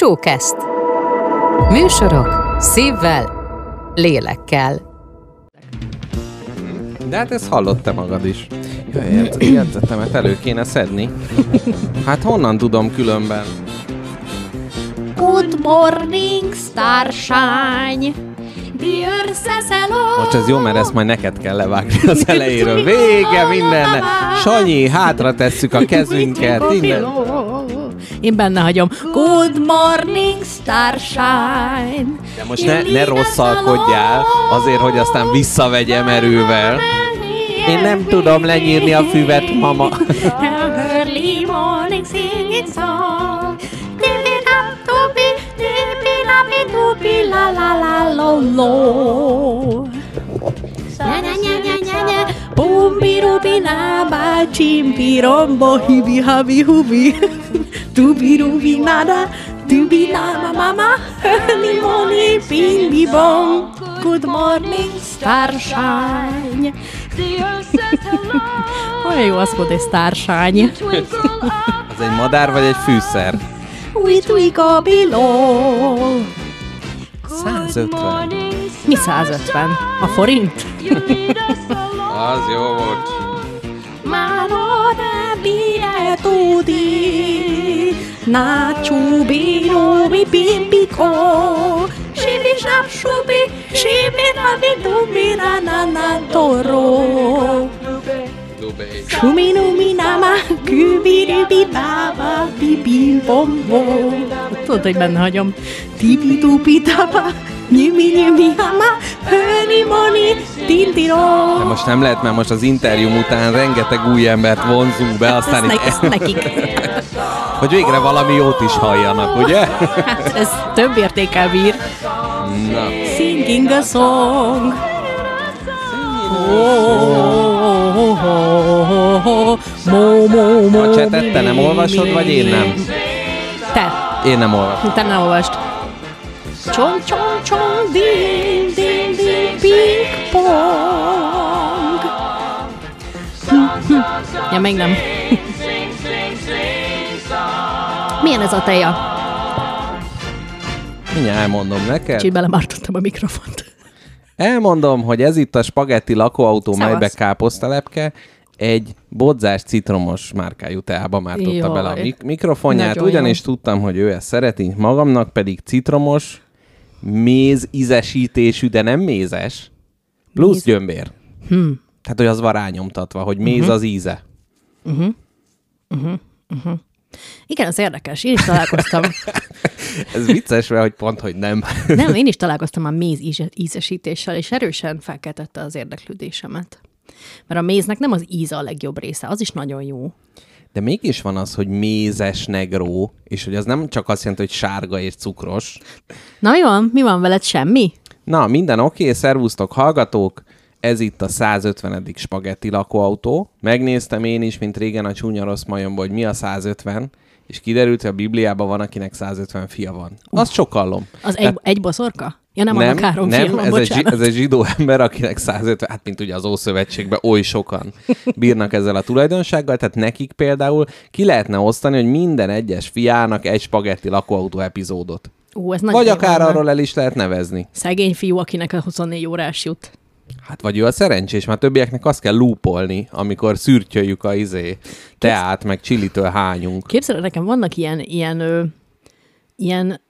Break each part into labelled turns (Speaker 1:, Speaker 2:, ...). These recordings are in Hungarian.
Speaker 1: Showcast. Műsorok szívvel, lélekkel.
Speaker 2: De hát ezt hallott te magad is. Jegyzetemet elő kéne szedni. Hát honnan tudom különben?
Speaker 3: Good morning, earth says hello.
Speaker 2: Most ez jó, mert ezt majd neked kell levágni az elejéről. Vége minden. Sanyi, hátra tesszük a kezünket. Innen.
Speaker 3: Én benne hagyom. Good morning, starshine.
Speaker 2: De most ne, ne rosszalkodjál azért, hogy aztán visszavegyem erővel. Én nem tudom lenyírni a füvet, mama.
Speaker 3: Early morning singing song. Bumbi rubi na ba chimpi rombo hibi habi hubi. Dubi rubi nada. Dubi na ma mama. Morning bing bong. Good morning starshine. Olyan jó az volt egy starshine.
Speaker 2: Az egy madár vagy egy fűszer?
Speaker 3: We twinkle below.
Speaker 2: 150.
Speaker 3: Mi 150? A forint?
Speaker 2: Az jó volt.
Speaker 3: Manora এতদিন না চুবি রবি পিম্পিক শিবি সাপ সুবি শিবে নামে দুমিরা নানা তোর Shumi numi nama. Kübi rubi baba. Bibi bom bom. Tudod, hogy benne hagyom. Tibi dubi daba. Nyumi nyumi hama. Höni moni. Tintiro.
Speaker 2: De most nem lehet, mert most az interjúm után rengeteg új embert vonzunk be, aztán itt,
Speaker 3: ezt nekik.
Speaker 2: hogy végre valami jót is halljanak, ugye?
Speaker 3: Hát ez több értékel bír.
Speaker 2: Na.
Speaker 3: Singing a song. Mo, mo, mo,
Speaker 2: A csetet te nem olvasod, vagy én nem?
Speaker 3: Te.
Speaker 2: Én nem olvasom.
Speaker 3: Te nem olvast. Csong, csong, csong, ding, ding, ding, ping, pong. Hm, hm. Ja, még nem. Milyen ez a teja?
Speaker 2: Mindjárt elmondom neked.
Speaker 3: Kicsit belemártottam a mikrofont.
Speaker 2: Elmondom, hogy ez itt a spagetti lakóautó,
Speaker 3: Szevasz.
Speaker 2: melybe káposztalepke, egy bodzás citromos márkájú teába mártotta
Speaker 3: Jaj.
Speaker 2: bele a mik- mikrofonját,
Speaker 3: Nagyon
Speaker 2: ugyanis
Speaker 3: jó.
Speaker 2: tudtam, hogy ő ezt szereti, magamnak pedig citromos, méz ízesítésű, de nem mézes, plusz
Speaker 3: Méz.
Speaker 2: gyömbér.
Speaker 3: Hm.
Speaker 2: Tehát, hogy az van rányomtatva, hogy méz
Speaker 3: Mhm.
Speaker 2: az íze.
Speaker 3: Igen, az érdekes. Én is találkoztam.
Speaker 2: Ez vicces, mert hogy pont, hogy nem.
Speaker 3: Nem, én is találkoztam a méz íze- ízesítéssel, és erősen felkeltette az érdeklődésemet. Mert a méznek nem az íze a legjobb része, az is nagyon jó.
Speaker 2: De mégis van az, hogy mézes negró, és hogy az nem csak azt jelenti, hogy sárga és cukros.
Speaker 3: Na van? Mi van veled? Semmi?
Speaker 2: Na, minden oké, okay, szervusztok hallgatók, ez itt a 150. spagetti lakóautó. Megnéztem én is, mint régen a csúnya rossz majomból, hogy mi a 150, és kiderült, hogy a Bibliában van, akinek 150 fia van. Azt sokallom.
Speaker 3: Az egy, egy boszorka? Ja, nem,
Speaker 2: nem,
Speaker 3: három
Speaker 2: nem
Speaker 3: van,
Speaker 2: ez, egy, ez egy zsidó ember, akinek 150, hát mint ugye az Ószövetségben oly sokan bírnak ezzel a tulajdonsággal, tehát nekik például ki lehetne osztani, hogy minden egyes fiának egy spagetti lakóautó epizódot.
Speaker 3: Ú, ez
Speaker 2: Vagy akár arról el is lehet nevezni.
Speaker 3: Szegény fiú, akinek a 24 órás jut.
Speaker 2: Hát vagy ő a szerencsés, mert többieknek azt kell lúpolni, amikor szürtyöljük a izé teát, meg csillitől hányunk.
Speaker 3: Képzeld, nekem vannak ilyen, ilyen, ö, ilyen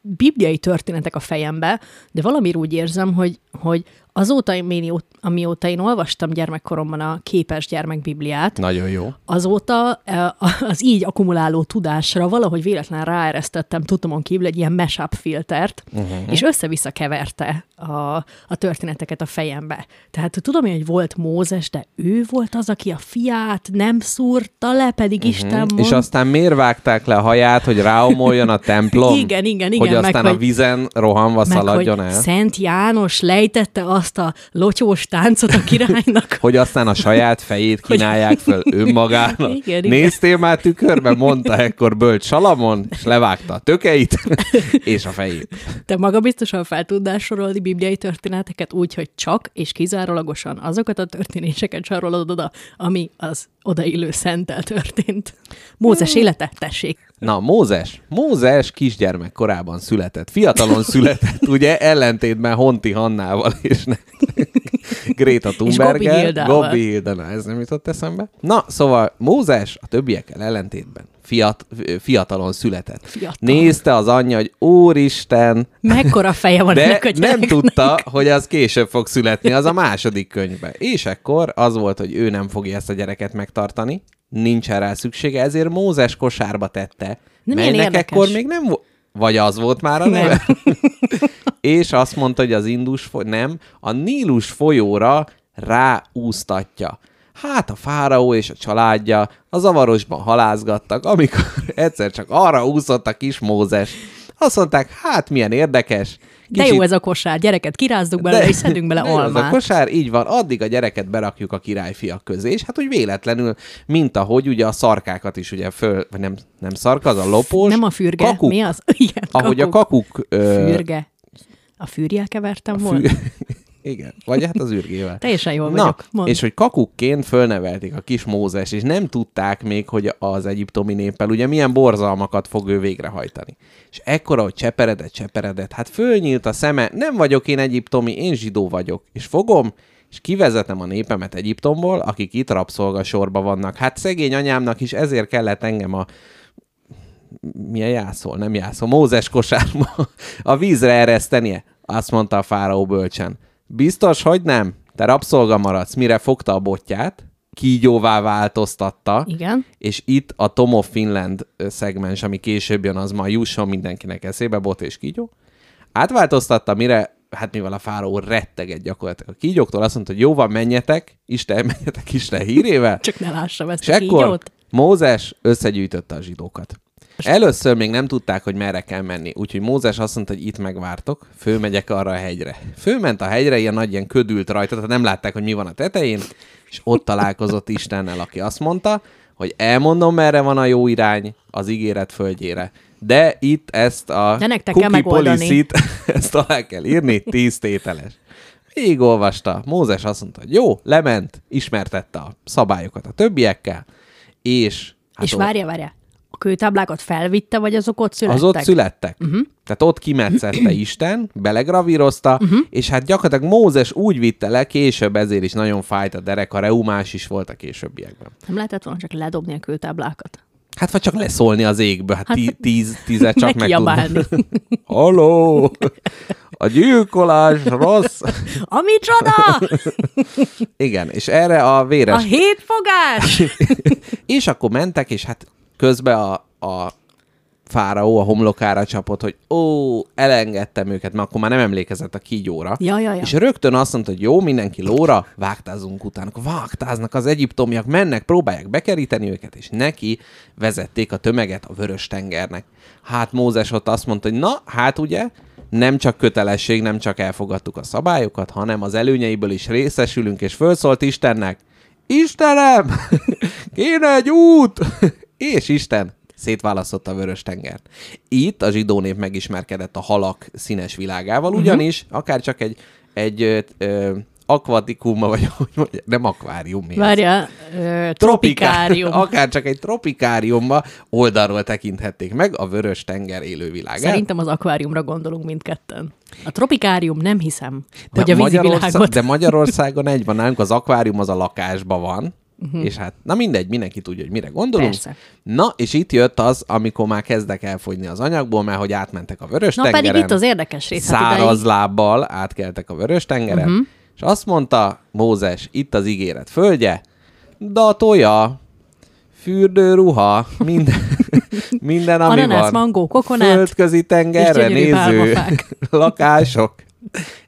Speaker 3: bibliai történetek a fejembe, de valamiért úgy érzem, hogy, hogy azóta, én- amióta én olvastam gyermekkoromban a képes gyermekbibliát,
Speaker 2: Nagyon jó.
Speaker 3: azóta eh, az így akkumuláló tudásra valahogy véletlen ráeresztettem tudomon kívül egy ilyen mashup filtert, uh-huh. és össze-vissza keverte a, a történeteket a fejembe. Tehát tudom én, hogy volt Mózes, de ő volt az, aki a fiát nem szúrta le, pedig uh-huh. Isten mond...
Speaker 2: És aztán miért vágták le a haját, hogy ráomoljon a templom?
Speaker 3: Igen, igen, igen,
Speaker 2: Hogy
Speaker 3: meg
Speaker 2: aztán a
Speaker 3: hogy-
Speaker 2: vízen rohanva
Speaker 3: meg
Speaker 2: szaladjon el?
Speaker 3: Szent János lejtette azt a lotyós táncot a királynak.
Speaker 2: Hogy aztán a saját fejét kínálják föl önmagának.
Speaker 3: Igen, igen.
Speaker 2: Néztél már tükörbe? Mondta ekkor bölcs Salamon, és levágta a tökeit és a fejét.
Speaker 3: Te maga biztosan fel tudnál sorolni bibliai történeteket úgy, hogy csak és kizárólagosan azokat a történéseket sorolod oda, ami az odaillő szenttel történt. Mózes élete, tessék.
Speaker 2: Na, Mózes. Mózes kisgyermek korában született. Fiatalon született, ugye, ellentétben Honti Hannával és ne, Greta Thunberggel. Gobbi Hilda, na, ez nem jutott eszembe. Na, szóval Mózes a többiekkel ellentétben fiat, fiatalon született.
Speaker 3: Fiatal.
Speaker 2: Nézte az anyja, hogy úristen,
Speaker 3: Mekkora feje van
Speaker 2: de
Speaker 3: ennek a
Speaker 2: nem tudta, hogy az később fog születni, az a második könyvben. És ekkor az volt, hogy ő nem fogja ezt a gyereket megtartani, nincsen rá szüksége, ezért Mózes kosárba tette,
Speaker 3: milyen
Speaker 2: melynek
Speaker 3: érdekes.
Speaker 2: ekkor még nem vo- vagy az volt már a neve? és azt mondta, hogy az Indus foly- nem, a Nílus folyóra ráúztatja. Hát a fáraó és a családja a zavarosban halázgattak, amikor egyszer csak arra úszott a kis Mózes. Azt mondták, hát milyen érdekes.
Speaker 3: De jó ez a kosár, gyereket kirázzuk belőle, és szedünk bele
Speaker 2: de jó ez a
Speaker 3: almát.
Speaker 2: kosár, így van, addig a gyereket berakjuk a királyfiak közé, és hát úgy véletlenül, mint ahogy ugye a szarkákat is ugye föl, vagy nem, nem szarka, az a lopós.
Speaker 3: Nem a fürge,
Speaker 2: kakuk,
Speaker 3: mi az? Igen,
Speaker 2: Ahogy a kakuk... Ö,
Speaker 3: Fürge. A fűrjel kevertem
Speaker 2: fű,
Speaker 3: volna?
Speaker 2: Igen, vagy hát az ürgével.
Speaker 3: Teljesen jól
Speaker 2: Na,
Speaker 3: vagyok. Mondd.
Speaker 2: és hogy kakukként fölnevelték a kis Mózes, és nem tudták még, hogy az egyiptomi néppel ugye milyen borzalmakat fog ő végrehajtani. És ekkora, hogy cseperedett, cseperedett, hát fölnyílt a szeme, nem vagyok én egyiptomi, én zsidó vagyok, és fogom, és kivezetem a népemet Egyiptomból, akik itt rabszolgasorba vannak. Hát szegény anyámnak is ezért kellett engem a milyen jászol, nem jászol, Mózes kosárba a vízre eresztenie. Azt mondta a fáraó bölcsen. Biztos, hogy nem? Te rabszolga maradsz, mire fogta a botját, kígyóvá változtatta,
Speaker 3: Igen.
Speaker 2: és itt a Tom of Finland szegmens, ami később jön, az ma jusson mindenkinek eszébe, bot és kígyó. Átváltoztatta, mire, hát mivel a fáraó retteget gyakorlatilag a kígyóktól, azt mondta, hogy jó van, menjetek, Isten, menjetek Isten hírével,
Speaker 3: Csak ne lássam ezt
Speaker 2: és
Speaker 3: a
Speaker 2: ekkor
Speaker 3: kígyót.
Speaker 2: Mózes összegyűjtötte a zsidókat. Először még nem tudták, hogy merre kell menni, úgyhogy Mózes azt mondta, hogy itt megvártok, fölmegyek arra a hegyre. Fölment a hegyre, ilyen nagy ilyen ködült rajta, tehát nem látták, hogy mi van a tetején, és ott találkozott Istennel, aki azt mondta, hogy elmondom, merre van a jó irány az ígéret földjére. De itt ezt a
Speaker 3: De nektek
Speaker 2: cookie ezt alá kell írni, tíz tételes. Végigolvasta. Mózes azt mondta, hogy jó, lement, ismertette a szabályokat a többiekkel, és...
Speaker 3: Hát és várja, várja. A kőtáblákat felvitte, vagy azok ott születtek?
Speaker 2: az ott születtek. Uh-huh. Tehát ott kimetszette Isten, belegravírozta, uh-huh. és hát gyakorlatilag Mózes úgy vitte le, később ezért is nagyon fájt a derek, a reumás is volt a későbbiekben.
Speaker 3: Nem lehetett volna csak ledobni a kőtáblákat?
Speaker 2: Hát vagy csak leszólni az égből, hát,
Speaker 3: Hát-
Speaker 2: tíz, tízet csak meg. Halló! A gyilkolás rossz.
Speaker 3: Ami csoda!
Speaker 2: Igen, és erre a
Speaker 3: A
Speaker 2: véres...
Speaker 3: hétfogás!
Speaker 2: És akkor mentek, és hát közben a, a fáraó a homlokára csapott, hogy ó, elengedtem őket, mert akkor már nem emlékezett a kígyóra.
Speaker 3: Ja, ja, ja.
Speaker 2: És rögtön azt mondta, hogy jó, mindenki lóra, vágtázunk utána. Vágtáznak az egyiptomiak, mennek, próbálják bekeríteni őket, és neki vezették a tömeget a vörös tengernek. Hát Mózes ott azt mondta, hogy na, hát ugye, nem csak kötelesség, nem csak elfogadtuk a szabályokat, hanem az előnyeiből is részesülünk, és fölszólt Istennek, Istenem, kéne egy út! És Isten szétválasztotta a vörös tengert. Itt a zsidó nép megismerkedett a halak színes világával, ugyanis akár csak egy, egy ö, ö, akvatikuma, vagy hogy mondja, nem akvárium, mi?
Speaker 3: Várja, ö, tropikárium.
Speaker 2: Akár csak egy tropikáriumba oldalról tekinthették meg a vörös tenger élővilágát.
Speaker 3: Szerintem az akváriumra gondolunk mindketten. A tropikárium nem hiszem,
Speaker 2: de,
Speaker 3: hogy a vízi
Speaker 2: Magyarország,
Speaker 3: világot...
Speaker 2: de Magyarországon egy van, nálunk az akvárium az a lakásban van,
Speaker 3: Mhm.
Speaker 2: Uh-huh. és hát, na mindegy, mindenki tudja, hogy mire gondolunk.
Speaker 3: Persze.
Speaker 2: Na, és itt jött az, amikor már kezdek elfogyni az anyagból, mert hogy átmentek a vörös
Speaker 3: Na
Speaker 2: tengeren.
Speaker 3: pedig itt az érdekes rész. hát
Speaker 2: száraz
Speaker 3: idáig-
Speaker 2: lábbal átkeltek a vörös tengeren, uh-huh. és azt mondta Mózes, itt az ígéret földje, datoja, fürdőruha, minden, minden ami
Speaker 3: Ananász,
Speaker 2: van.
Speaker 3: mangó, kokonát,
Speaker 2: Földközi tengerre néző lakások.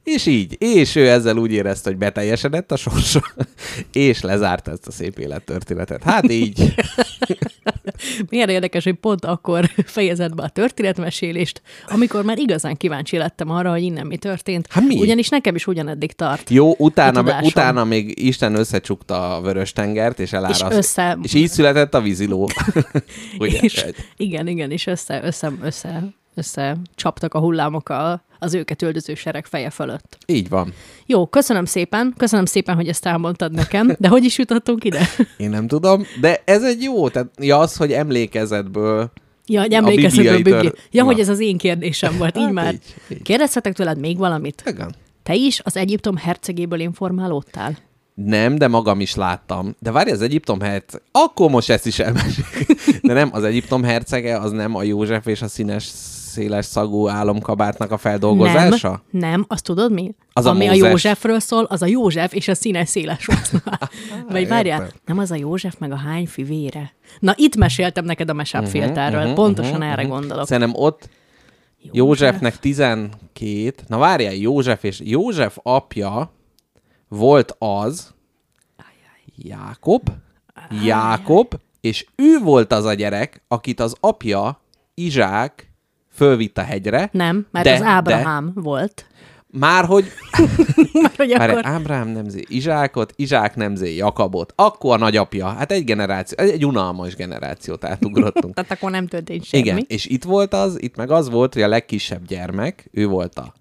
Speaker 2: És így, és ő ezzel úgy érezte, hogy beteljesedett a sorsa, és lezárta ezt a szép élettörténetet. Hát így.
Speaker 3: Milyen érdekes, hogy pont akkor fejezett be a történetmesélést, amikor már igazán kíváncsi lettem arra, hogy innen mi történt.
Speaker 2: Hát mi?
Speaker 3: Ugyanis nekem is ugyaneddig tart.
Speaker 2: Jó, utána, utána még Isten összecsukta a vörös tengert, és eláraszt.
Speaker 3: És össze-
Speaker 2: És így született a víziló.
Speaker 3: És, igen, igen, és össze, össze, össze, össze csaptak a hullámok a, az őket üldöző sereg feje fölött.
Speaker 2: Így van.
Speaker 3: Jó, köszönöm szépen, köszönöm szépen, hogy ezt elmondtad nekem, de hogy is jutottunk ide?
Speaker 2: Én nem tudom, de ez egy jó, tehát ja, az, hogy emlékezetből
Speaker 3: Ja, hogy
Speaker 2: A
Speaker 3: emlékezhet a
Speaker 2: bibliai
Speaker 3: Biblia.
Speaker 2: tör-
Speaker 3: Ja,
Speaker 2: Na.
Speaker 3: hogy ez az én kérdésem volt, így
Speaker 2: Hát
Speaker 3: már.
Speaker 2: így, így.
Speaker 3: Kérdezhetek tőled még valamit?
Speaker 2: Igen.
Speaker 3: Te is az Egyiptom hercegéből informálódtál?
Speaker 2: Nem, de magam is láttam. De várj, az Egyiptom herceg... Akkor most ezt is elmeséljük. De nem, az Egyiptom hercege az nem a József és a színes széles szagú álomkabátnak a feldolgozása?
Speaker 3: Nem, nem, azt tudod mi?
Speaker 2: Az a
Speaker 3: Ami a,
Speaker 2: Mózes.
Speaker 3: Józsefről szól, az a József és a színes széles. Vagy várjál, nem az a József meg a hány fivére? Na, itt meséltem neked a
Speaker 2: Mhm,
Speaker 3: mesapfilterről, pontosan erre gondolok.
Speaker 2: Szerintem ott Józsefnek 12, na várjál, József és József apja volt az, Jákob, Jákob, és ő volt az a gyerek, akit az apja, Izsák fölvitt a hegyre.
Speaker 3: Nem, mert
Speaker 2: de,
Speaker 3: az Ábrahám volt.
Speaker 2: Már hogy
Speaker 3: Mert hogy
Speaker 2: Várj,
Speaker 3: akkor...
Speaker 2: Ábrahám nemzé Izsákot, Izsák nemzé Jakabot. Akkor a nagyapja. Hát egy generáció, egy unalmas generációt átugrottunk.
Speaker 3: Tehát akkor nem történt semmi.
Speaker 2: Igen, és itt volt az, itt meg az volt, hogy a legkisebb gyermek, ő volt a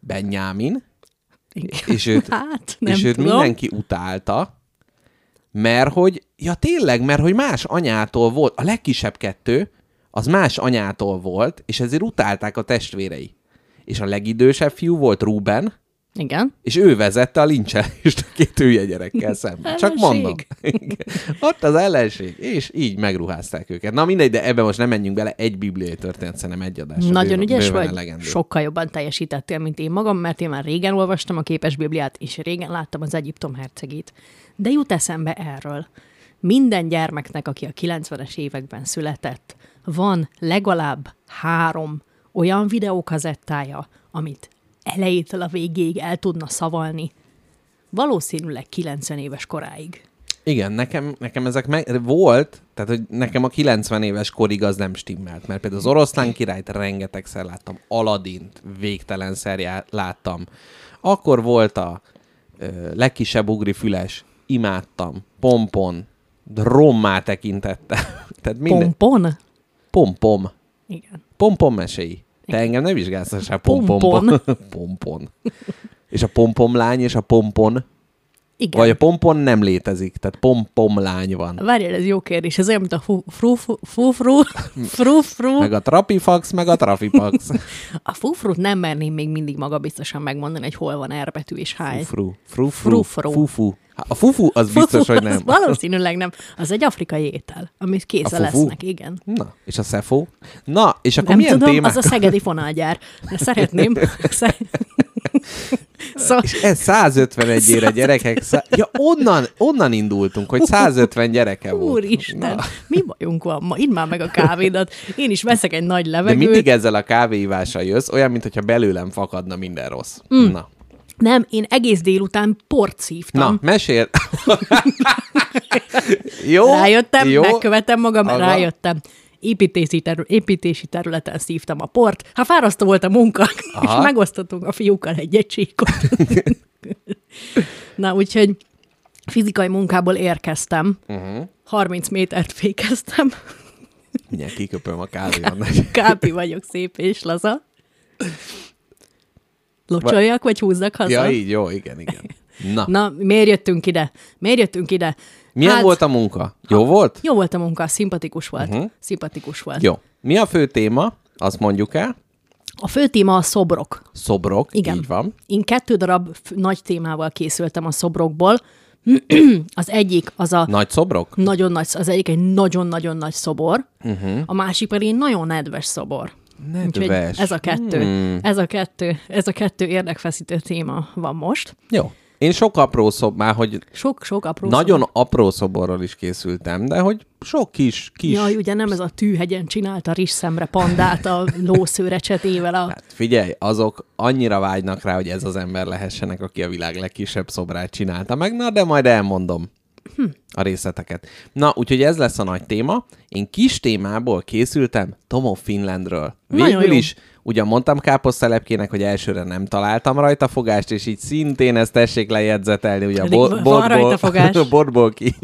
Speaker 2: Benjamin,
Speaker 3: Igen.
Speaker 2: és őt,
Speaker 3: Hát, nem
Speaker 2: és őt
Speaker 3: tudom.
Speaker 2: mindenki utálta, mert hogy, ja tényleg, mert hogy más anyától volt, a legkisebb kettő, az más anyától volt, és ezért utálták a testvérei. És a legidősebb fiú volt Ruben,
Speaker 3: Igen.
Speaker 2: és ő vezette a lincselést a két hülye gyerekkel szemben. Csak mondom. Ott az ellenség, és így megruházták őket. Na mindegy, de ebbe most nem menjünk bele, egy bibliai történet, szerintem egy adás.
Speaker 3: Nagyon ügyes vagy,
Speaker 2: elegendő.
Speaker 3: sokkal jobban teljesítettél, mint én magam, mert én már régen olvastam a képes Bibliát, és régen láttam az Egyiptom hercegét. De jut eszembe erről. Minden gyermeknek, aki a 90-es években született, van legalább három olyan videókazettája, amit elejétől a végéig el tudna szavalni. Valószínűleg 90 éves koráig.
Speaker 2: Igen, nekem, nekem ezek meg, volt, tehát hogy nekem a 90 éves korig az nem stimmelt, mert például az oroszlán királyt rengetegszer láttam, Aladint végtelenszer láttam. Akkor volt a ö, legkisebb ugri füles, imádtam, pompon, rommá tekintette. tehát minden,
Speaker 3: Pompon?
Speaker 2: Pom-pom.
Speaker 3: Igen.
Speaker 2: Pompom meséi. Te engem ne vizsgálszassál pompomba.
Speaker 3: Pompon.
Speaker 2: pompon. És a pompom lány és a pompon,
Speaker 3: Igen.
Speaker 2: vagy a pompon nem létezik, tehát pompom lány van.
Speaker 3: Várjál, ez jó kérdés. Ez olyan, mint a fu, fru, fu, fu, fru, fru, fru.
Speaker 2: Meg a trapifax, meg a trafipax.
Speaker 3: A fufrut nem merném még mindig magabiztosan megmondani, hogy hol van R betű és hány.
Speaker 2: Fru, fru, fru,
Speaker 3: Frufru.
Speaker 2: fufu. Hát A fufu az biztos, hogy nem.
Speaker 3: valószínűleg nem. Az egy afrikai étel, amit
Speaker 2: fufu?
Speaker 3: lesznek, igen.
Speaker 2: Na, és a szefó? Na, és akkor
Speaker 3: Nem
Speaker 2: milyen
Speaker 3: tudom,
Speaker 2: témák?
Speaker 3: az a szegedi fonalgyár. De szeretném. Sze... szóval,
Speaker 2: És ez 151 ére gyerekek. Szá... Ja, onnan, onnan indultunk, hogy 150 gyereke volt.
Speaker 3: úristen, mi bajunk van ma? Idd már meg a kávédat. Én is veszek egy nagy
Speaker 2: De
Speaker 3: levegőt.
Speaker 2: mindig ezzel a kávéivással jössz, olyan, mintha belőlem fakadna minden rossz.
Speaker 3: Mm.
Speaker 2: Na,
Speaker 3: Nem, én egész délután port szívtam.
Speaker 2: na, mesél. jó,
Speaker 3: Rájöttem,
Speaker 2: jó.
Speaker 3: megkövetem magam,
Speaker 2: Aga.
Speaker 3: rájöttem. Építési, terü- építési területen szívtam a port. Hát fárasztó volt a munka,
Speaker 2: Aha.
Speaker 3: és megosztottunk a fiúkkal egy csíkot. Na, úgyhogy fizikai munkából érkeztem.
Speaker 2: Uh-huh.
Speaker 3: 30 métert fékeztem.
Speaker 2: Mindjárt kiköpöm a kávéban.
Speaker 3: Kápi vagyok, szép és laza. Locsoljak, vagy húzzak haza?
Speaker 2: ja, így, jó, igen, igen. Na,
Speaker 3: Na, miért jöttünk ide? Miért jöttünk ide?
Speaker 2: milyen volt a munka? Jó volt?
Speaker 3: Jó volt a munka, szimpatikus volt. Uh-huh. Szimpatikus volt.
Speaker 2: Jó. Mi a fő téma? Azt mondjuk el.
Speaker 3: A fő téma a szobrok.
Speaker 2: Szobrok,
Speaker 3: Igen.
Speaker 2: így van.
Speaker 3: Én kettő darab f- nagy témával készültem a szobrokból. az egyik az a
Speaker 2: Nagy szobrok?
Speaker 3: nagyon nagy, az egyik egy nagyon-nagyon nagy szobor, uh-huh. a másik pedig egy nagyon nedves szobor. Úgyhogy
Speaker 2: Nedves.
Speaker 3: ez a kettő,
Speaker 2: Hmm.
Speaker 3: ez a kettő, ez a kettő érdekfeszítő téma van most.
Speaker 2: Jó. Én sok apró szob, már hogy
Speaker 3: Sok-sok apró
Speaker 2: nagyon
Speaker 3: szobor.
Speaker 2: apró szoborral is készültem, de hogy sok kis, kis...
Speaker 3: Jaj, ugye nem ez a tűhegyen csinálta rizs szemre pandát a lószőre csetével a...
Speaker 2: Hát figyelj, azok annyira vágynak rá, hogy ez az ember lehessenek, aki a világ legkisebb szobrát csinálta meg, na de majd elmondom
Speaker 3: Hm.
Speaker 2: a részleteket. Na, úgyhogy ez lesz a nagy téma. Én kis témából készültem Tom of Finlandről. Végül is ugyan mondtam káposztelepkének, hogy elsőre nem találtam rajta fogást, és így szintén ezt tessék lejegyzetelni, ugye a bo-
Speaker 3: fogás.
Speaker 2: botból ki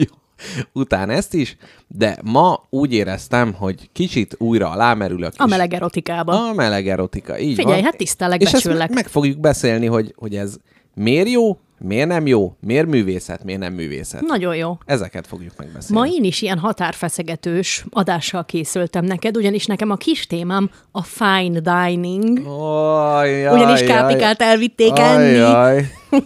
Speaker 2: után ezt is, de ma úgy éreztem, hogy kicsit újra alámerülök
Speaker 3: A meleg erotikába.
Speaker 2: A meleg erotika, így
Speaker 3: Figyelj,
Speaker 2: van.
Speaker 3: hát tisztelek,
Speaker 2: És ezt meg fogjuk beszélni, hogy, hogy ez Miért jó, miért nem jó, miért művészet, miért nem művészet.
Speaker 3: Nagyon jó.
Speaker 2: Ezeket fogjuk megbeszélni.
Speaker 3: Ma én is ilyen határfeszegetős adással készültem neked, ugyanis nekem a kis témám a fine dining.
Speaker 2: Ajjaj,
Speaker 3: Ugyanis kápikát elvitték enni.
Speaker 2: Ajjaj.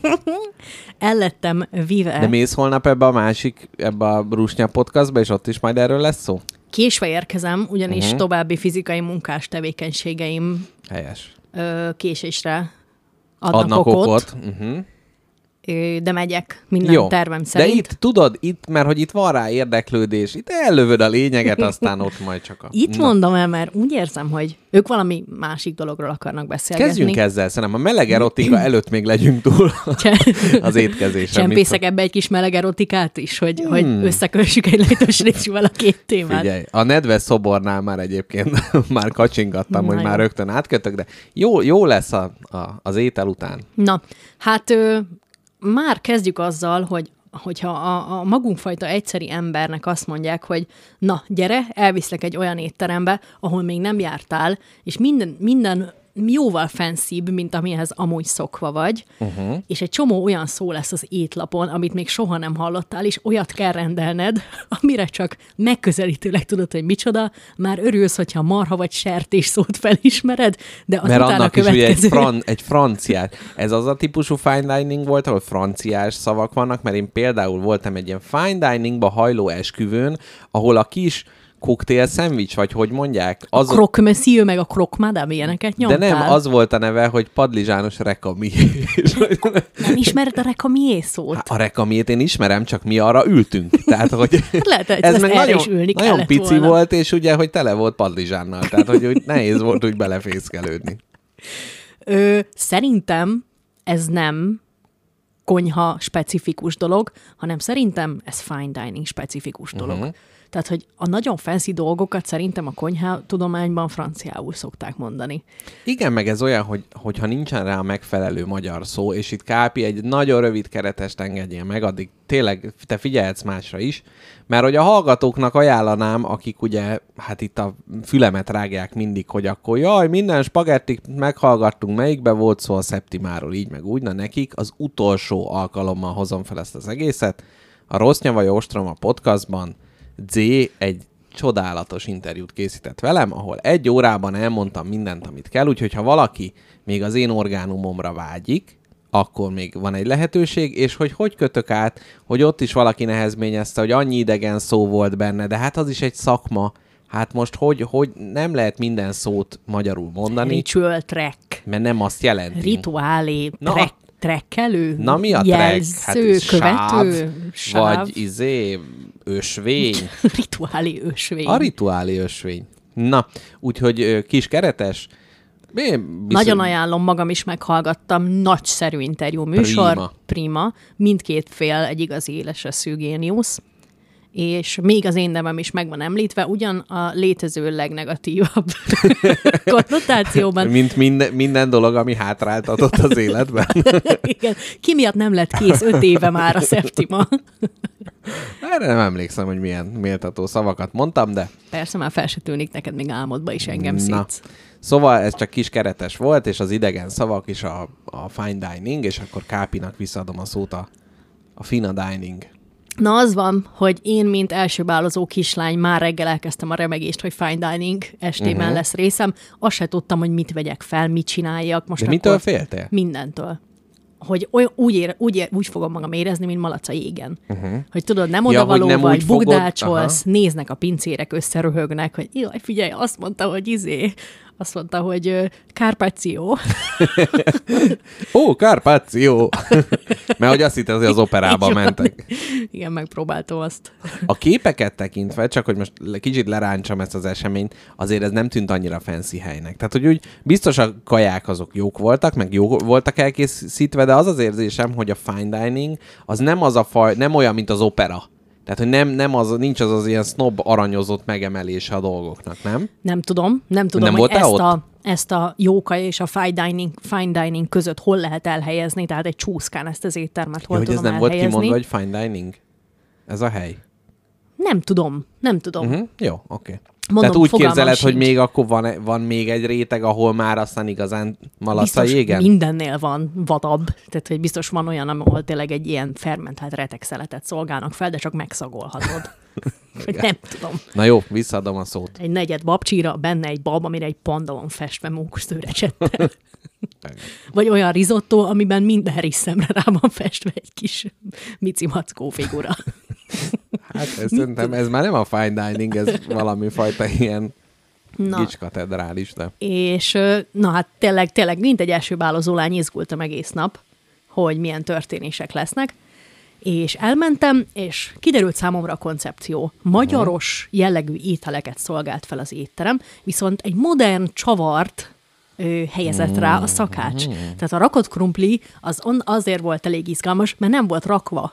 Speaker 3: El lettem vive.
Speaker 2: De mész holnap ebbe a másik, ebbe a Rusnya podcastba, és ott is majd erről lesz szó?
Speaker 3: Késve érkezem, ugyanis uh-huh. további fizikai munkás tevékenységeim
Speaker 2: Helyes.
Speaker 3: ö, késésre adnak,
Speaker 2: Adnak
Speaker 3: okot,
Speaker 2: okot. Uh-huh.
Speaker 3: De megyek minden
Speaker 2: Jó.
Speaker 3: tervem
Speaker 2: De
Speaker 3: szerint.
Speaker 2: itt, tudod, itt, mert hogy itt van rá érdeklődés, itt ellövöd a lényeget, aztán ott majd csak a...
Speaker 3: Itt
Speaker 2: Na.
Speaker 3: mondom el, mert úgy érzem, hogy ők valami másik dologról akarnak beszélgetni.
Speaker 2: Kezdjünk ezzel, szerintem a meleg erotika előtt még legyünk túl az étkezésre.
Speaker 3: Csempészek ebbe egy kis meleg erotikát is, hogy, hmm. hogy összekössük egy lehetőségével a két témát.
Speaker 2: Figyelj, a nedves szobornál már egyébként már kacsingattam,
Speaker 3: Na
Speaker 2: hogy
Speaker 3: jó.
Speaker 2: már rögtön átkötök, de jó, jó lesz a, a, az étel után.
Speaker 3: Na, hát már kezdjük azzal, hogy hogyha a, a magunkfajta egyszeri embernek azt mondják, hogy na, gyere, elviszlek egy olyan étterembe, ahol még nem jártál, és minden, minden jóval fenszibb, mint amihez amúgy szokva vagy, uh-huh. és egy csomó olyan szó lesz az étlapon, amit még soha nem hallottál, és olyat kell rendelned, amire csak megközelítőleg tudod, hogy micsoda, már örülsz, hogyha marha vagy sertés szót felismered, de az
Speaker 2: Mert annak is ugye egy,
Speaker 3: következő...
Speaker 2: fran, egy franciás. Ez az a típusú fine dining volt, ahol franciás szavak vannak, mert én például voltam egy ilyen fine diningba hajló esküvőn, ahol a kis koktél szendvics, vagy hogy mondják, az,
Speaker 3: A croque monsieur, meg a croque madame ilyeneket
Speaker 2: de
Speaker 3: nyomtál.
Speaker 2: nem, az volt a neve, hogy padlizsános rekami.
Speaker 3: Nem ismered a recamier szót?
Speaker 2: a rekamiét én ismerem, csak mi arra ültünk. Tehát, hogy
Speaker 3: Hát lehet, hogy
Speaker 2: ez meg nagyon,
Speaker 3: is ülni
Speaker 2: nagyon pici
Speaker 3: volna.
Speaker 2: volt, és ugye, hogy tele volt padlizsánnal. Tehát, hogy úgy nehéz volt úgy belefészkelődni.
Speaker 3: Ö, szerintem ez nem konyha specifikus dolog, hanem szerintem ez fine dining specifikus dolog. Uh-huh. Tehát, hogy a nagyon fancy dolgokat szerintem a konyha tudományban franciául szokták mondani.
Speaker 2: Igen, meg ez olyan, hogy, hogyha nincsen rá a megfelelő magyar szó, és itt Kápi egy nagyon rövid keretest engedjél meg, addig tényleg te figyelhetsz másra is, mert hogy a hallgatóknak ajánlanám, akik ugye, hát itt a fülemet rágják mindig, hogy akkor jaj, minden spagettit meghallgattunk, melyikbe volt szó a Szeptimáról, így meg úgy, na nekik az utolsó alkalommal hozom fel ezt az egészet. A Rossz Nyavai Ostrom a podcastban Z egy csodálatos interjút készített velem, ahol egy órában elmondtam mindent, amit kell, úgyhogy ha valaki még az én orgánumomra vágyik, akkor még van egy lehetőség, és hogy hogy kötök át, hogy ott is valaki nehezményezte, hogy annyi idegen szó volt benne, de hát az is egy szakma, hát most hogy, hogy nem lehet minden szót magyarul mondani,
Speaker 3: Ritual track,
Speaker 2: mert nem azt jelenti.
Speaker 3: rituálé, track, trekkelő,
Speaker 2: Na mi a
Speaker 3: jelző,
Speaker 2: track? Hát
Speaker 3: követő, sáv,
Speaker 2: vagy izé, ösvény.
Speaker 3: rituálé ösvény.
Speaker 2: A rituáli ösvény. Na, úgyhogy kis keretes. Én
Speaker 3: Nagyon ajánlom, magam is meghallgattam, nagyszerű interjú műsor,
Speaker 2: Prima.
Speaker 3: prima. mindkét fél egy igazi éles eszű géniusz, és még az én nevem is meg van említve, ugyan a létező legnegatívabb konnotációban.
Speaker 2: Mint minden, minden dolog, ami hátráltatott az életben.
Speaker 3: Igen. Ki miatt nem lett kész öt éve már a Septima?
Speaker 2: Erre nem emlékszem, hogy milyen méltató szavakat mondtam, de
Speaker 3: Persze már fel se tűnik neked még álmodba is engem
Speaker 2: Na.
Speaker 3: szítsz.
Speaker 2: Szóval ez csak kis keretes volt, és az idegen szavak is a, a fine dining, és akkor Kápinak visszaadom a szót a, a fina dining.
Speaker 3: Na az van, hogy én, mint elsőbálozó kislány már reggel elkezdtem a remegést, hogy fine dining estében uh-huh. lesz részem. Azt se tudtam, hogy mit vegyek fel, mit csináljak. Most
Speaker 2: De mitől féltél?
Speaker 3: Mindentől. Hogy olyan, úgy, ér, úgy, ér, úgy fogom magam érezni, mint malac a jégen. Uh-huh. Hogy tudod, nem.
Speaker 2: Ja,
Speaker 3: odavaló
Speaker 2: nem
Speaker 3: vagy,
Speaker 2: úgy fogod-
Speaker 3: bugdácsolsz, néznek a pincérek, összeröhögnek, hogy jaj, figyelj, azt mondta, hogy izé, azt mondta, hogy Kárpáció.
Speaker 2: Ó, Carpaccio! Mert hogy azt hittem, hogy az operába mentek.
Speaker 3: Igen, megpróbáltam azt.
Speaker 2: A képeket tekintve, csak hogy most kicsit leráncsam ezt az eseményt, azért ez nem tűnt annyira fancy helynek. Tehát, hogy úgy biztos a kaják azok jók voltak, meg jó voltak elkészítve, de az az érzésem, hogy a fine dining az nem az a faj, nem olyan, mint az opera. Tehát, hogy nem, nem az, nincs az az ilyen snob aranyozott megemelése a dolgoknak, nem?
Speaker 3: Nem tudom, nem tudom,
Speaker 2: Nem
Speaker 3: hogy ezt
Speaker 2: ott?
Speaker 3: a, ezt a jóka és a fine dining, fine dining között hol lehet elhelyezni, tehát egy csúszkán ezt az éttermet hol
Speaker 2: Ja, hogy ez
Speaker 3: tudom
Speaker 2: nem volt
Speaker 3: elhelyezni.
Speaker 2: kimondva, hogy fine dining? Ez a hely?
Speaker 3: Nem tudom, nem tudom.
Speaker 2: Uh-huh. Jó, oké. Okay.
Speaker 3: Mondom,
Speaker 2: Tehát úgy képzeled, hogy még akkor van, van még egy réteg, ahol már aztán igazán malasz a jégen?
Speaker 3: mindennél van vadabb, tehát hogy biztos van olyan, ahol tényleg egy ilyen fermentált retegszeletet szolgálnak fel, de csak megszagolhatod. Nem tudom.
Speaker 2: Na jó, visszaadom a szót.
Speaker 3: Egy negyed babcsíra, benne egy bab, amire egy panda van festve mókuszőrecsettel. Vagy olyan risotto, amiben minden risszemre rá van festve egy kis mici mackó figura.
Speaker 2: Hát ez, szerintem ez már nem a fine dining, ez valami fajta ilyen
Speaker 3: Na,
Speaker 2: gicskatedrális, de...
Speaker 3: és na hát tényleg, tényleg mint egy első bálozó lány izgultam egész nap, hogy milyen történések lesznek, és elmentem, és kiderült számomra a koncepció. Magyaros jellegű ételeket szolgált fel az étterem, viszont egy modern csavart ö, helyezett rá a szakács. Tehát a rakott krumpli az on, azért volt elég izgalmas, mert nem volt rakva.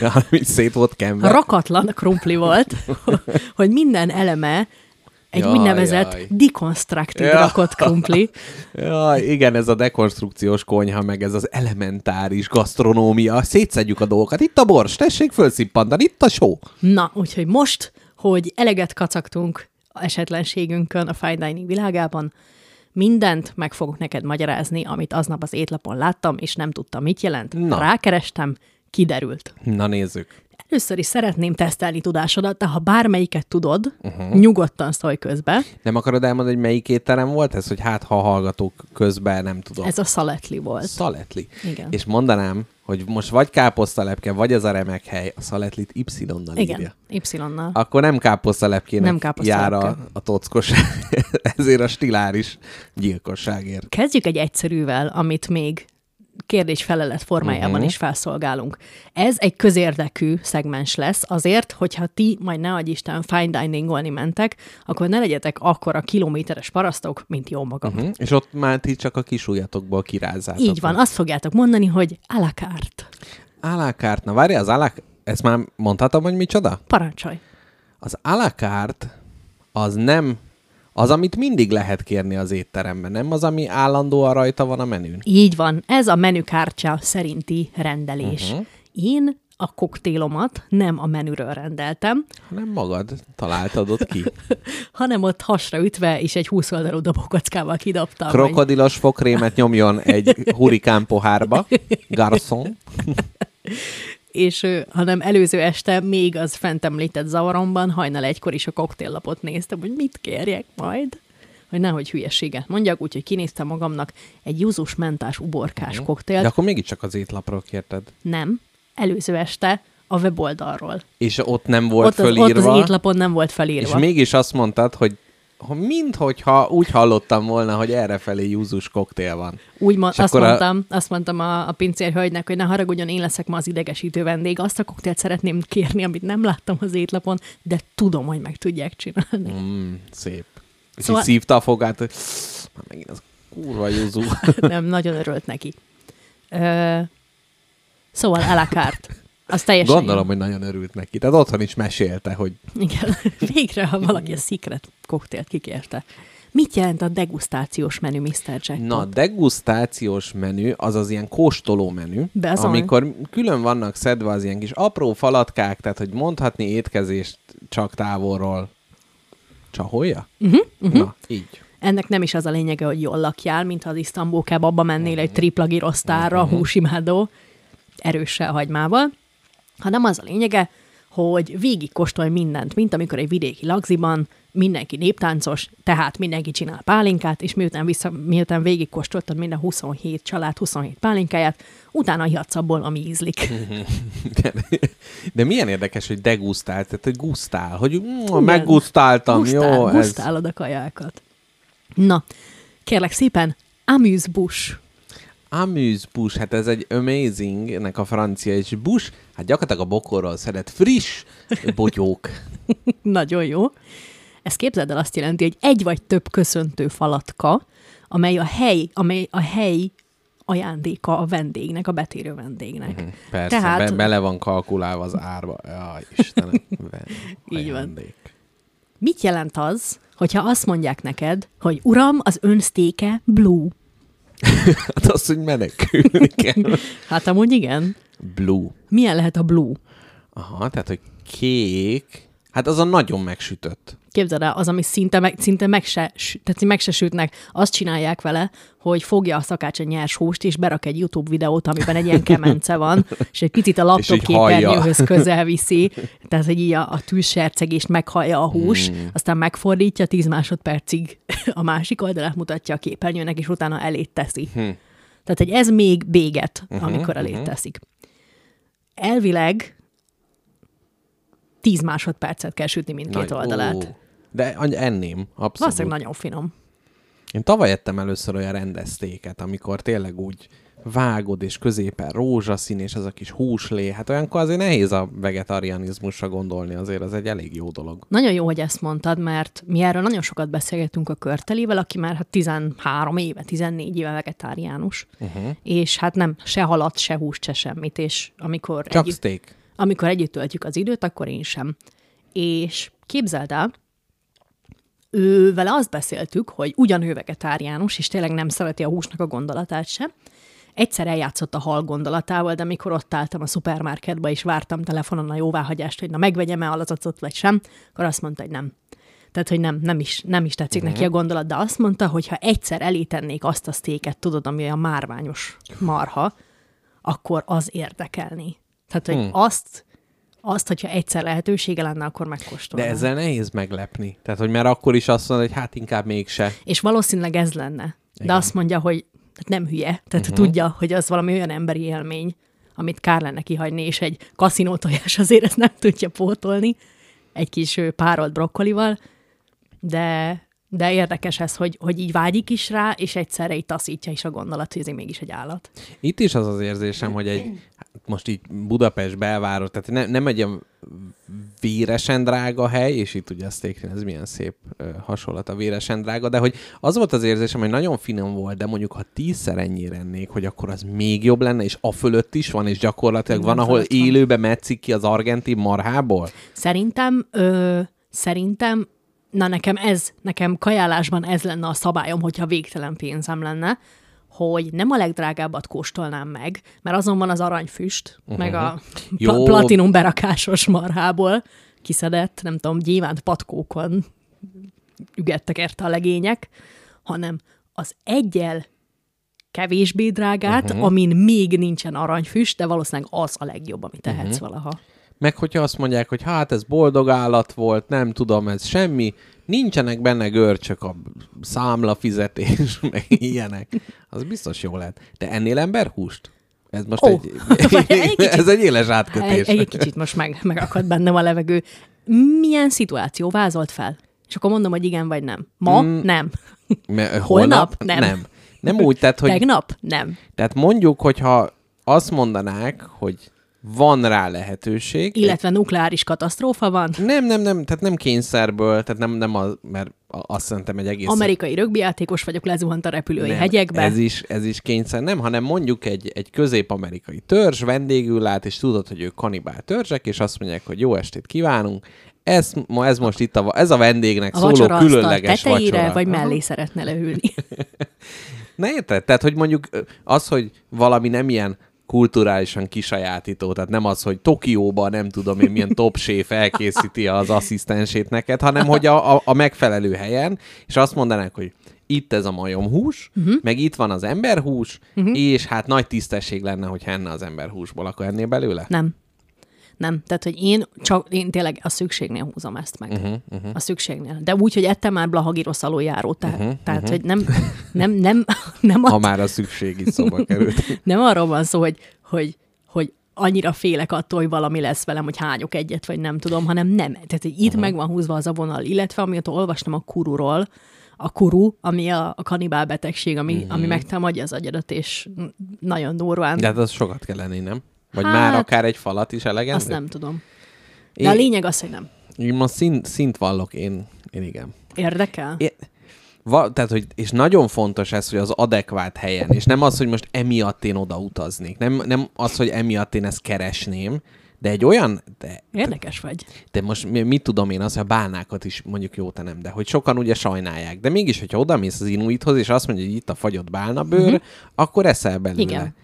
Speaker 2: Ami szét volt kenve.
Speaker 3: Rakatlan krumpli volt, hogy minden eleme egy
Speaker 2: Jaj,
Speaker 3: úgynevezett
Speaker 2: jaj.
Speaker 3: deconstructed
Speaker 2: Ja.
Speaker 3: rakott krumpli.
Speaker 2: Ja, igen, ez a dekonstrukciós konyha, meg ez az elementáris gasztronómia. Szétszedjük a dolgokat. Itt a bors, tessék fölszippantani, itt a só.
Speaker 3: Na, úgyhogy most, hogy eleget kacagtunk esetlenségünkön a fine dining világában, mindent meg fogok neked magyarázni, amit aznap az étlapon láttam, és nem tudtam, mit jelent.
Speaker 2: Na.
Speaker 3: Rákerestem, kiderült.
Speaker 2: Na nézzük.
Speaker 3: Először is szeretném tesztelni tudásodat, de ha bármelyiket tudod, uh-huh. nyugodtan szólj közbe.
Speaker 2: Nem akarod elmondani, hogy melyik étterem volt ez, hogy hát ha hallgatók közben nem tudom.
Speaker 3: Ez a szaletli volt.
Speaker 2: Szaletli.
Speaker 3: Igen.
Speaker 2: És mondanám, hogy most vagy káposztalepke, vagy ez a remek hely, a szaletlit Y-nal írja.
Speaker 3: Igen, Y-nal.
Speaker 2: Akkor nem káposztalepkének
Speaker 3: Nem káposztalepke.
Speaker 2: jár a, a tockos, ezért a stiláris gyilkosságért.
Speaker 3: Kezdjük egy egyszerűvel, amit még kérdés-felelet formájában uh-huh. is felszolgálunk. Ez egy közérdekű szegmens lesz, azért, hogyha ti majd ne adj Isten fine diningolni mentek, akkor ne legyetek akkora kilométeres parasztok, mint jó magam. Uh-huh.
Speaker 2: És ott már ti csak a kis ujjatokból kirázzátok.
Speaker 3: Így van, azt fogjátok mondani, hogy à la carte.
Speaker 2: Alákárt, na várj, az alák... Ezt már mondhatom, hogy micsoda?
Speaker 3: Parancsolj.
Speaker 2: Az alákárt az nem az, amit mindig lehet kérni az étteremben, nem az, ami állandóan rajta van a menün.
Speaker 3: Így van, ez a menükártya szerinti rendelés. Uh-huh. Én a koktélomat nem a menüről rendeltem,
Speaker 2: hanem magad találtad ott ki.
Speaker 3: hanem ott hasra ütve és egy 20 oldalú dobókockával kidobtam.
Speaker 2: Krokodilos fokrémet nyomjon egy hurikán pohárba, garçon.
Speaker 3: és hanem előző este még az fent említett zavaromban hajnal egykor is a koktéllapot néztem, hogy mit kérjek majd, hogy nehogy hülyeséget mondjak, úgyhogy kinéztem magamnak egy júzus mentás uborkás
Speaker 2: De
Speaker 3: koktélt.
Speaker 2: akkor mégiscsak az étlapról kérted.
Speaker 3: Nem, előző este a weboldalról.
Speaker 2: És ott nem volt
Speaker 3: Ott az,
Speaker 2: fölírva.
Speaker 3: ott az étlapon nem volt
Speaker 2: és
Speaker 3: felírva.
Speaker 2: mégis azt mondtad, hogy ha minthogyha úgy hallottam volna, hogy errefelé júzus koktél van.
Speaker 3: Úgy ma, azt,
Speaker 2: akkor a-
Speaker 3: mondtam, azt mondtam a, a pincérhölgynek, hogy ne haragudjon, én leszek ma az idegesítő vendég. Azt a koktélt szeretném kérni, amit nem láttam az étlapon, de tudom, hogy meg tudják csinálni.
Speaker 2: Mm, szép. És
Speaker 3: Szóval-
Speaker 2: szívta a fogát, hogy már megint az kurva júzú.
Speaker 3: nem, nagyon örült neki. Ö, szóval à la carte. Az teljesen
Speaker 2: Gondolom, hogy nagyon örült neki. Tehát otthon is mesélte, hogy
Speaker 3: jó. Igen, végre, ha valaki a secret koktélt kikérte. Mit jelent a degustációs menü, Mr. Jackpot?
Speaker 2: na, degustációs menü, az az ilyen kóstoló menü,
Speaker 3: Bezony.
Speaker 2: amikor külön vannak szedve az ilyen kis apró falatkák, tehát hogy mondhatni étkezést csak távolról. Csaholja?
Speaker 3: Uh-huh, uh-huh.
Speaker 2: Na, így.
Speaker 3: Ennek nem is az a lényege, hogy jól lakjál, mint ha az Isztambul kebabba mennél egy tripla girosztárra,
Speaker 2: Mhm.
Speaker 3: húsimádó, erőssel hagymával, hanem az a lényege, hogy végig kóstolj mindent, mint amikor egy vidéki lagziban mindenki néptáncos, tehát mindenki csinál pálinkát, és miután, vissza, miután végig kóstoltad minden 27 család 27 pálinkáját, utána hihatsz abból, ami ízlik.
Speaker 2: De, de milyen érdekes, hogy degustál, tehát hogy gusztál, hogy mm, meggusztáltam,
Speaker 3: Gusztál,
Speaker 2: jó, ez...
Speaker 3: gusztálod a kajákat. Na, kérlek szépen, amuse bush.
Speaker 2: Amuse bush, hát ez egy amazing, nek a francia, és bush, hát gyakorlatilag a bokorról szedett friss bogyók.
Speaker 3: Nagyon jó. Ez képzeld el azt jelenti, hogy egy vagy több köszöntő falatka, amely a hely, amely a hely ajándéka a vendégnek, a betérő vendégnek.
Speaker 2: Mhm, Persze,
Speaker 3: Tehát-
Speaker 2: be, bele van kalkulálva az árba. Jaj, Istenem.
Speaker 3: Így van. Mit jelent az, hogyha azt mondják neked, hogy uram, az ön sztéke blue?
Speaker 2: Hát az, hogy menekülni kell.
Speaker 3: Hát amúgy igen.
Speaker 2: Blue.
Speaker 3: Milyen lehet a blue?
Speaker 2: Aha, tehát, hogy kék, Hát az a nagyon megsütött.
Speaker 3: Képzeld el, az, ami szinte meg, szinte meg se, tehát meg se sütnek, azt csinálják vele, hogy fogja a szakács a nyers húst, és berak egy YouTube videót, amiben egy ilyen kemence van, és egy picit a laptop képernyőhöz közel viszi, tehát hogy így a, a tűzsercegést meghallja a hús,
Speaker 2: Hmm.
Speaker 3: mm. aztán megfordítja 10 másodpercig a másik oldalát mutatja a képernyőnek, és utána elét teszi.
Speaker 2: Hm.
Speaker 3: Tehát, hogy ez még béget,
Speaker 2: Mhm,
Speaker 3: uh-huh, amikor elét uh-huh. teszik. Elvileg 10 másodpercet kell sütni mindkét
Speaker 2: Nagy-
Speaker 3: oldalát.
Speaker 2: Ó. De enném, abszolút.
Speaker 3: Valószínűleg nagyon finom.
Speaker 2: Én tavaly ettem először olyan rendeztéket, amikor tényleg úgy vágod, és középen rózsaszín, és az a kis húslé. Hát olyankor azért nehéz a vegetarianizmusra gondolni, azért az egy elég jó dolog.
Speaker 3: Nagyon jó, hogy ezt mondtad, mert mi erről nagyon sokat beszélgettünk a körtelével, aki már hát 13 éve, 14 éve vegetáriánus, uh-huh. és hát nem se halat, se húst, se semmit, és amikor,
Speaker 2: Csak
Speaker 3: együtt,
Speaker 2: steak.
Speaker 3: Amikor együtt töltjük az időt, akkor én sem. És képzeld el, ő vele azt beszéltük, hogy ugyan ő vegetáriánus, és tényleg nem szereti a húsnak a gondolatát sem. Egyszer eljátszott a hal gondolatával, de mikor ott álltam a szupermarketbe, és vártam telefonon a jóváhagyást, hogy na megvegyem-e alazacot, vagy sem, akkor azt mondta, hogy nem. Tehát, hogy nem, nem is, nem is tetszik uh-huh. neki a gondolat, de azt mondta, hogy ha egyszer elétennék azt a sztéket, tudod, ami a márványos marha, akkor az érdekelni. Tehát, hogy hmm. azt, azt, hogyha egyszer lehetősége lenne, akkor
Speaker 2: De
Speaker 3: megkóstolnám.
Speaker 2: ezzel nehéz meglepni. Tehát, hogy mert akkor is azt mondod, hogy hát inkább mégse.
Speaker 3: És valószínűleg ez lenne. De
Speaker 2: Igen.
Speaker 3: azt mondja, hogy nem hülye, tehát uh-huh. tudja, hogy az valami olyan emberi élmény, amit kár lenne kihagyni, és egy kaszinótojás azért ezt nem tudja pótolni, egy kis párolt brokkolival, de, de érdekes ez, hogy, hogy így vágyik is rá, és egyszerre így taszítja is a gondolat, hogy ez mégis egy állat.
Speaker 2: Itt is az az érzésem, hogy egy, hát most így Budapest belváros, tehát ne, nem egy ilyen véresen drága hely, és itt ugye a steaknél ez milyen szép ö, hasonlat a véresen drága, de hogy az volt az érzésem, hogy nagyon finom volt, de mondjuk ha tízszer ennyire ennék, hogy akkor az még jobb lenne, és a fölött is van, és gyakorlatilag
Speaker 3: Minden
Speaker 2: van, ahol élőbe metszik ki az argentin marhából.
Speaker 3: Szerintem, ö, szerintem, na nekem ez, nekem kajálásban ez lenne a szabályom, hogyha végtelen pénzem lenne, hogy nem a legdrágábbat kóstolnám meg, mert azon van az aranyfüst, uh-huh. meg a
Speaker 2: Jó.
Speaker 3: pla- platinum berakásos marhából kiszedett, nem tudom, gyémánt patkókon ügettek érte a legények, hanem az egyel kevésbé drágát, uh-huh. amin még nincsen aranyfüst, de valószínűleg az a legjobb, amit tehetsz uh-huh. valaha.
Speaker 2: Meg hogyha azt mondják, hogy hát ez boldog állat volt, nem tudom, ez semmi, nincsenek benne görcsök, a számla fizetés, meg ilyenek, az biztos jó lehet. Te ennél emberhúst? Ez most
Speaker 3: Ó,
Speaker 2: egy,
Speaker 3: egy kicsit.
Speaker 2: ez egy éles
Speaker 3: Egy,
Speaker 2: átkötés.
Speaker 3: egy kicsit most meg, megakadt bennem a levegő. Milyen szituáció vázolt fel? És akkor mondom, hogy igen vagy nem. Ma?
Speaker 2: Mm,
Speaker 3: Nem.
Speaker 2: Mert
Speaker 3: Holnap? Nem.
Speaker 2: nem. Nem úgy, tehát, hogy
Speaker 3: Tegnap? Nem.
Speaker 2: tehát mondjuk, hogyha azt mondanák, hogy van rá lehetőség.
Speaker 3: Illetve nukleáris katasztrófa van.
Speaker 2: Nem, nem, nem, tehát nem kényszerből, tehát nem, nem az, mert azt szerintem egy egész...
Speaker 3: Amerikai rögbijátékos vagyok, lezuhant a repülői
Speaker 2: nem,
Speaker 3: hegyekbe.
Speaker 2: Ez is, ez is kényszer, nem, hanem mondjuk egy, egy közép-amerikai törzs vendégül lát, és tudod, hogy ők kanibál törzsek, és azt mondják, hogy jó estét kívánunk, ez, ma, ez most itt a, ez a vendégnek
Speaker 3: a
Speaker 2: szóló különleges
Speaker 3: tetejére,
Speaker 2: vacsora.
Speaker 3: vagy
Speaker 2: Aha.
Speaker 3: mellé szeretne leülni.
Speaker 2: Ne érted? Tehát, hogy mondjuk az, hogy valami nem ilyen kulturálisan kisajátító, tehát nem az, hogy Tokióban nem tudom én milyen top séf elkészíti az asszisztensét neked, hanem hogy a, a, a megfelelő helyen, és azt mondanák, hogy itt ez a majomhús, uh-huh. meg itt van az emberhús, uh-huh. és hát nagy tisztesség lenne, hogy enne az emberhúsból, akkor ennél belőle?
Speaker 3: Nem. Nem. Tehát, hogy én csak, én tényleg a szükségnél húzom ezt meg. Uh-huh, uh-huh. A szükségnél. De úgy, hogy ettem már blahagirosz aluljáró, tehát,
Speaker 2: Mhm,
Speaker 3: uh-huh, tehát uh-huh. hogy nem, nem, nem, nem,
Speaker 2: Ha
Speaker 3: a,
Speaker 2: már a szükség is szóba került.
Speaker 3: nem arról van szó, hogy, hogy, hogy annyira félek attól, hogy valami lesz velem, hogy hányok egyet, vagy nem tudom, hanem nem. Tehát, hogy itt uh-huh. meg van húzva az a vonal, illetve amióta olvastam a kururól, a kuru, ami a, a kanibál betegség, ami, uh-huh. ami megtámadja az agyadat, és nagyon durván.
Speaker 2: De hát az sokat kell lenni, nem? Vagy
Speaker 3: Hát,
Speaker 2: már akár egy falat is elegendő?
Speaker 3: Azt nem tudom. De
Speaker 2: Én-
Speaker 3: a lényeg az, hogy nem.
Speaker 2: Én most szint, szint vallok, én, én igen.
Speaker 3: Érdekel?
Speaker 2: É, va, tehát, hogy, és nagyon fontos ez, hogy az adekvát helyen, és nem az, hogy most emiatt én oda utaznék, nem, nem az, hogy emiatt én ezt keresném, de egy olyan, de,
Speaker 3: Érdekes vagy.
Speaker 2: de most mi- mit tudom én, az, hogy a bálnákat is mondjuk jó te nem, de hogy sokan ugye sajnálják, de mégis, hogyha oda mész az inuithoz, és azt mondja, hogy itt a fagyott bálnabőr, uh-huh. akkor eszel belőle.
Speaker 3: Igen.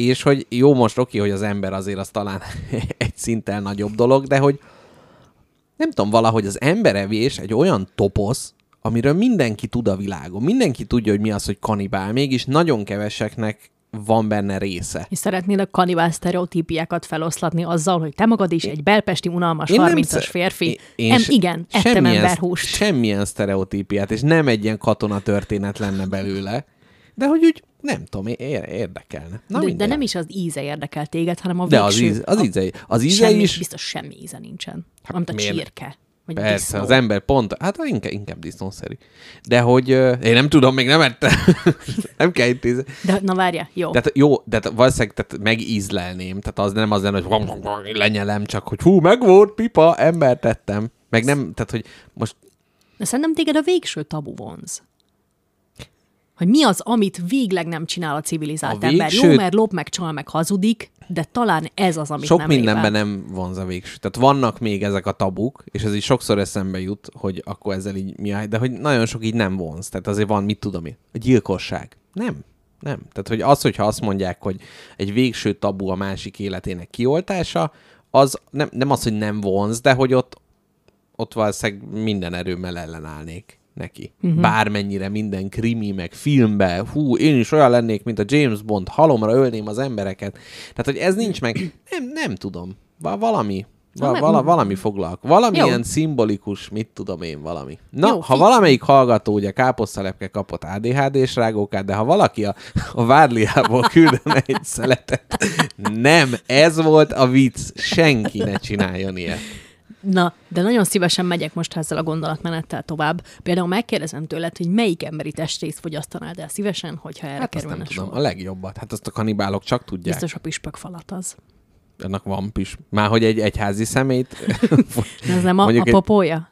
Speaker 2: És hogy jó, most oké, hogy az ember azért az talán egy szinten nagyobb dolog, de hogy nem tudom, valahogy az emberevés egy olyan toposz, amiről mindenki tud a világon. Mindenki tudja, hogy mi az, hogy kanibál. Mégis nagyon keveseknek van benne része.
Speaker 3: És szeretnél a kanibál sztereotípiákat feloszlatni azzal, hogy te magad is egy belpesti unalmas 30-as
Speaker 2: sze-
Speaker 3: férfi.
Speaker 2: én
Speaker 3: nem,
Speaker 2: se-
Speaker 3: igen, ettem emberhúst.
Speaker 2: Semmilyen sztereotípiát, és nem egy ilyen katona történet lenne belőle. De hogy úgy, nem tudom, ér- érdekelne. Na
Speaker 3: De, de nem is az íze érdekel téged, hanem a
Speaker 2: De
Speaker 3: végső.
Speaker 2: az, íz, az íze, az íze
Speaker 3: semmi,
Speaker 2: is,
Speaker 3: Biztos semmi íze nincsen. Hát Mint a
Speaker 2: miért?
Speaker 3: csirke. Vagy
Speaker 2: Persze,
Speaker 3: disznó.
Speaker 2: az ember pont, hát inkább, inkább disznószerű. De hogy ö, én nem tudom, még nem ettem. nem kell intézni.
Speaker 3: De na várja, jó.
Speaker 2: Tehát jó, de valószínűleg tehát megízlelném. Tehát az nem az lenne, hogy lenyelem, csak hogy hú, meg volt, pipa, embert tettem. Meg nem, tehát hogy most
Speaker 3: De szerintem téged a végső tabu vonz. Hogy mi az, amit végleg nem csinál a civilizált
Speaker 2: A
Speaker 3: ember.
Speaker 2: végső-
Speaker 3: Jó, mert lop, meg csal, meg hazudik, de talán ez az, amit
Speaker 2: sok
Speaker 3: nem
Speaker 2: mindenben
Speaker 3: ével.
Speaker 2: nem vonz a végső. Tehát vannak még ezek a tabuk, és ez így sokszor eszembe jut, hogy akkor ezzel így mi a- de hogy nagyon sok így nem vonz. Tehát azért van, mit tudom én, a gyilkosság. Nem. Nem. Tehát, hogy az, hogyha azt mondják, hogy egy végső tabu a másik életének kioltása, az nem, nem az, hogy nem vonz, de hogy ott, ott valószínűleg minden erőmmel ellenállnék neki. Uh-huh. Bármennyire minden krimi, meg filmbe, hú, én is olyan lennék, mint a James Bond, halomra ölném az embereket. Tehát, hogy ez nincs meg, nem, nem tudom. Va- valami, va-
Speaker 3: nem-
Speaker 2: vala, valami foglalk. Valamilyen
Speaker 3: Jó.
Speaker 2: szimbolikus, mit tudom én, valami. Na,
Speaker 3: Jó,
Speaker 2: ha
Speaker 3: figyelj.
Speaker 2: valamelyik hallgató ugye káposztalepke kapott ADHD-s rágókát, de ha valaki a, a várliából küldene egy szeletet, nem, ez volt a vicc, senki ne csináljon ilyet.
Speaker 3: Na, de nagyon szívesen megyek most ezzel a gondolatmenettel tovább. Például megkérdezem tőled, hogy melyik emberi testrészt fogyasztanád el szívesen, hogyha erre
Speaker 2: Hát azt
Speaker 3: kerülne
Speaker 2: nem tudom,
Speaker 3: sor.
Speaker 2: a legjobbat. Hát azt a kanibálok csak tudják.
Speaker 3: Biztos a püspök falat az.
Speaker 2: Annak van pis. Már hogy egy egyházi szemét,
Speaker 3: Ez nem a, a
Speaker 2: egy-
Speaker 3: popója?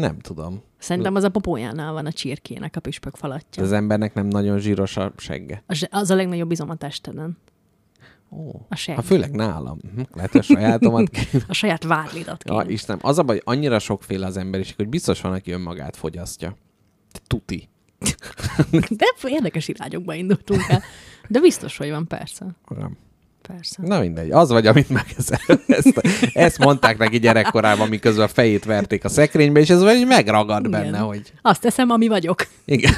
Speaker 2: nem tudom.
Speaker 3: Szerintem az a popójánál van a csirkének a püspök falatja.
Speaker 2: Az embernek nem nagyon zsíros a segge.
Speaker 3: Az, az a legnagyobb izom a testeden.
Speaker 2: Ó.
Speaker 3: A.
Speaker 2: Ha főleg nálam. Hm, Lehet, hogy a sajátomat
Speaker 3: A saját várlidat
Speaker 2: Ja. Istenem, az a baj, annyira sokféle az emberiség, hogy biztos van, aki önmagát fogyasztja. Tuti.
Speaker 3: De érdekes irányokba indultunk el. De biztos, hogy van, persze.
Speaker 2: Nem.
Speaker 3: Persze.
Speaker 2: Na mindegy, az vagy, amit megeszel. Ezt, ezt mondták neki gyerekkorában, miközben a fejét verték a szekrénybe, és ez vagy megragad
Speaker 3: Igen.
Speaker 2: benne, hogy
Speaker 3: Azt teszem, ami vagyok.
Speaker 2: igen.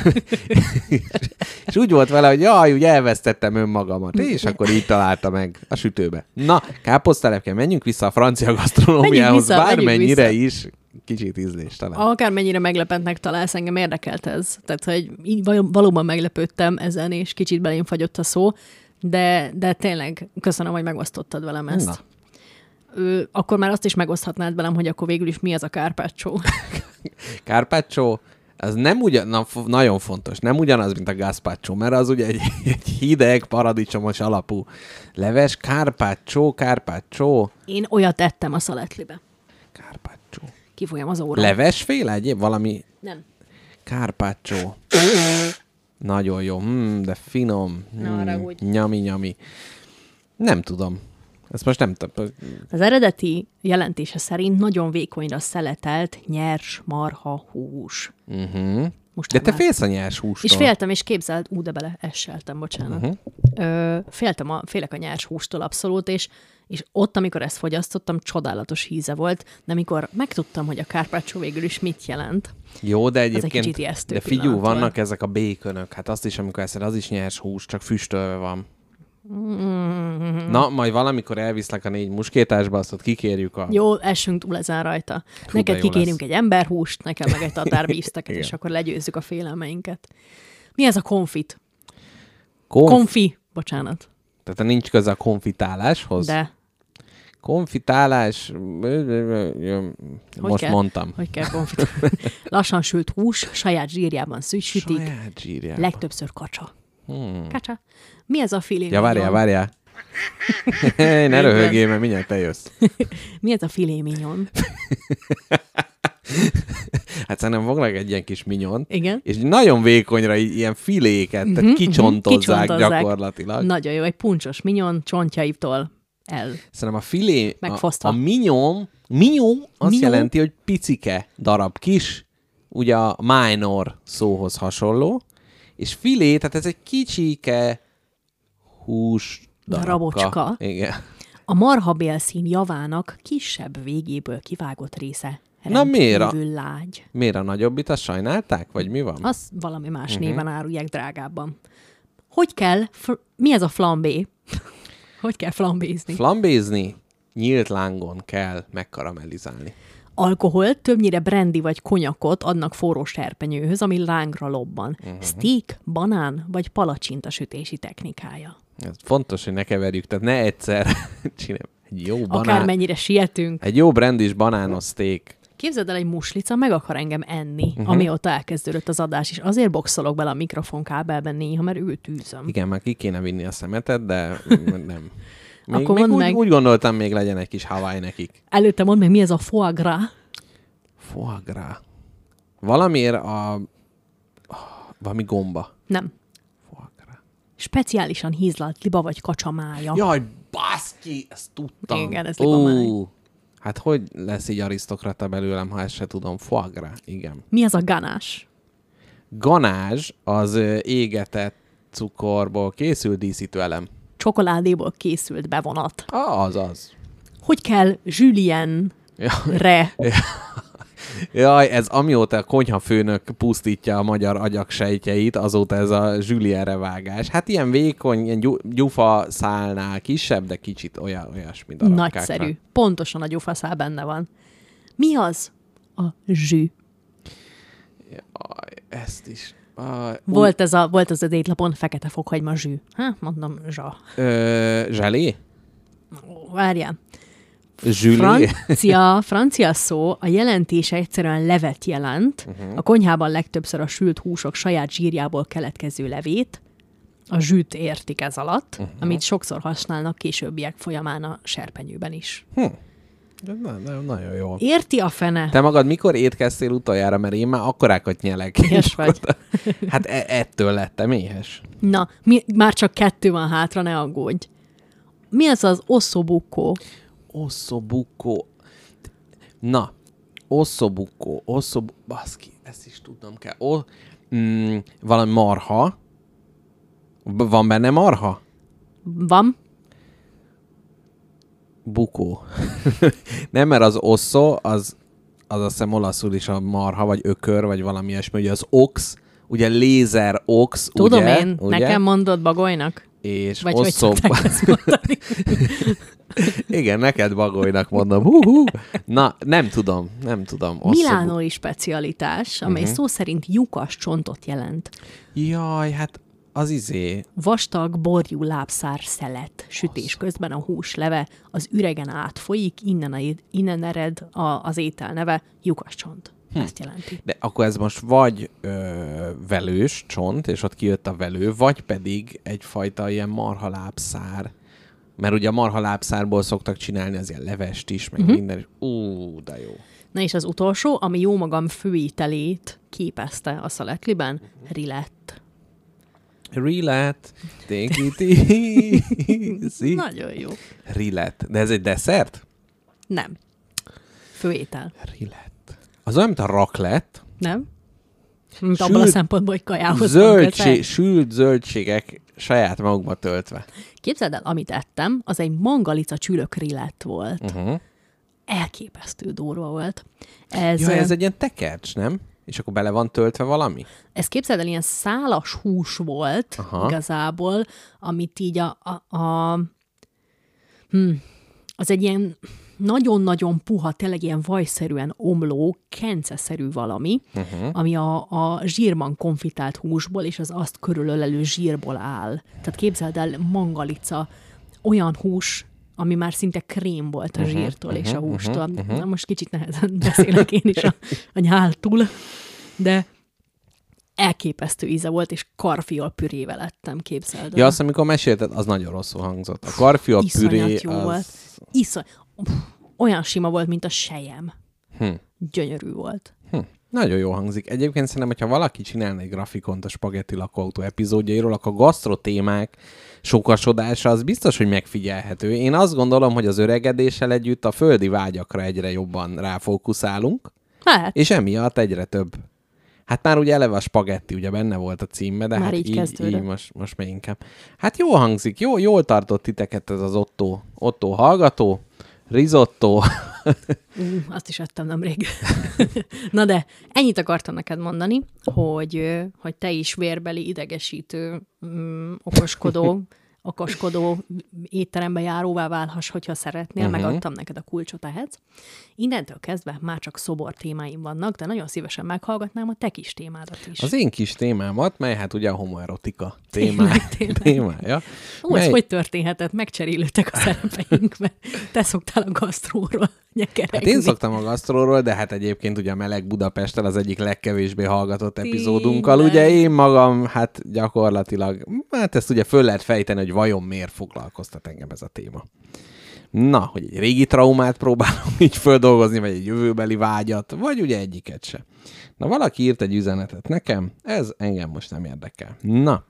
Speaker 2: és úgy volt vele, hogy jaj, úgy elvesztettem önmagamat, és akkor így találta meg a sütőbe. Na, káposztelepke, menjünk vissza a francia gasztronómiához, bármennyire
Speaker 3: vissza.
Speaker 2: is kicsit ízléstelen.
Speaker 3: Akármennyire meglepentnek találsz, engem érdekelt ez. Tehát, hogy így val- valóban meglepődtem ezen, és kicsit belém fagyott a szó, de, de tényleg köszönöm, hogy megosztottad velem ezt.
Speaker 2: Na.
Speaker 3: Ő, akkor már azt is megoszthatnád velem, hogy akkor végül is mi az a kárpácsó.
Speaker 2: Carpaccio, az nem ugyan, na, f- nagyon fontos, nem ugyanaz, mint a gazpacho, mert az ugye egy, egy hideg, paradicsomos alapú leves. Carpaccio, Carpaccio,
Speaker 3: Én olyat ettem a szaletlibe.
Speaker 2: Carpaccio.
Speaker 3: Kifolyam az óra.
Speaker 2: Levesféle egyéb? Valami
Speaker 3: Nem.
Speaker 2: Carpaccio. Nagyon jó, mm, de finom. Mm,
Speaker 3: haragudj.
Speaker 2: nyami, nyami. Nem tudom. Ezt most nem tudom.
Speaker 3: Az eredeti jelentése szerint nagyon vékonyra szeletelt nyers marha hús.
Speaker 2: Uh-huh.
Speaker 3: Most
Speaker 2: De te
Speaker 3: már-
Speaker 2: félsz a nyers hústól.
Speaker 3: És féltem, és képzeld, ú, de bele esseltem, bocsánat. Uh-huh. Ö, féltem a, félek a nyers hústól abszolút, és, és ott, amikor ezt fogyasztottam, csodálatos híze volt, de amikor megtudtam, hogy a kárpácsó végül is mit jelent,
Speaker 2: Jó, de
Speaker 3: egy
Speaker 2: egyébként,
Speaker 3: ijesztő
Speaker 2: de figyú, vannak ezek a békönök, hát azt is, amikor eszed, az is nyers hús, csak füstölve van.
Speaker 3: Mm-hmm.
Speaker 2: Na, majd valamikor elviszlek a négy muskétásba, azt ott kikérjük a...
Speaker 3: jó, essünk túl ezen rajta.
Speaker 2: de
Speaker 3: Neked
Speaker 2: jó
Speaker 3: kikérjünk
Speaker 2: lesz.
Speaker 3: egy emberhúst, nekem meg egy tatárvízteket, és akkor legyőzzük a félelmeinket. Mi ez a konfit?
Speaker 2: Konf...
Speaker 3: Konfi, bocsánat.
Speaker 2: Tehát nincs köze a konfitáláshoz?
Speaker 3: De
Speaker 2: Konfitálás... Most
Speaker 3: kell?
Speaker 2: mondtam.
Speaker 3: hogy kell konfit? Lassan sült hús, saját zsírjában sütik,
Speaker 2: Saját zsírjában.
Speaker 3: legtöbbször kacsa.
Speaker 2: Hmm.
Speaker 3: Kacsa. Mi ez a filé
Speaker 2: Ja, várjál, várjál. ne röhögjél, mert mindjárt te jössz.
Speaker 3: Mi ez a filé mignon?
Speaker 2: Hát szerintem fognak egy ilyen kis minyon,
Speaker 3: Igen.
Speaker 2: és nagyon vékonyra így, ilyen filéket, tehát
Speaker 3: mhm,
Speaker 2: kicsontozzák
Speaker 3: kicsontozzák.
Speaker 2: gyakorlatilag.
Speaker 3: Nagyon jó, egy puncsos mignon csontjaitól el.
Speaker 2: Szerintem a filé, a,
Speaker 3: Megfosztva.
Speaker 2: a mignon, mignon azt
Speaker 3: Mignon?
Speaker 2: jelenti, hogy picike darab, kis, ugye a minor szóhoz hasonló, és filé, tehát ez egy kicsike hús darabka.
Speaker 3: Darabocska.
Speaker 2: Igen.
Speaker 3: A marhabélszín javának kisebb végéből kivágott része
Speaker 2: Na, miért a-
Speaker 3: lágy.
Speaker 2: Miért a nagyobbit, azt sajnálták, vagy mi van?
Speaker 3: Az valami más uh-huh. néven árulják drágábban. Hogy kell, fr- mi ez a flambé? hogy kell flambézni?
Speaker 2: Flambézni nyílt lángon kell megkaramellizálni.
Speaker 3: Alkoholt, többnyire brandy vagy konyakot adnak forró serpenyőhöz, ami lángra lobban. Uh-huh. Steak, banán vagy palacsinta sütési technikája.
Speaker 2: Ez fontos, hogy ne keverjük, tehát ne egyszer csinálj. Egy jó banán,
Speaker 3: Akármennyire sietünk.
Speaker 2: egy jó brandis banános steak.
Speaker 3: Képzeld el, egy muslica meg akar engem enni, uh-huh. amióta elkezdődött az adás, és azért boxolok bele a mikrofonkábelben néha, mert őt űzöm.
Speaker 2: Igen, már ki kéne vinni a szemetet, de nem. Még,
Speaker 3: Akkor
Speaker 2: még úgy,
Speaker 3: meg.
Speaker 2: úgy gondoltam, még legyen egy kis Hawaii nekik.
Speaker 3: Előtte mondd meg, mi ez a foie gras?
Speaker 2: Foie gras. Valamiért a... Valami gomba.
Speaker 3: Nem.
Speaker 2: Foie gras.
Speaker 3: Speciálisan hízlalt liba vagy kacsamája.
Speaker 2: Jaj, baszki, ezt tudtam.
Speaker 3: Igen, ez libamáj.
Speaker 2: Hát hogy lesz így arisztokrata belőlem, ha ezt se tudom? Foie gras, igen.
Speaker 3: Mi ez a ganás?
Speaker 2: Ganázs az égetett cukorból készült díszítő elem.
Speaker 3: Csokoládéból készült bevonat.
Speaker 2: Ah, az az.
Speaker 3: Hogy kell Julien-re
Speaker 2: Ja. Jaj, ez amióta a konyhafőnök pusztítja a magyar agyak sejtjeit, azóta ez a Julienre vágás. Hát ilyen vékony, ilyen gyu- gyufa szálnál kisebb, de kicsit olyan, olyasmi darabkákra.
Speaker 3: nagyszerű. Pontosan a gyufaszál benne van. Mi az? A zsű.
Speaker 2: Aj, ezt is. Aj,
Speaker 3: Volt ez, a, volt az az étlapon fekete fokhagyma zsű. Hát, mondom, zsa.
Speaker 2: Ö, zselé?
Speaker 3: Várjál.
Speaker 2: Zsülé?
Speaker 3: Francia, francia szó, a jelentése egyszerűen levet jelent. Uh-huh. A konyhában legtöbbször a sült húsok saját zsírjából keletkező levét, a zsűt értik ez alatt, uh-huh. amit sokszor használnak későbbiek folyamán a serpenyőben is.
Speaker 2: Ez na, na, nagyon jó.
Speaker 3: Érti a fene?
Speaker 2: Te magad mikor étkeztél utoljára, mert én már akkorákat nyelek.
Speaker 3: Éhes vagy.
Speaker 2: Hát e- ettől lettem éhes.
Speaker 3: Na, mi, már csak kettő van hátra, ne aggódj. Mi az az ossobuco?
Speaker 2: Ossobuco. Na, ossobuco, ossob... Baszki, ezt is tudnom kell. O... Mm, valami marha. B- van benne marha?
Speaker 3: Van?
Speaker 2: Bukó. Nem, mert az osszó, az, az azt hiszem olaszul is a marha, vagy ökör, vagy valami ilyesmi. Ugye az ox, ugye lézer ox,
Speaker 3: Tudom
Speaker 2: ugye?
Speaker 3: én,
Speaker 2: ugye?
Speaker 3: nekem mondod bagolynak?
Speaker 2: És
Speaker 3: Vagy
Speaker 2: osszó... Igen, neked bagolynak mondom. Hú, hú. Na, nem tudom, nem tudom. Osszó-
Speaker 3: Milánói specialitás, amely uh-huh. szó szerint lyukas csontot jelent.
Speaker 2: Jaj, hát az izé.
Speaker 3: Vastag, borjú lábszár szelet. Sütés közben a hús leve az üregen átfolyik, innen, a, innen ered a, az étel neve lyukascsont. Hm. Ezt jelenti.
Speaker 2: De akkor ez most vagy ö, velős csont, és ott kijött a velő, vagy pedig egyfajta ilyen marhalábszár. Mert ugye a marhalábszárból szoktak csinálni az ilyen levest is, meg uh-huh. minden. Ú, de jó.
Speaker 3: Na és az utolsó, ami jó magam főítelét képezte a szaletliben, rilett.
Speaker 2: Rillet, take it easy.
Speaker 3: Nagyon jó.
Speaker 2: Rillet. De ez egy desszert?
Speaker 3: Nem. Főétel.
Speaker 2: Rillet. Az olyan, mint a raclette.
Speaker 3: Nem? Mint abban a
Speaker 2: Sült
Speaker 3: szempontból, hogy kajához
Speaker 2: Zöldség, sült zöldségek saját magukba töltve.
Speaker 3: Képzeld el, amit ettem, az egy mangalica csülök rillet volt.
Speaker 2: Uh-huh.
Speaker 3: Elképesztő durva volt. Ez,
Speaker 2: Ja, ez egy ilyen tekercs, nem? És akkor bele van töltve valami?
Speaker 3: ez képzeld el, ilyen szálas hús volt
Speaker 2: Aha.
Speaker 3: Igazából, amit így a, a, a hm, az egy ilyen nagyon-nagyon puha, tényleg ilyen vajszerűen omló, kenceszerű valami, uh-huh. ami a, a zsírban konfitált húsból és az azt körülölelő zsírból áll. Tehát képzeld el, mangalica, olyan hús, ami már szinte krém volt a zsírtól uh-huh, és a hústól. Uh-huh. Na most kicsit nehezen beszélek én is a, a nyáltul, de elképesztő íze volt, és karfiol pürével ettem, képzeld el.
Speaker 2: Ja, azt, amikor mesélted, az nagyon rosszul hangzott. A karfia püré
Speaker 3: jó
Speaker 2: az...
Speaker 3: volt. Iszony... Pff, Olyan sima volt, mint a sejem.
Speaker 2: Hm.
Speaker 3: Gyönyörű volt.
Speaker 2: Hm. Nagyon jó hangzik. Egyébként szerintem, hogyha valaki csinálna egy grafikont a Spagetti lakóautó epizódjairól, akkor gasztro témák sokasodása az biztos, hogy megfigyelhető. Én azt gondolom, hogy az öregedéssel együtt a földi vágyakra egyre jobban ráfókuszálunk,
Speaker 3: Hát,
Speaker 2: és emiatt egyre több Hát már ugye eleve a spagetti ugye benne volt a címbe, de
Speaker 3: Már
Speaker 2: hát
Speaker 3: így
Speaker 2: így,
Speaker 3: kezdődött.
Speaker 2: így most, most még inkább. Hát jó hangzik, jó, jól tartott titeket ez az Otto, Otto hallgató, risotto.
Speaker 3: Uh, azt is ettem nemrég. Na de, ennyit akartam neked mondani, hogy, hogy te is vérbeli, idegesítő, mm, okoskodó, okoskodó étterembe járóvá válhass, hogyha szeretnél, uh-huh. megadtam neked a kulcsot ehhez. Innentől kezdve már csak szobor témáim vannak, de nagyon szívesen meghallgatnám a te kis témádat is.
Speaker 2: Az én kis témámat, mely hát ugye a homoerotika témá,
Speaker 3: Tényleg, tényleg.
Speaker 2: témája.
Speaker 3: Ó, ez
Speaker 2: mely-
Speaker 3: hogy történhetett? Megcserélődtek a szerepeink, mert te szoktál a gasztróról nyekeregni.
Speaker 2: Hát én szoktam a gasztróról, de hát egyébként ugye a Meleg Budapesttel az egyik legkevésbé hallgatott epizódunkkal.
Speaker 3: Tényleg.
Speaker 2: Ugye én magam, hát gyakorlatilag, hát ezt ugye föl lehet fejteni, hogy vajon miért foglalkoztat engem ez a téma. Na, hogy egy régi traumát próbálom így földolgozni, vagy egy jövőbeli vágyat, vagy ugye egyiket se. Na, valaki írt egy üzenetet nekem, ez engem most nem érdekel. Na,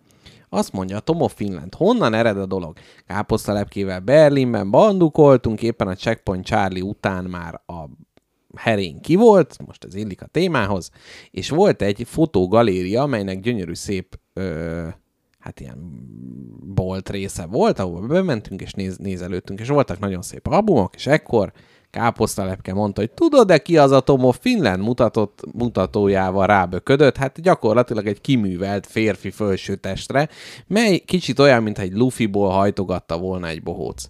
Speaker 2: azt mondja, Tom of Finland, honnan ered a dolog? Káposztalepkével Berlinben bandukoltunk, éppen a Checkpoint Charlie után már a herény ki volt, most ez illik a témához, és volt egy fotogaléria, amelynek gyönyörű szép, ö, hát ilyen bolt része volt, ahol bementünk és néz, nézelődtünk, és voltak nagyon szép albumok, és ekkor Káposztalepke mondta, hogy tudod-e ki az a Tom of Finland mutatott, mutatójával ráböködött? Hát gyakorlatilag egy kiművelt férfi felső testre, mely kicsit olyan, mintha egy lufiból hajtogatta volna egy bohóc.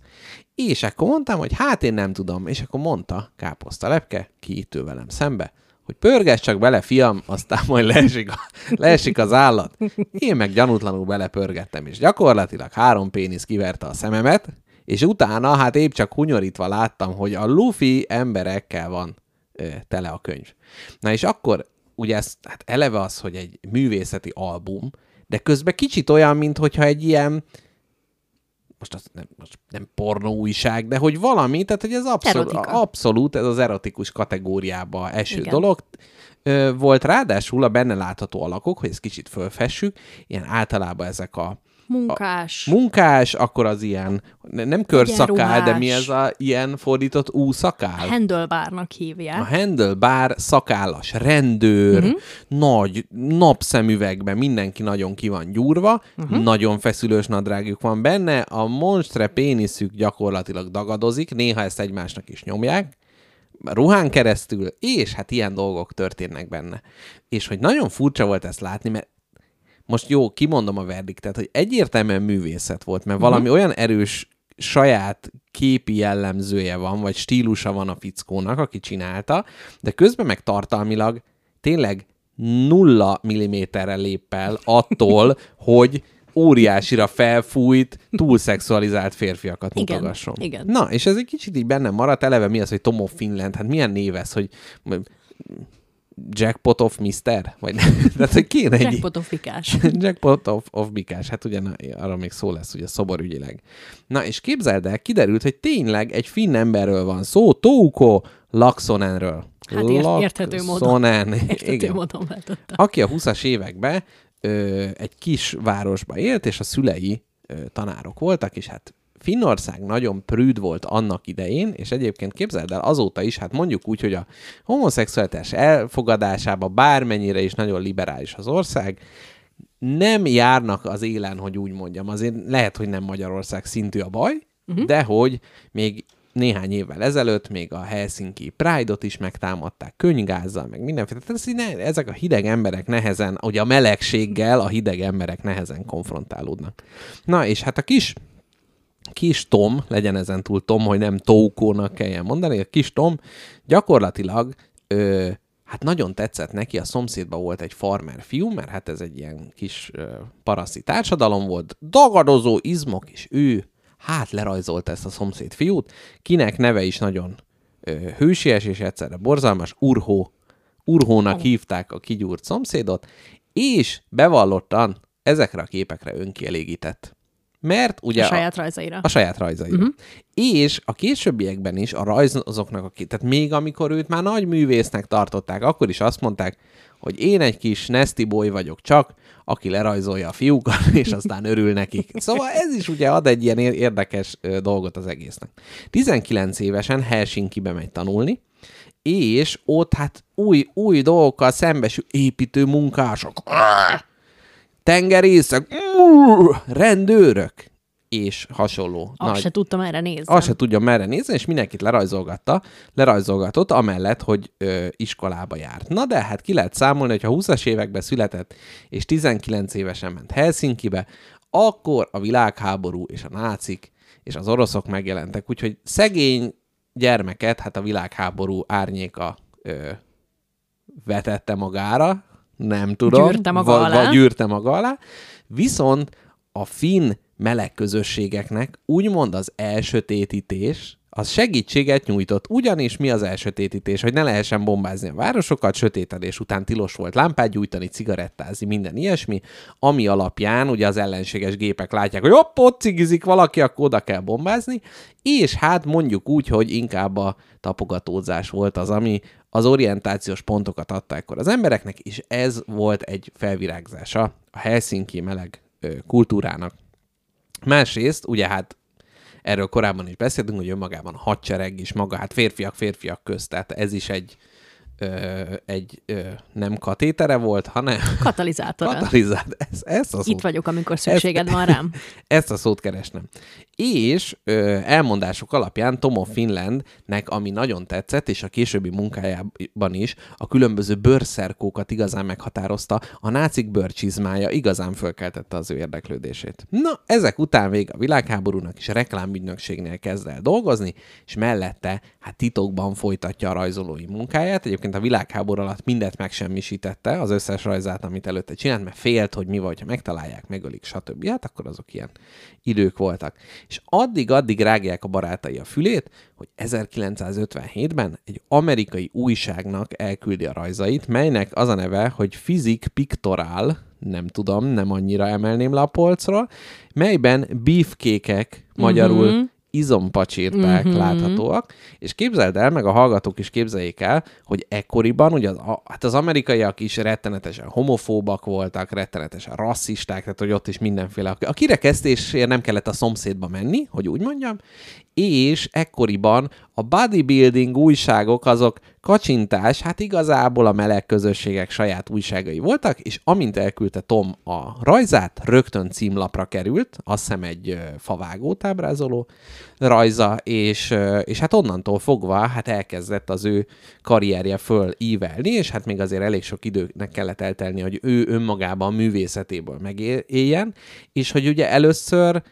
Speaker 2: És akkor mondtam, hogy hát én nem tudom, és akkor mondta Káposztalepke, ki itt ül velem szembe, hogy pörgess csak bele, fiam, aztán majd leesik, a, leesik az állat. Én meg gyanútlanul belepörgettem, és gyakorlatilag három pénisz kiverte a szememet, és utána hát épp csak hunyorítva láttam, hogy a lufi emberekkel van ö, tele a könyv. Na és akkor ugye ez, hát eleve az, hogy egy művészeti album, de közben kicsit olyan, mintha egy ilyen, most, az nem, most nem pornó újság, de hogy valami, tehát hogy ez abszolút,
Speaker 3: Erotika.
Speaker 2: abszolút ez az erotikus kategóriába eső
Speaker 3: Igen.
Speaker 2: dolog. Volt ráadásul a benne látható alakok, hogy ezt kicsit fölfessük, ilyen általában ezek a
Speaker 3: Munkás.
Speaker 2: munkás, akkor az ilyen, ne- nem körszakál, de mi ez a ilyen fordított úszakál?
Speaker 3: Handlebárnak hívják.
Speaker 2: A handlebar szakállas rendőr, uh-huh. nagy napszemüvegben mindenki nagyon ki van gyúrva, uh-huh. nagyon feszülős nadrágjuk van benne, a monstre péniszük gyakorlatilag dagadozik, néha ezt egymásnak is nyomják, ruhán keresztül, és hát ilyen dolgok történnek benne. És hogy nagyon furcsa volt ezt látni, mert most jó, kimondom a verdiktet, hogy egyértelműen művészet volt, mert valami olyan erős saját képi jellemzője van, vagy stílusa van a fickónak, aki csinálta, de közben meg tartalmilag tényleg nulla milliméterre lép el attól, hogy óriásira felfújt, túlszexualizált férfiakat
Speaker 3: Igen,
Speaker 2: mutogasson.
Speaker 3: igen.
Speaker 2: Na, és ez egy kicsit így bennem maradt, eleve mi az, hogy Tom of Finland, hát milyen név ez, hogy Jackpot of Mister? Vagy tehát, hogy kéne egy...
Speaker 3: Jackpotofikás.
Speaker 2: Jackpot of, of Bikás, hát ugye na, arra még szó lesz ugye szoborügyileg. Na és képzeld el, kiderült, hogy tényleg egy finn emberről van szó, Touko Laxonenről.
Speaker 3: Hát ért- érthető módon. Értető
Speaker 2: igen.
Speaker 3: módon váltotta.
Speaker 2: Aki a 20-as években ö, egy kis városba élt, és a szülei ö, tanárok voltak, és hát Finnország nagyon prűd volt annak idején, és egyébként képzeld el azóta is, hát mondjuk úgy, hogy a homoszexualitás elfogadásában bármennyire is nagyon liberális az ország, nem járnak az élen, hogy úgy mondjam. Azért lehet, hogy nem Magyarország szintű a baj, uh-huh. de hogy még néhány évvel ezelőtt még a Helsinki Pride-ot is megtámadták könygázzal, meg mindenféle. Tehát ez ne, ezek a hideg emberek nehezen, ugye a melegséggel a hideg emberek nehezen konfrontálódnak. Na, és hát a kis kis Tom, legyen ezen túl Tom, hogy nem Tókónak kelljen mondani, a kis Tom gyakorlatilag ö, hát nagyon tetszett neki, a szomszédban volt egy farmer fiú, mert hát ez egy ilyen kis ö, paraszti társadalom volt, dagadozó izmok, és ő hát lerajzolta ezt a szomszéd fiút, kinek neve is nagyon ö, hősies és egyszerre borzalmas, Urhó. Urhónak hívták a kigyúrt szomszédot, és bevallottan ezekre a képekre önkielégített. Mert ugye
Speaker 3: A saját rajzaira.
Speaker 2: a saját rajzaira. Uh-huh. És a későbbiekben is a rajzoknak, a, tehát még amikor őt már nagy művésznek tartották, akkor is azt mondták, hogy én egy kis nesty boy vagyok csak, aki lerajzolja a fiúkat, és aztán örül nekik. Szóval ez is ugye ad egy ilyen ér- érdekes dolgot az egésznek. 19 évesen Helsinkibe megy tanulni, és ott hát új, új dolgokkal szembesül építő munkások, tengerészek, rendőrök, és hasonló.
Speaker 3: Azt se tudtam erre nézni.
Speaker 2: Azt se tudja merre nézni, és mindenkit lerajzolgatta, lerajzolgatott, amellett, hogy ö, iskolába járt. Na de hát ki lehet számolni, hogy ha 20-as években született, és 19 évesen ment Helsinkibe, akkor a világháború és a nácik és az oroszok megjelentek. Úgyhogy szegény gyermeket, hát a világháború árnyéka ö, vetette magára, nem tudom.
Speaker 3: Gyűrte maga
Speaker 2: vagy,
Speaker 3: alá.
Speaker 2: Vagy gyűrte maga alá. Viszont a finn meleg közösségeknek úgymond az elsötétítés, az segítséget nyújtott. Ugyanis mi az elsötétítés? Hogy ne lehessen bombázni a városokat, sötétedés után tilos volt lámpát gyújtani, cigarettázni, minden ilyesmi, ami alapján ugye az ellenséges gépek látják, hogy hopp, ott cigizik valaki, akkor oda kell bombázni, és hát mondjuk úgy, hogy inkább a tapogatózás volt az, ami az orientációs pontokat adta ekkor az embereknek, és ez volt egy felvirágzása a Helsinki meleg kultúrának. Másrészt, ugye hát erről korábban is beszéltünk, hogy önmagában a hadsereg is maga, hát férfiak férfiak közt, tehát ez is egy, ö, egy ö, nem katétere volt, hanem
Speaker 3: Katalizátora.
Speaker 2: katalizált. Ez, ezt a szót
Speaker 3: Itt vagyok, amikor szükséged van rám.
Speaker 2: ezt a szót keresnem. És ö, elmondások alapján Tom of Finlandnek, ami nagyon tetszett, és a későbbi munkájában is a különböző bőrszerkókat igazán meghatározta, a nácik bőrcsizmája igazán fölkeltette az ő érdeklődését. Na, ezek után vég a világháborúnak is a reklámügynökségnél kezd el dolgozni, és mellette hát titokban folytatja a rajzolói munkáját. Egyébként a világháború alatt mindet megsemmisítette, az összes rajzát, amit előtte csinált, mert félt, hogy mi vagy, ha megtalálják, megölik, stb. Hát akkor azok ilyen idők voltak. És addig-addig rágják a barátai a fülét, hogy 1957-ben egy amerikai újságnak elküldi a rajzait, melynek az a neve, hogy Physic Pictoral, nem tudom, nem annyira emelném le a polcról, melyben beefkékek, magyarul
Speaker 3: Mhm.
Speaker 2: Izompacsirták
Speaker 3: Mhm.
Speaker 2: láthatóak, és képzeld el, meg a hallgatók is képzeljék el, hogy ekkoriban ugye az, a, hát az amerikaiak is rettenetesen homofóbak voltak, rettenetesen rasszisták, tehát hogy ott is mindenféle. A kirekesztésért nem kellett a szomszédba menni, hogy úgy mondjam, és ekkoriban a bodybuilding újságok azok kacsintás, hát igazából a meleg közösségek saját újságai voltak, és amint elküldte Tom a rajzát, rögtön címlapra került, azt hiszem egy favágót ábrázoló rajza, és, és hát onnantól fogva hát elkezdett az ő karrierje föl ívelni, és hát még azért elég sok időnek kellett eltelni, hogy ő önmagában művészetéből megéljen, és hogy ugye először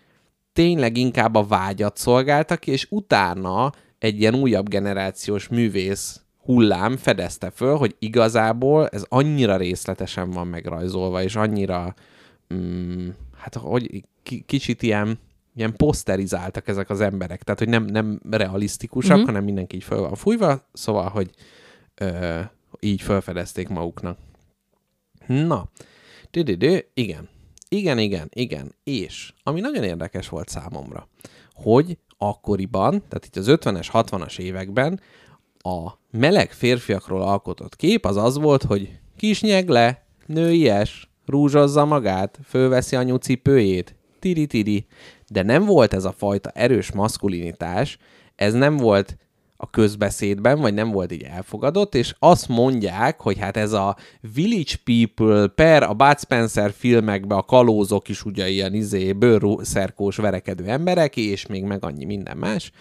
Speaker 2: tényleg inkább a vágyat szolgáltak, és utána egy ilyen újabb generációs művész hullám fedezte föl, hogy igazából ez annyira részletesen van megrajzolva, és annyira, mm, hát hogy ki- kicsit ilyen, ilyen poszterizáltak ezek az emberek, tehát hogy nem, nem realisztikusak,
Speaker 3: Mhm.
Speaker 2: mm-hmm. hanem mindenki így föl van fújva, szóval, hogy ö, így felfedezték maguknak. Na, Dü-dü-dü, igen. Igen, igen, igen. És ami nagyon érdekes volt számomra, hogy akkoriban, tehát itt az 50-es, 60-as években a meleg férfiakról alkotott kép az az volt, hogy kis nyegle, nőies, rúzsozza magát, fölveszi anyu cipőjét, tiri-tiri. De nem volt ez a fajta erős maszkulinitás, ez nem volt a közbeszédben, vagy nem volt így elfogadott, és azt mondják, hogy hát ez a Village People per a Bud Spencer filmekben a kalózok is ugye ilyen izé, bőrszerkós verekedő emberek, és még meg annyi minden más,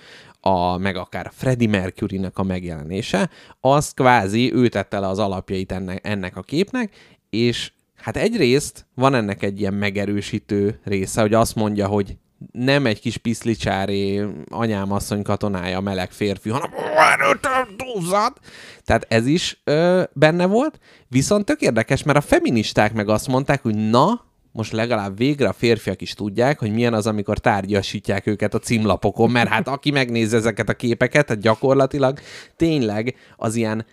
Speaker 2: a, meg akár a Freddie Mercury-nek a megjelenése, az kvázi ő tette le az alapjait ennek, ennek a képnek, és hát egyrészt van ennek egy ilyen megerősítő része, hogy azt mondja, hogy nem egy kis piszlicsári anyám asszony katonája meleg férfi, hanem túlzat. Tehát ez is ö, benne volt. Viszont tök érdekes, mert a feministák meg azt mondták, hogy na, most legalább végre a férfiak is tudják, hogy milyen az, amikor tárgyasítják őket a címlapokon, mert hát aki megnéz ezeket a képeket, hát gyakorlatilag tényleg az ilyen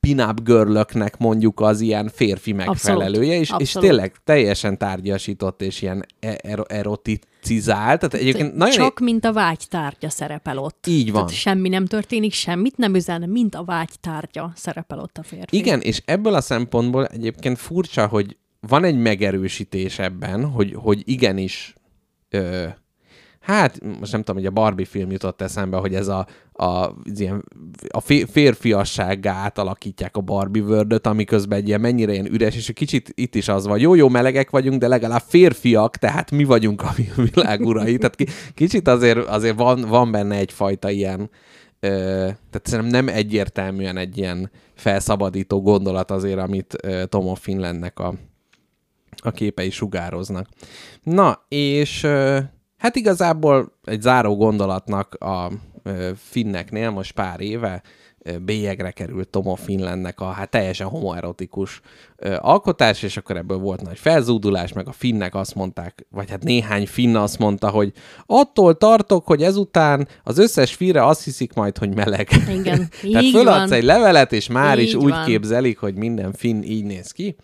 Speaker 2: pin-up girlöknek mondjuk az ilyen férfi megfelelője, és, és
Speaker 3: abszolút.
Speaker 2: tényleg teljesen tárgyasított és ilyen er- eroticizált. Tehát egyébként nagyon
Speaker 3: Csak mint a vágytárgya szerepel ott.
Speaker 2: Így van.
Speaker 3: Tehát semmi nem történik, semmit nem üzen, mint a vágytárgya szerepel ott a férfi.
Speaker 2: Igen, és ebből a szempontból egyébként furcsa, hogy van egy megerősítés ebben, hogy, hogy igenis ö, hát most nem tudom, hogy a Barbie film jutott eszembe, hogy ez a, a, az ilyen, a fé- férfiassággá átalakítják a Barbie world ami közben egy ilyen mennyire ilyen üres, és egy kicsit itt is az van, jó-jó melegek vagyunk, de legalább férfiak, tehát mi vagyunk a világ urai. Tehát ki, kicsit azért, azért van, van benne egyfajta ilyen, ö, tehát szerintem nem egyértelműen egy ilyen felszabadító gondolat azért, amit ö, Tom Finlandnek a, a képei sugároznak. Na, és hát igazából egy záró gondolatnak a finneknél most pár éve bélyegre került Tomo Finlandnek a hát teljesen homoerotikus alkotás, és akkor ebből volt nagy felzúdulás, meg a finnek azt mondták, vagy hát néhány finn azt mondta, hogy attól tartok, hogy ezután az összes fire azt hiszik majd, hogy meleg.
Speaker 3: Igen,
Speaker 2: Tehát föladsz
Speaker 3: van.
Speaker 2: egy levelet, és már is
Speaker 3: Így
Speaker 2: úgy
Speaker 3: van.
Speaker 2: képzelik, hogy minden finn így néz ki.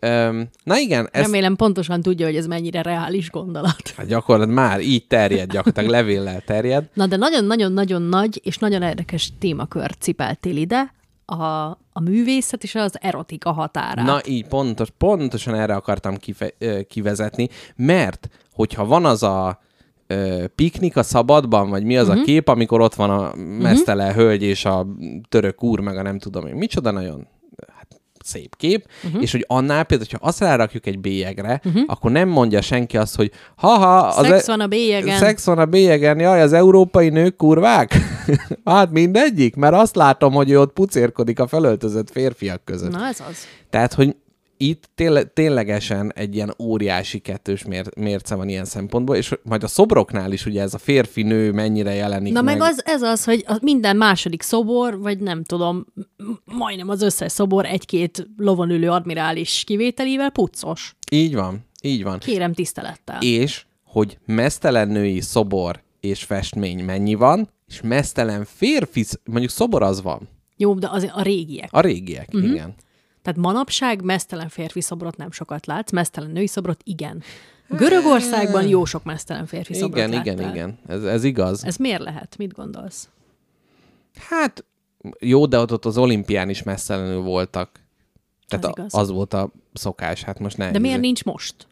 Speaker 2: Öm, na igen, ez
Speaker 3: Remélem pontosan tudja, hogy ez mennyire reális gondolat.
Speaker 2: hát gyakorlatilag már így terjed, gyakorlatilag levéllel terjed.
Speaker 3: Na de nagyon-nagyon-nagyon nagy és nagyon érdekes témakör cipeltél ide, a, a művészet és az erotika határát.
Speaker 2: Na így, pontos, pontosan erre akartam kife, kivezetni, mert hogyha van az a ö, piknik a szabadban, vagy mi az uh-huh. a kép, amikor ott van a mesztele uh-huh. hölgy és a török úr, meg a nem tudom én, micsoda nagyon szép kép, uh-huh. és hogy annál például, hogyha azt rárakjuk egy bélyegre, uh-huh. akkor nem mondja senki azt, hogy haha, az
Speaker 3: Szex
Speaker 2: e-
Speaker 3: van a bélyegen.
Speaker 2: Szex van a bélyegen, jaj, az európai nők kurvák? hát mindegyik, mert azt látom, hogy ő ott pucérkodik a felöltözött férfiak között.
Speaker 3: Na ez az.
Speaker 2: Tehát, hogy itt téle- ténylegesen egy ilyen óriási kettős mér- mérce van ilyen szempontból, és majd a szobroknál is ugye ez a férfi-nő mennyire jelenik
Speaker 3: Na
Speaker 2: meg.
Speaker 3: meg az, ez az, hogy minden második szobor, vagy nem tudom, majdnem az összes szobor egy-két lovon ülő admirális kivételével puccos.
Speaker 2: Így van, így van.
Speaker 3: Kérem tisztelettel.
Speaker 2: És, hogy mesztelen női szobor és festmény mennyi van, és mesztelen férfi, mondjuk szobor az van.
Speaker 3: Jó, de az a régiek.
Speaker 2: A régiek, uh-huh. igen.
Speaker 3: Tehát manapság mesztelen férfi szobrot nem sokat látsz, mesztelen női szobrot igen. Görögországban jó sok mesztelen férfi szobrot
Speaker 2: Igen, igen,
Speaker 3: láttál.
Speaker 2: igen. Ez, ez igaz.
Speaker 3: Ez miért lehet? Mit gondolsz?
Speaker 2: Hát jó, de ott, ott az olimpián is messzelenül voltak. Tehát
Speaker 3: Az igaz.
Speaker 2: az volt a szokás, hát most ne.
Speaker 3: De miért nincs most?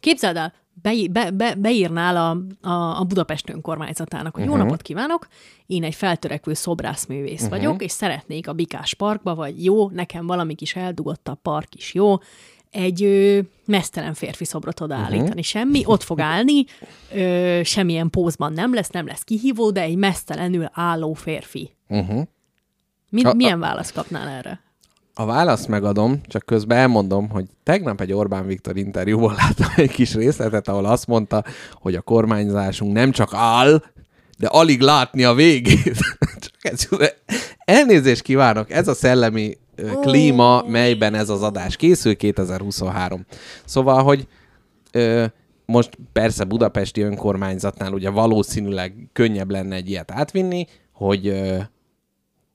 Speaker 3: Képzeld el, be, be, be, beírnál a, a, a Budapest önkormányzatának, hogy uh-huh. jó napot kívánok, én egy feltörekvő szobrászművész uh-huh. vagyok, és szeretnék a Bikás Parkba, vagy jó, nekem valami kis eldugott a park is jó, egy ö, mesztelen férfi szobrot odaállítani. Uh-huh. Semmi, ott fog állni, ö, semmilyen pózban nem lesz, nem lesz kihívó, de egy mesztelenül álló férfi.
Speaker 2: Uh-huh.
Speaker 3: Mi,
Speaker 2: A-
Speaker 3: milyen választ kapnál erre?
Speaker 2: A választ megadom, csak közben elmondom, hogy tegnap egy Orbán Viktor interjúból láttam egy kis részletet, ahol azt mondta, hogy a kormányzásunk nem csak áll, de alig látni a végét. csak ez, elnézést kívánok, ez a szellemi klíma, melyben ez az adás készül 2023. Szóval, hogy ö, most persze budapesti önkormányzatnál ugye valószínűleg könnyebb lenne egy ilyet átvinni, hogy ö,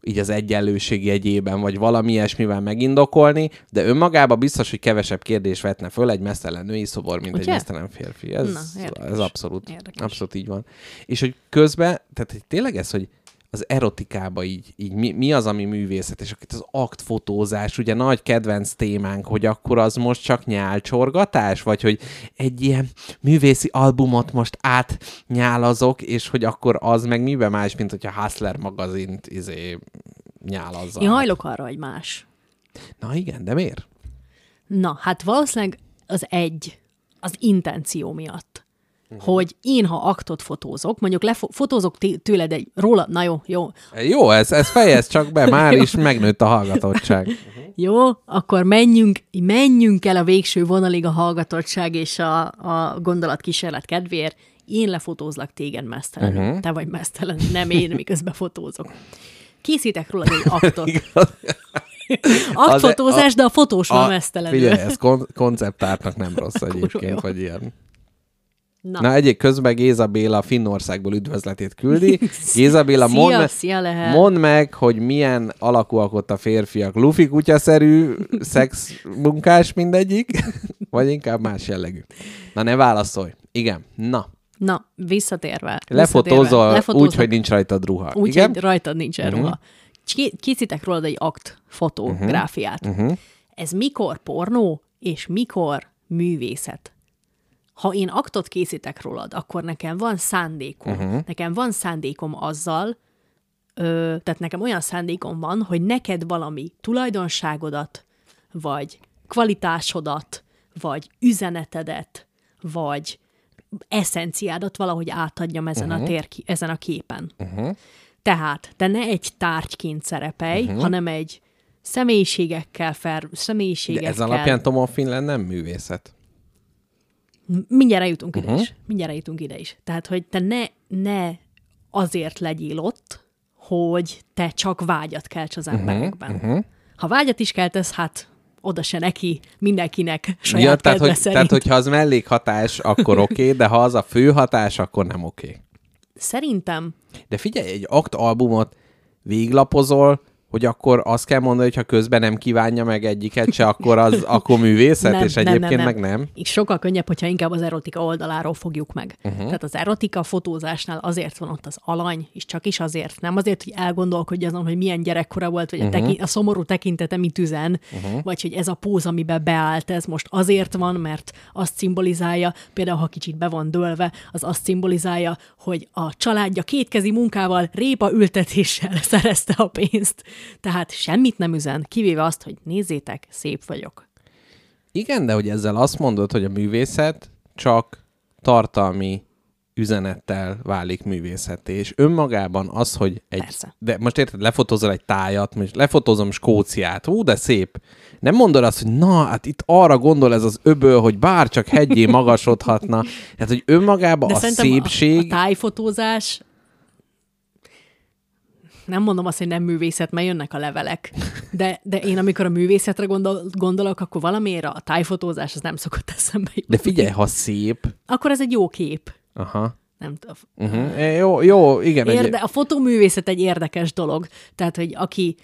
Speaker 2: így az egyenlőség jegyében, vagy valami ilyesmivel megindokolni, de önmagában biztos, hogy kevesebb kérdés vetne föl egy mesztelen női szobor, mint
Speaker 3: Ugye?
Speaker 2: egy mesztelen férfi. Ez,
Speaker 3: Na, érdekes.
Speaker 2: ez abszolút,
Speaker 3: Érdekes.
Speaker 2: abszolút így van. És hogy közben, tehát hogy tényleg ez, hogy az erotikába így, így mi, mi az, ami művészet, és akkor itt az aktfotózás, ugye nagy kedvenc témánk, hogy akkor az most csak nyálcsorgatás, vagy hogy egy ilyen művészi albumot most átnyálazok, és hogy akkor az meg miben más, mint hogyha Hustler magazint izé, nyálazza.
Speaker 3: Én hajlok arra, hogy más.
Speaker 2: Na igen, de miért?
Speaker 3: Na, hát valószínűleg az egy, az intenció miatt. Uh-huh. Hogy én, ha aktot fotózok, mondjuk lefotózok tőled egy róla, na jó, jó,
Speaker 2: Jó, ez, ez fejez csak be, már is megnőtt a hallgatottság.
Speaker 3: jó, akkor menjünk, menjünk el a végső vonalig a hallgatottság és a, a gondolatkísérlet kedvéért. Én lefotózlak téged mesztelenül. Uh-huh. Te vagy mesztelen, nem én, miközben fotózok. Készítek rólad egy aktot. Aktfotózás, de a fotós van mesztelenül.
Speaker 2: Figyelj, ez kon- konceptártnak nem rossz egyébként, vagy ilyen.
Speaker 3: Na,
Speaker 2: Na egyik közben Géza Béla Finnországból üdvözletét küldi. Géza Béla,
Speaker 3: szia,
Speaker 2: mondd,
Speaker 3: szia lehet.
Speaker 2: mondd meg, hogy milyen alakúak ott a férfiak. Lufi kutyaszerű, szex munkás mindegyik, vagy inkább más jellegű. Na ne válaszolj. Igen, na.
Speaker 3: Na, visszatérve.
Speaker 2: Lefotózol
Speaker 3: lefotózol
Speaker 2: úgy, hogy nincs rajtad ruha.
Speaker 3: úgy,
Speaker 2: Igen?
Speaker 3: hogy rajtad nincs uh-huh. ruha. Ké- Készítek rólad egy akt fotográfiát. Uh-huh. Ez mikor pornó, és mikor művészet? Ha én aktot készítek rólad, akkor nekem van szándékom. Uh-huh. Nekem van szándékom azzal, ö, tehát nekem olyan szándékom van, hogy neked valami tulajdonságodat, vagy kvalitásodat, vagy üzenetedet, vagy eszenciádat valahogy átadjam ezen, uh-huh. a, tér, ezen a képen. Uh-huh. Tehát te ne egy tárgyként szerepelj, uh-huh. hanem egy személyiségekkel, fel, személyiségekkel...
Speaker 2: De ez alapján Tom Finland nem művészet.
Speaker 3: Mindjárt eljutunk uh-huh. ide is. Mindjárt eljutunk ide is. Tehát, hogy te ne, ne azért legyél ott, hogy te csak vágyat kelts az emberekben. Uh-huh. Uh-huh. Ha vágyat is keltesz, hát oda se neki, mindenkinek saját ja,
Speaker 2: tehát, hogy,
Speaker 3: szerint.
Speaker 2: tehát, hogyha az mellékhatás, akkor oké, okay, de ha az a fő hatás, akkor nem oké. Okay.
Speaker 3: Szerintem.
Speaker 2: De figyelj, egy akt albumot véglapozol, hogy akkor azt kell mondani, hogy ha közben nem kívánja meg egyiket se, akkor az akkor művészet, nem, és egyébként nem, nem, nem. meg nem.
Speaker 3: Így sokkal könnyebb, hogyha inkább az erotika oldaláról fogjuk meg. Uh-huh. Tehát az erotika fotózásnál azért van ott az alany, és csak is azért. Nem azért, hogy elgondolkodj azon, hogy milyen gyerekkora volt, vagy uh-huh. a, mhm. teki- a szomorú tekintete mit üzen, uh-huh. vagy hogy ez a póz, amiben beállt, ez most azért van, mert azt szimbolizálja, például ha kicsit be van dőlve, az azt szimbolizálja, hogy a családja kétkezi munkával, répa ültetéssel szerezte a pénzt. Tehát semmit nem üzen, kivéve azt, hogy nézzétek, szép vagyok.
Speaker 2: Igen, de hogy ezzel azt mondod, hogy a művészet csak tartalmi üzenettel válik művészeté, és önmagában az, hogy egy...
Speaker 3: Persze.
Speaker 2: De most érted, lefotózol egy tájat, most lefotózom Skóciát, hú, de szép. Nem mondod azt, hogy na, hát itt arra gondol ez az öböl, hogy bár csak hegyé magasodhatna. Tehát, hogy önmagában de a szépség... A,
Speaker 3: a tájfotózás nem mondom azt, hogy nem művészet, mert jönnek a levelek. De, de én amikor a művészetre gondol, gondolok, akkor valamiért a tájfotózás az nem szokott eszembe jutni.
Speaker 2: De figyelj, ha szép...
Speaker 3: Akkor ez egy jó kép.
Speaker 2: Aha.
Speaker 3: Nem tudom.
Speaker 2: Uh-huh. Jó, jó, igen.
Speaker 3: Érde, a fotóművészet egy érdekes dolog. Tehát, hogy aki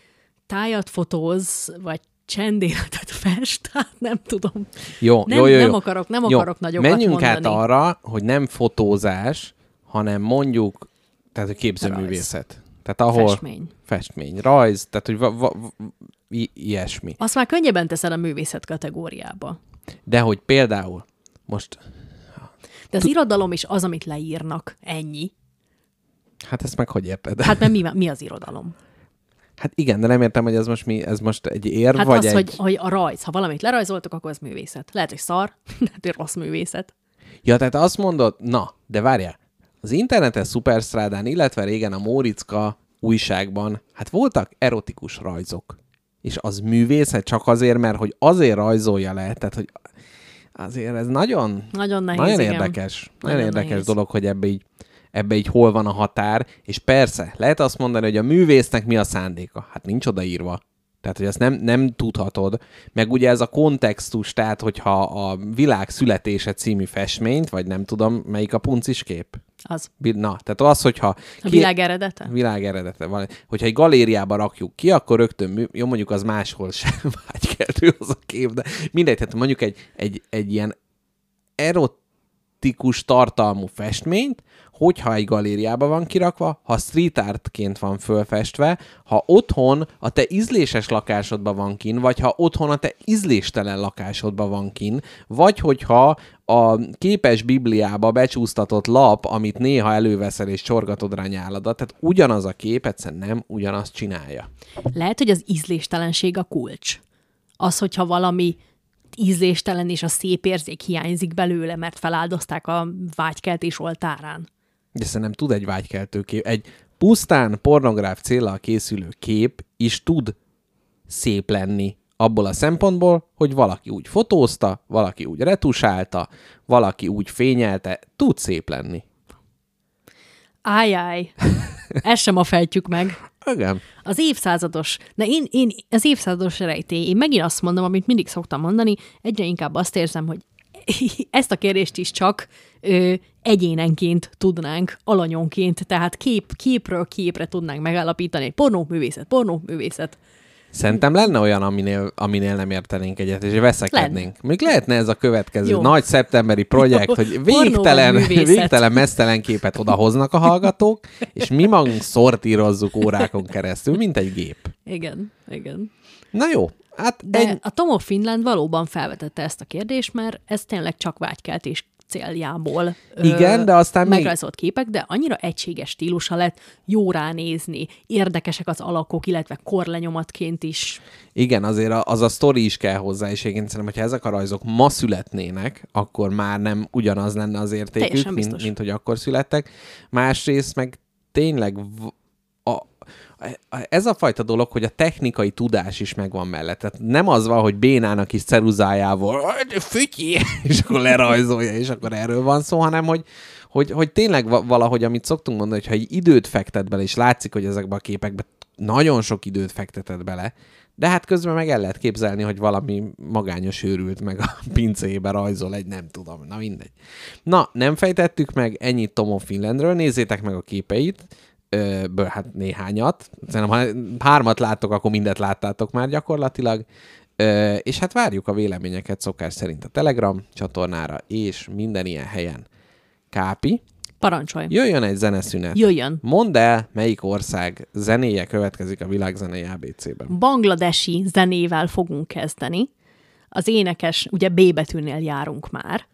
Speaker 3: tájat fotóz, vagy csendéletet fest, hát nem tudom.
Speaker 2: Jó,
Speaker 3: nem,
Speaker 2: jó, jó, jó.
Speaker 3: Nem akarok, nem jó. akarok nagyokat
Speaker 2: Menjünk
Speaker 3: mondani.
Speaker 2: át arra, hogy nem fotózás, hanem mondjuk, tehát a képzőművészet. Tehát ahol...
Speaker 3: Festmény.
Speaker 2: Festmény, rajz, tehát hogy va, va, i- ilyesmi.
Speaker 3: Azt már könnyebben teszed a művészet kategóriába.
Speaker 2: De hogy például most...
Speaker 3: De az irodalom is az, amit leírnak. Ennyi.
Speaker 2: Hát ezt meg hogy érted?
Speaker 3: Hát mert mi, mi az irodalom?
Speaker 2: Hát igen, de nem értem, hogy ez most mi, ez most egy ér,
Speaker 3: Hát
Speaker 2: vagy
Speaker 3: az,
Speaker 2: egy...
Speaker 3: hogy, hogy a rajz, ha valamit lerajzoltok, akkor az művészet. Lehet, hogy szar, lehet, hogy rossz művészet.
Speaker 2: Ja, tehát azt mondod, na, de várjál, az internetes szuperstrádán, illetve régen a Móricka újságban, hát voltak erotikus rajzok. És az művészet csak azért, mert hogy azért rajzolja le, tehát hogy azért ez nagyon,
Speaker 3: Nagyon nehéz,
Speaker 2: nagyon
Speaker 3: igen.
Speaker 2: érdekes. Nagyon,
Speaker 3: Nagyon
Speaker 2: érdekes
Speaker 3: nehéz.
Speaker 2: dolog, hogy ebbe így, ebbe így hol van a határ, és persze, lehet azt mondani, hogy a művésznek mi a szándéka. Hát nincs odaírva. Tehát, hogy ezt nem, nem tudhatod. Meg ugye ez a kontextus, tehát, hogyha a világ születése című festményt, vagy nem tudom, melyik a puncis kép?
Speaker 3: Az.
Speaker 2: Na, tehát az, hogyha...
Speaker 3: A világ eredete?
Speaker 2: Világ eredete. Van. Hogyha egy galériába rakjuk ki, akkor rögtön, jó, mondjuk az máshol sem vágykeltő az a kép, de mindegy, tehát mondjuk egy, egy, egy ilyen erotikus tartalmú festményt, hogyha egy galériába van kirakva, ha street artként van fölfestve, ha otthon a te ízléses lakásodban van kin, vagy ha otthon a te ízléstelen lakásodban van kin, vagy hogyha a képes bibliába becsúsztatott lap, amit néha előveszel és csorgatod rá nyáladat, tehát ugyanaz a kép egyszerűen nem ugyanazt csinálja.
Speaker 3: Lehet, hogy az ízléstelenség a kulcs. Az, hogyha valami ízléstelen és a szép érzék hiányzik belőle, mert feláldozták a vágykeltés oltárán.
Speaker 2: De szerintem tud egy vágykeltő kép, egy pusztán pornográf célral készülő kép is tud szép lenni abból a szempontból, hogy valaki úgy fotózta, valaki úgy retusálta, valaki úgy fényelte, tud szép lenni.
Speaker 3: Ájjáj, ezt sem a fejtjük meg.
Speaker 2: Igen.
Speaker 3: Az évszázados, de én, én az évszázados rejtély, én megint azt mondom, amit mindig szoktam mondani, egyre inkább azt érzem, hogy ezt a kérdést is csak ö, egyénenként tudnánk, alanyonként, tehát kép, képről képre tudnánk megállapítani, pornóművészet, pornóművészet.
Speaker 2: Szerintem lenne olyan, aminél, aminél nem értenénk egyet, és veszekednénk. Még lehetne ez a következő
Speaker 3: Jó.
Speaker 2: nagy szeptemberi projekt,
Speaker 3: Jó.
Speaker 2: hogy végtelen, végtelen mesztelen képet odahoznak a hallgatók, és mi magunk szortírozzuk órákon keresztül, mint egy gép.
Speaker 3: Igen, igen.
Speaker 2: Na jó, hát
Speaker 3: De
Speaker 2: egy,
Speaker 3: a Tom of Finland valóban felvetette ezt a kérdést, mert ez tényleg csak vágykeltés céljából
Speaker 2: Igen, de aztán még-
Speaker 3: megrajzolt képek, de annyira egységes stílusa lett, jó ránézni, érdekesek az alakok, illetve korlenyomatként is.
Speaker 2: Igen, azért az a sztori is kell hozzá, és én szerintem, hogyha ezek a rajzok ma születnének, akkor már nem ugyanaz lenne az értékük, mint, mint hogy akkor születtek. Másrészt meg tényleg ez a fajta dolog, hogy a technikai tudás is megvan mellett. Tehát nem az van, hogy bénának kis ceruzájával, "Aj, de fütyi, és akkor lerajzolja, és akkor erről van szó, hanem hogy, hogy, hogy tényleg va- valahogy, amit szoktunk mondani, hogy ha időt fektet bele, és látszik, hogy ezekben a képekben nagyon sok időt fektetett bele, de hát közben meg el lehet képzelni, hogy valami magányos őrült meg a pincébe rajzol egy, nem tudom, na mindegy. Na, nem fejtettük meg, ennyit Tom of Finlandről, nézzétek meg a képeit, ből hát néhányat. Szerintem, ha hármat láttok, akkor mindet láttátok már gyakorlatilag. És hát várjuk a véleményeket szokás szerint a Telegram csatornára, és minden ilyen helyen. Kápi,
Speaker 3: Parancsolj!
Speaker 2: jöjjön egy zeneszünet.
Speaker 3: Jöjjön!
Speaker 2: Mondd el, melyik ország zenéje következik a világzenei ABC-ben.
Speaker 3: bangladesi zenével fogunk kezdeni. Az énekes, ugye B betűnél járunk már.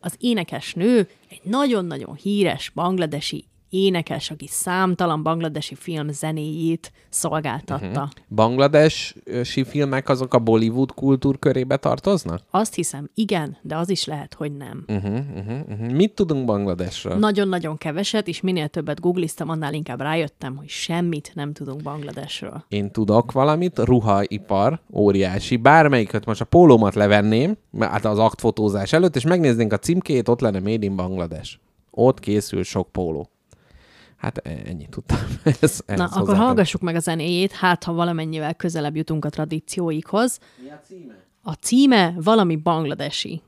Speaker 3: Az énekes nő egy nagyon-nagyon híres bangladesi énekes, aki számtalan bangladesi film zenéjét szolgáltatta. Uh-huh.
Speaker 2: Bangladesi filmek azok a Bollywood kultúr körébe tartoznak?
Speaker 3: Azt hiszem, igen, de az is lehet, hogy nem.
Speaker 2: Uh-huh, uh-huh, uh-huh. Mit tudunk Bangladesről?
Speaker 3: Nagyon-nagyon keveset, és minél többet googliztam, annál inkább rájöttem, hogy semmit nem tudunk Bangladesről.
Speaker 2: Én tudok valamit, ruhaipar, óriási. Bármelyiköt most a pólómat levenném, hát az aktfotózás előtt, és megnéznénk a címkét, ott lenne Made in Bangladesh. Ott készül sok póló. Hát e- ennyit tudtam. Ez,
Speaker 3: Na, akkor hallgassuk meg a zenéjét, hát ha valamennyivel közelebb jutunk a tradícióikhoz.
Speaker 2: Mi a címe?
Speaker 3: A címe valami bangladesi.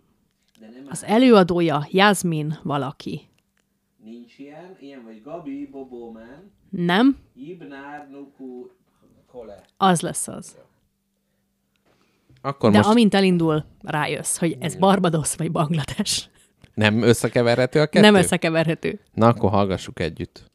Speaker 3: Az előadója Jasmin valaki.
Speaker 2: Nincs ilyen, ilyen vagy Gabi Boboman,
Speaker 3: Nem?
Speaker 2: Ibnár Nuku Kole.
Speaker 3: Az lesz az.
Speaker 2: Akkor
Speaker 3: De
Speaker 2: most
Speaker 3: amint elindul, rájössz, hogy ez Barbados vagy Banglades.
Speaker 2: nem összekeverhető a kettő?
Speaker 3: Nem összekeverhető.
Speaker 2: Na, akkor hallgassuk együtt.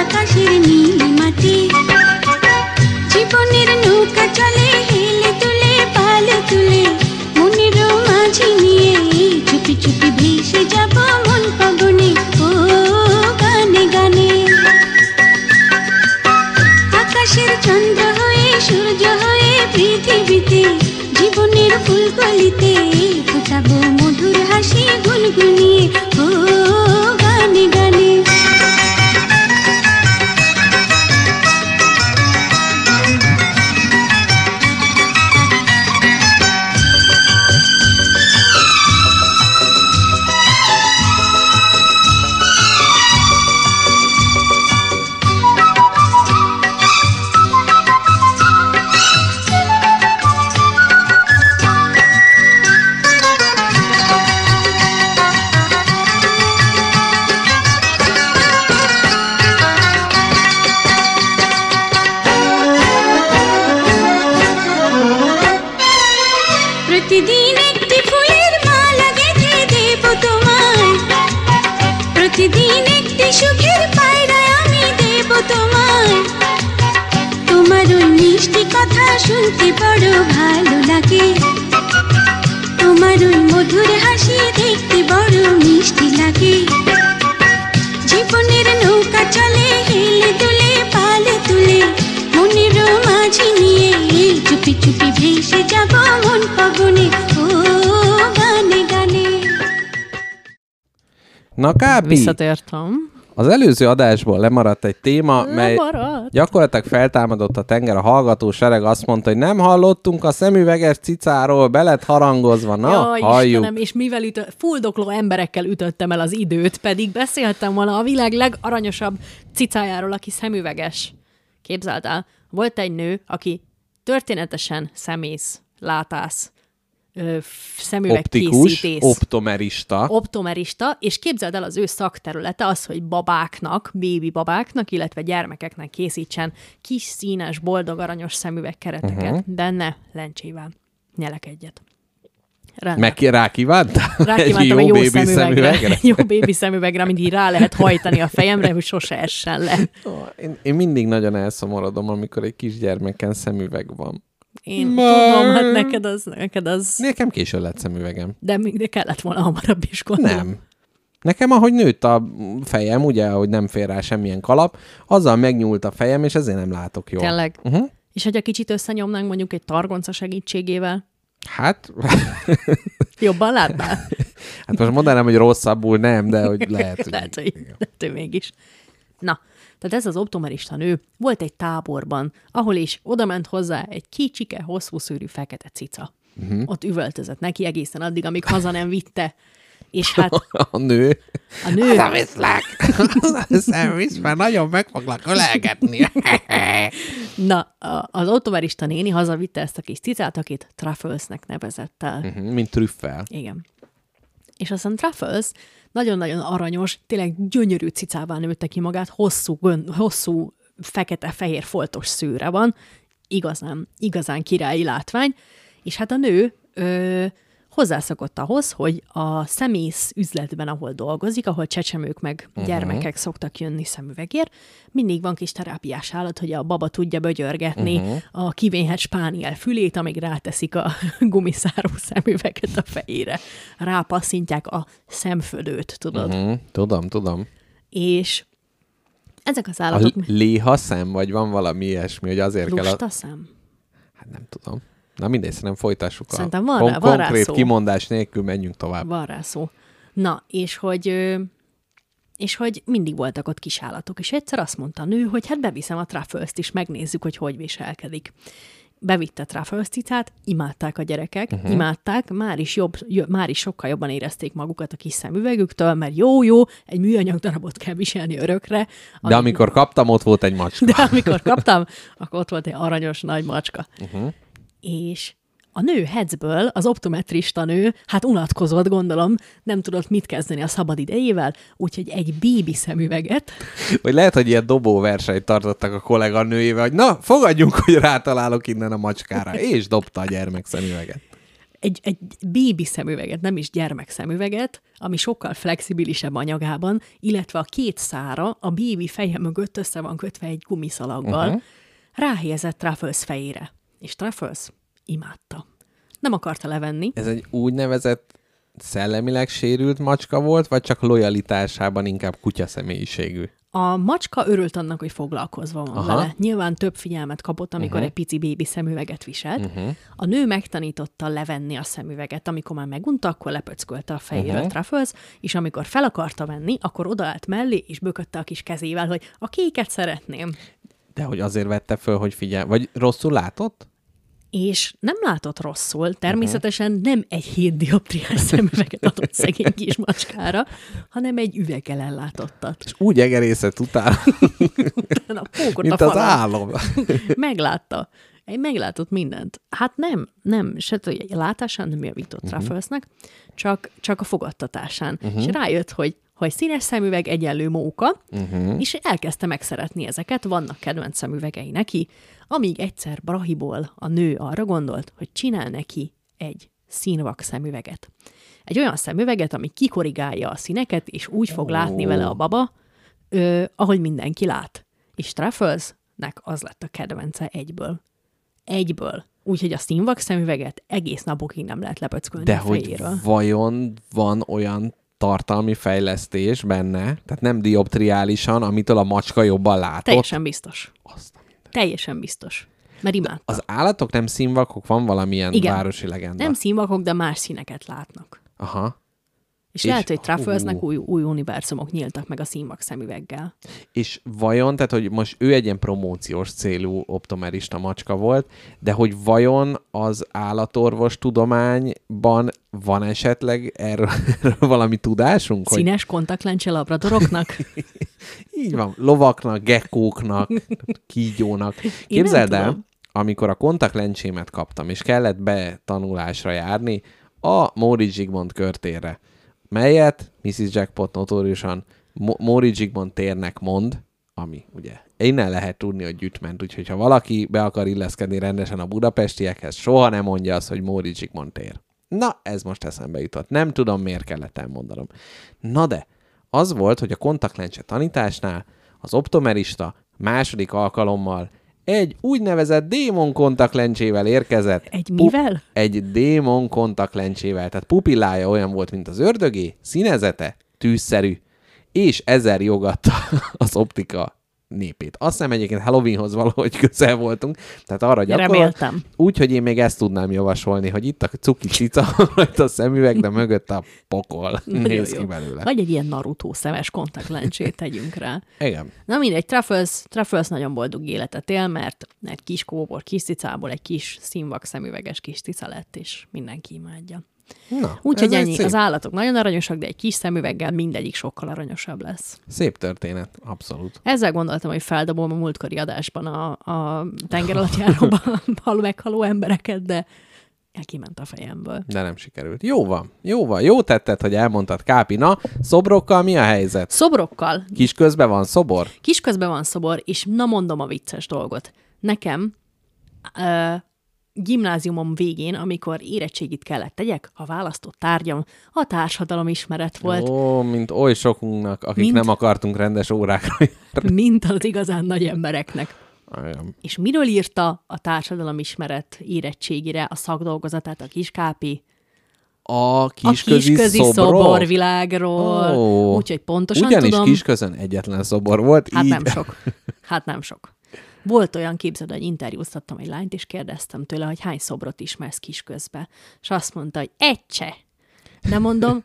Speaker 4: আকাশের নীল মাটি। জীবনের নৌকা চলে, হেলে তুলে, পাল তুলে। মনের মাঝি নিয়ে ভেসে যাব মন ও গানে গানে। আকাশের চন্দ্র হয়ে, সূর্য হয়ে পৃথিবীতে জীবনের ফুলকলিতে ফোটাবো মধুর হাসি, গুনগুনিয়ে। ও
Speaker 2: Gábi!
Speaker 3: Visszatértem.
Speaker 2: Az előző adásból lemaradt egy téma, mely
Speaker 3: lemaradt.
Speaker 2: gyakorlatilag feltámadott a tenger. A hallgató sereg azt mondta, hogy nem hallottunk a szemüveges cicáról, belet harangozva. Na,
Speaker 3: Jaj,
Speaker 2: halljuk.
Speaker 3: Istenem, és mivel ütö- fuldokló emberekkel ütöttem el az időt, pedig beszéltem volna a világ legaranyosabb cicájáról, aki szemüveges. Képzeld el, volt egy nő, aki történetesen szemész, látász, ö,
Speaker 2: Optikus, optomerista.
Speaker 3: optomerista, és képzeld el az ő szakterülete az, hogy babáknak, bébi babáknak, illetve gyermekeknek készítsen kis színes, boldog, aranyos szemüvegkereteket,
Speaker 2: Mhm.
Speaker 3: uh-huh. de ne lencsével. Nyelek egyet. Rendben.
Speaker 2: Meg rákívántál?
Speaker 3: Rákívántam egy jó,
Speaker 2: bébi
Speaker 3: szemüvegre.
Speaker 2: szemüvegre?
Speaker 3: jó bébi szemüvegre, amit így rá lehet hajtani a fejemre, hogy sose essen le.
Speaker 2: Én, én mindig nagyon elszomorodom, amikor egy kisgyermeken szemüveg van.
Speaker 3: Én
Speaker 2: Ma-
Speaker 3: tudom, hát neked az, neked az,
Speaker 2: Nekem későn lett szemüvegem.
Speaker 3: de, még- de kellett volna hamarabb is gondolom.
Speaker 2: Nem. Nekem, ahogy nőtt a fejem, ugye, hogy nem fér rá semmilyen kalap, azzal megnyúlt a fejem, és ezért nem látok jól.
Speaker 3: Tényleg.
Speaker 2: Uh-huh.
Speaker 3: És hogyha kicsit összenyomnánk mondjuk egy targonca segítségével,
Speaker 2: Hát,
Speaker 3: jobban látnál?
Speaker 2: hát most mondanám, hogy rosszabbul nem, de hogy lehet,
Speaker 3: lehet, hogy, lehet, hogy mégis. Na, tehát ez az optomerista nő volt egy táborban, ahol is odament hozzá egy kicsike, hosszú szőrű fekete cica. Uh-huh. Ott üvöltözött neki egészen addig, amíg haza nem vitte. És hát
Speaker 2: A nő.
Speaker 3: a nő...
Speaker 2: viszlek! Hazaviszlek, visz, mert nagyon meg foglak ölelgetni.
Speaker 3: Na, az optomerista néni hazavitte ezt a kis cicát, akit Trufflesnek nevezett el.
Speaker 2: Mhm, Mint trüffel.
Speaker 3: Igen. És aztán Truffles nagyon-nagyon aranyos, tényleg gyönyörű cicává nőtte ki magát, hosszú, gön, hosszú fekete-fehér foltos szőre van, igazán, igazán királyi látvány, és hát a nő ö, hozzászokott ahhoz, hogy a szemész üzletben, ahol dolgozik, ahol csecsemők meg uh-huh. gyermekek szoktak jönni szemüvegért, mindig van kis terápiás állat, hogy a baba tudja bögyörgetni uh-huh. a kivénhet spániel fülét, amíg ráteszik a gumiszáró szemüveget a fejére. Rápasszintják a szemfödőt, tudod. Uh-huh.
Speaker 2: Tudom, tudom.
Speaker 3: És ezek az
Speaker 2: A
Speaker 3: állatok...
Speaker 2: l- léha szem, vagy van valami ilyesmi, hogy azért kell a...
Speaker 3: Lusta szem?
Speaker 2: Hát nem tudom. Na mindegy, szerintem folytassuk
Speaker 3: Szerintem
Speaker 2: a
Speaker 3: van rá- van rá
Speaker 2: konkrét
Speaker 3: szó.
Speaker 2: kimondás nélkül menjünk tovább.
Speaker 3: Van rá szó. Na, és hogy, és hogy mindig voltak ott kis állatok, és egyszer azt mondta a nő, hogy hát beviszem a truffles is, megnézzük, hogy hogy viselkedik. Bevitte truffles cicát, imádták a gyerekek, uh-huh. imádták, már is, jobb, már is sokkal jobban érezték magukat a kis szemüvegüktől, mert jó-jó, egy műanyag darabot kell viselni örökre.
Speaker 2: De amikor kaptam, ott volt egy macska.
Speaker 3: De amikor kaptam, akkor ott volt egy aranyos nagy macska. Uh-huh. És a nő Hetzből, az optometrista nő, hát unatkozott, gondolom, nem tudott mit kezdeni a szabad idejével, úgyhogy egy bébi szemüveget,
Speaker 2: Vagy lehet, hogy ilyen dobóversenyt tartottak a kolléganőjével, hogy na, fogadjunk, hogy rátalálok innen a macskára, és dobta a gyermek szemüveget.
Speaker 3: egy, egy bébi szemüveget, nem is gyermek szemüveget, ami sokkal flexibilisebb anyagában, illetve a két szára a bébi feje mögött össze van kötve egy gumiszalaggal, uh-huh. ráhelyezett Truffles fejére. És Truffles imádta. Nem akarta levenni,
Speaker 2: Ez egy úgynevezett szellemileg sérült macska volt, vagy csak lojalitásában inkább kutya személyiségű?
Speaker 3: A macska örült annak, hogy foglalkozva van
Speaker 2: Aha.
Speaker 3: Vele. Nyilván több figyelmet kapott, amikor uh-huh. egy pici bébi szemüveget viselt. Uh-huh. A nő megtanította levenni a szemüveget. Amikor már megunta, akkor lepöckölte a fejére uh-huh. Truffles, és amikor fel akarta venni, akkor odaállt mellé, és bökötte a kis kezével, hogy a kéket szeretném.
Speaker 2: De hogy azért vette föl, hogy figyel, vagy rosszul látott?
Speaker 3: És nem látott rosszul, természetesen uh-huh. nem egy hét dioptriás szemüveget adott szegény kis macskára, hanem egy üveggel ellátottat.
Speaker 2: És úgy egerészett utána, mint
Speaker 3: a
Speaker 2: az álom.
Speaker 3: Meglátta. Egy meglátott mindent. Hát nem, nem, se a látásán nem javított
Speaker 2: Mhm.
Speaker 3: uh-huh. Trufflesnek, csak, csak a fogadtatásán. Uh-huh. És rájött, hogy hogy színes szemüveg egyenlő móka, uh-huh. és elkezdte megszeretni ezeket, vannak kedvenc szemüvegei neki, amíg egyszer Brahiból a nő arra gondolt, hogy csinál neki egy színvak szemüveget. Egy olyan szemüveget, ami kikorrigálja a színeket, és úgy fog látni vele a baba, ö, ahogy mindenki lát. És Trufflesnek az lett a kedvence egyből. Egyből. Úgyhogy a színvak szemüveget egész napokig nem lehet lepöckölni
Speaker 2: De
Speaker 3: a
Speaker 2: hogy vajon van olyan tartalmi fejlesztés benne, tehát nem dioptriálisan, amitől a macska jobban látott?
Speaker 3: Teljesen biztos.
Speaker 2: Azt.
Speaker 3: Teljesen biztos. Mert imádta.
Speaker 2: Az állatok nem színvakok, van valamilyen
Speaker 3: Igen.
Speaker 2: városi legenda.
Speaker 3: Nem színvakok, de más színeket látnak.
Speaker 2: Aha.
Speaker 3: És,
Speaker 2: És-
Speaker 3: lehet, hogy Trufflesnek új, új univerzumok nyíltak meg a színvak szemüveggel.
Speaker 2: És vajon, tehát hogy most ő egy ilyen promóciós célú optomerista macska volt, de hogy vajon az állatorvos tudományban van esetleg erről, erről valami tudásunk? Hogy
Speaker 3: Színes kontaktlencse labradoroknak?
Speaker 2: így van, lovaknak, gekkóknak, kígyónak. Képzeld el,
Speaker 3: tudom.
Speaker 2: amikor a kontaktlencsémet kaptam, és kellett betanulásra járni a Móri Zsigmond körtérre, melyet Mrs. Jackpot notóriusan Mo- Móri Zsigmond térnek mond, ami ugye innen lehet tudni, hogy gyütment, úgyhogy ha valaki be akar illeszkedni rendesen a budapestiekhez, soha nem mondja azt, hogy Móri Zsigmond tér. Na, ez most eszembe jutott. Nem tudom, miért kellett elmondanom. Na de, az volt, hogy a kontaktlencse tanításnál az optomerista második alkalommal egy úgynevezett démon kontaktlencsével érkezett.
Speaker 3: Egy mivel?
Speaker 2: Egy démon kontaktlencsével. Tehát pupillája olyan volt, mint az ördögé, színezete tűzszerű, és ezzel jogatta az optika népét. Azt hiszem egyébként Halloweenhoz valahogy közel voltunk, tehát arra gyakorolt.
Speaker 3: Reméltem.
Speaker 2: Úgy, hogy én még ezt tudnám javasolni, hogy itt a cuki cica, rajta a szemüveg, de mögött a pokol
Speaker 3: Nagyon
Speaker 2: néz
Speaker 3: jó.
Speaker 2: ki belőle.
Speaker 3: Vagy egy ilyen Naruto szemes kontaktlencsét tegyünk rá.
Speaker 2: Igen.
Speaker 3: Na mindegy, Truffles, Truffles nagyon boldog életet él, mert egy kis kóbor kis cicából egy kis színvak szemüveges kis cica lett, és mindenki imádja. Úgyhogy ennyi,
Speaker 2: szép,
Speaker 3: az állatok nagyon aranyosak, de egy kis szemüveggel mindegyik sokkal aranyosabb lesz.
Speaker 2: szép történet, abszolút.
Speaker 3: Ezzel gondoltam, hogy feldobom a múltkori adásban a, a tenger alatt járóban hal meghaló embereket, de kiment a fejemből.
Speaker 2: De nem sikerült. Jó van, jó van. Jó tetted, hogy elmondtad, Kápi. Na, szobrokkal mi a helyzet?
Speaker 3: Szobrokkal
Speaker 2: Kis közben van szobor?
Speaker 3: Kisközben van szobor, és na mondom a vicces dolgot. Nekem ö, gimnáziumom végén, amikor érettségit kellett tegyek, a választott tárgyam a társadalom ismeret volt,
Speaker 2: Ó, mint oly sokunknak, akik
Speaker 3: Mint-
Speaker 2: nem akartunk rendes órákra járni.
Speaker 3: mint az igazán nagy embereknek.
Speaker 2: Igen.
Speaker 3: És miről írta a társadalom ismeret érettségire a szakdolgozatát a kiskápi?
Speaker 2: A
Speaker 3: A
Speaker 2: kisközi,
Speaker 3: kisközi
Speaker 2: szobrok?
Speaker 3: szoborvilágról.
Speaker 2: Ó.
Speaker 3: Úgyhogy pontosan
Speaker 2: Ugyanis
Speaker 3: tudom.
Speaker 2: kisközön egyetlen szobor volt,
Speaker 3: Hát
Speaker 2: így
Speaker 3: nem sok. Hát nem sok. Volt olyan képzeld, hogy interjúztattam egy lányt, és kérdeztem tőle, hogy hány szobrot ismersz kisközbe. És azt mondta, hogy egy se. De mondom,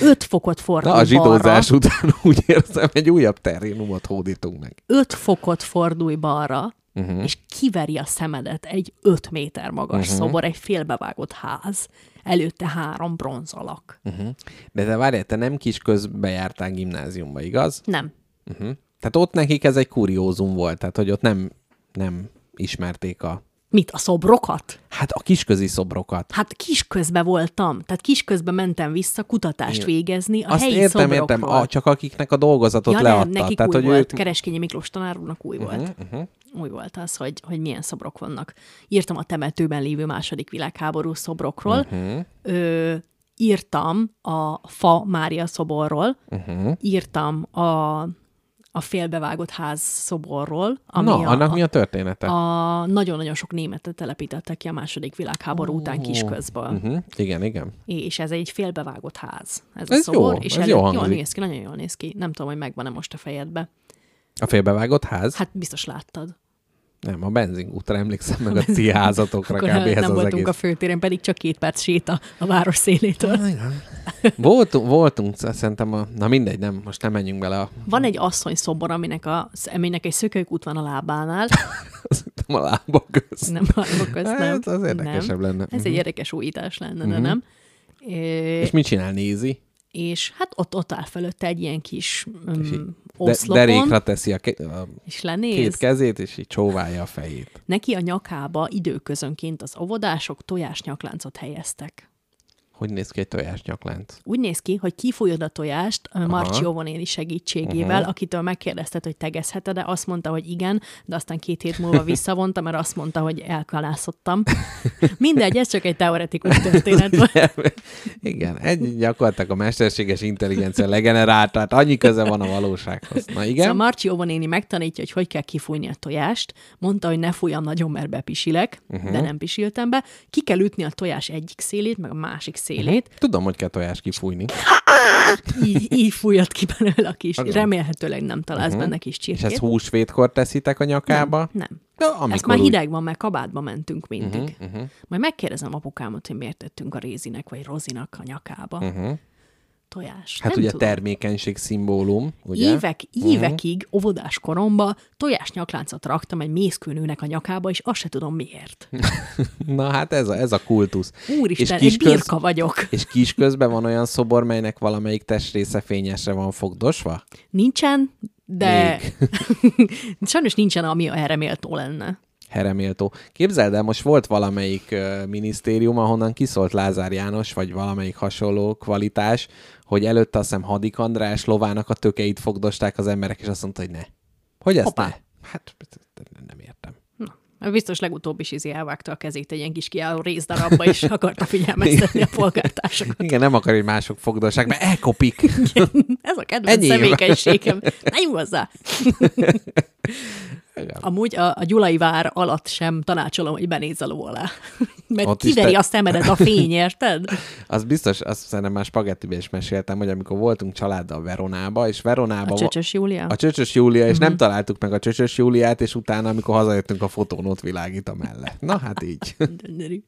Speaker 3: öt fokot fordul
Speaker 2: Na, a zsidózás
Speaker 3: balra,
Speaker 2: után úgy érzem, egy újabb terrénumot hódítunk meg.
Speaker 3: öt fokot fordulj balra,
Speaker 2: Mhm.
Speaker 3: uh-huh. és kiveri a szemedet egy öt méter magas uh-huh. szobor, egy félbevágott ház, előtte három bronzalak. Uh-huh.
Speaker 2: De te várjál, te nem kisközbe jártál gimnáziumba, igaz?
Speaker 3: Nem.
Speaker 2: Uh-huh. Tehát ott nekik ez egy kuriózum volt, tehát hogy ott nem, nem ismerték a...
Speaker 3: Mit, a szobrokat?
Speaker 2: Hát a kisközi szobrokat.
Speaker 3: Hát kisközbe voltam, tehát kisközbe mentem vissza kutatást végezni a
Speaker 2: Azt
Speaker 3: helyi
Speaker 2: értem,
Speaker 3: szobrokról.
Speaker 2: értem, a, csak akiknek a dolgozatot
Speaker 3: ja,
Speaker 2: leadta.
Speaker 3: nem, nekik
Speaker 2: tehát,
Speaker 3: új
Speaker 2: hogy
Speaker 3: volt.
Speaker 2: ők...
Speaker 3: Kereskényi Miklós tanár úrnak új volt. Uh-huh, uh-huh. Új volt az, hogy, hogy milyen szobrok vannak. Írtam a temetőben lévő második világháború szobrokról, uh-huh. Ö, írtam a Fa Mária szoborról, uh-huh. írtam a, a félbevágott ház szoborról, ami
Speaker 2: Na,
Speaker 3: a,
Speaker 2: annak
Speaker 3: a,
Speaker 2: mi a története?
Speaker 3: a nagyon-nagyon sok németet telepítettek ki a második világháború után kisközből.
Speaker 2: Uh-huh. Igen, igen.
Speaker 3: És ez egy félbevágott ház. Ez,
Speaker 2: Ez
Speaker 3: a szobor,
Speaker 2: jó,
Speaker 3: és
Speaker 2: ez jó
Speaker 3: jól néz ki, nagyon jól néz ki. Nem tudom, hogy megvan-e most a fejedbe.
Speaker 2: A félbevágott ház?
Speaker 3: Hát biztos láttad.
Speaker 2: Nem, a benzingútra emlékszem meg a ti házatokra
Speaker 3: Akkor
Speaker 2: kb. ez
Speaker 3: nem
Speaker 2: az
Speaker 3: voltunk
Speaker 2: egész.
Speaker 3: a főtéren, pedig csak két perc séta a város szélétől.
Speaker 2: Voltunk, voltunk, szerintem, a... na mindegy, nem, most nem menjünk bele a,
Speaker 3: Van egy asszony szobor, aminek, a, aminek egy szökőkút van a lábánál.
Speaker 2: a lábak közt.
Speaker 3: Nem lábok közt, nem.
Speaker 2: Hát, az érdekesebb
Speaker 3: nem.
Speaker 2: lenne.
Speaker 3: Ez egy érdekes újítás lenne, de nem. É,
Speaker 2: És mit csinál, nézi?
Speaker 3: És hát ott, ott áll fölötte egy ilyen kis um,
Speaker 2: De,
Speaker 3: oszlopon,
Speaker 2: derékra teszi a, ke- a
Speaker 3: és lenéz.
Speaker 2: két kezét, és így csóválja a fejét.
Speaker 3: Neki a nyakába időközönként az óvodások tojásnyakláncot helyeztek.
Speaker 2: Hogy néz ki egy tojásnyaklánc?
Speaker 3: Úgy néz ki, hogy kifolyod a tojást. Marci Óvonéni segítségével, uh-huh. akitől megkérdezted, hogy tegezheted-e, azt mondta, hogy igen, de aztán két hét múlva visszavonta, mert azt mondta, hogy elkalászottam. Mindegy, ez csak egy teoretikus történet volt.
Speaker 2: Igen, egy gyakorlatilag a mesterséges intelligencia legenerálta, tehát annyi köze van a valósághoz. Na igen?
Speaker 3: Szóval Marci Óvonéni megtanítja, hogy hogy kell kifújni a tojást. Mondta, hogy ne fújjam nagyon, mert bepisilek, uh-huh. de nem pisiltem be. Ki kell ütni a tojás egyik szélét, meg a másik szélét.
Speaker 2: Tudom, hogy kell tojás kifújni.
Speaker 3: így, így fújott ki belőle a kis. Remélhetőleg nem találsz benne kis
Speaker 2: És
Speaker 3: csirkét.
Speaker 2: ezt húsvétkor teszitek a nyakába?
Speaker 3: Nem.
Speaker 2: Ja,
Speaker 3: Ezt
Speaker 2: amikor
Speaker 3: már hideg van, mert kabátba mentünk mindig.
Speaker 2: Mhm,
Speaker 3: Uh-huh, uh-huh. Majd megkérdezem apukámot, hogy miért tettünk a rézinek vagy rozinak a nyakába. Uh-huh. Tojás.
Speaker 2: Hát
Speaker 3: nem
Speaker 2: ugye
Speaker 3: tudom.
Speaker 2: termékenység szimbólum, ugye?
Speaker 3: Évek, évekig óvodás koromba tojás nyakláncot raktam egy mészkőnőnek a nyakába, és azt se tudom miért.
Speaker 2: Na hát ez a, ez a kultusz.
Speaker 3: Úristen, egy
Speaker 2: kisköz-
Speaker 3: birka vagyok.
Speaker 2: És kisközben van olyan szobor, melynek valamelyik testrésze fényesre van fogdosva?
Speaker 3: Nincsen, de sajnos nincsen, ami erre méltó lenne.
Speaker 2: Hereméltó. Képzeld el, most volt valamelyik uh, minisztérium, ahonnan kiszólt Lázár János, vagy valamelyik hasonló kvalitás, hogy előtte azt hiszem Hadik András lovának a tökeit fogdosták az emberek, és azt mondta, hogy ne. Hogy ezt
Speaker 3: Hoppá.
Speaker 2: ne? Hát nem értem.
Speaker 3: Na, biztos legutóbb is izé elvágta a kezét egy ilyen kis kiálló részdarabba, és akarta figyelmeztetni a polgártársakat.
Speaker 2: Igen, nem akar, hogy mások fogdossák, mert elkopik.
Speaker 3: Ez a kedvenc
Speaker 2: Enyém.
Speaker 3: szemékenységem. Ne nyúl hozzá! Amúgy a, a Gyulai vár alatt sem tanácsolom, hogy benézz a ló alá. Mert
Speaker 2: Ott
Speaker 3: kiveri
Speaker 2: te-
Speaker 3: a szemedet a fény, érted?
Speaker 2: Az biztos, azt szerintem már spagettiben is meséltem, hogy amikor voltunk családdal Veronába, és Veronába...
Speaker 3: A Csöcsös Júlia?
Speaker 2: A Csöcsös Júlia, és nem találtuk meg a Csöcsös Júliát, és utána, amikor hazajöttünk, a fotón ott világít a mellett. Na hát így.
Speaker 3: Gyönyörű.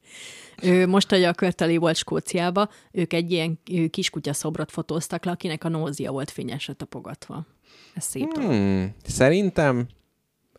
Speaker 3: Ő, most, hogy a Körteli volt Skóciába, ők egy ilyen kiskutya szobrot fotóztak le, akinek a nózia volt fényesre tapogatva. Ez szép dolog.
Speaker 2: Hmm, szerintem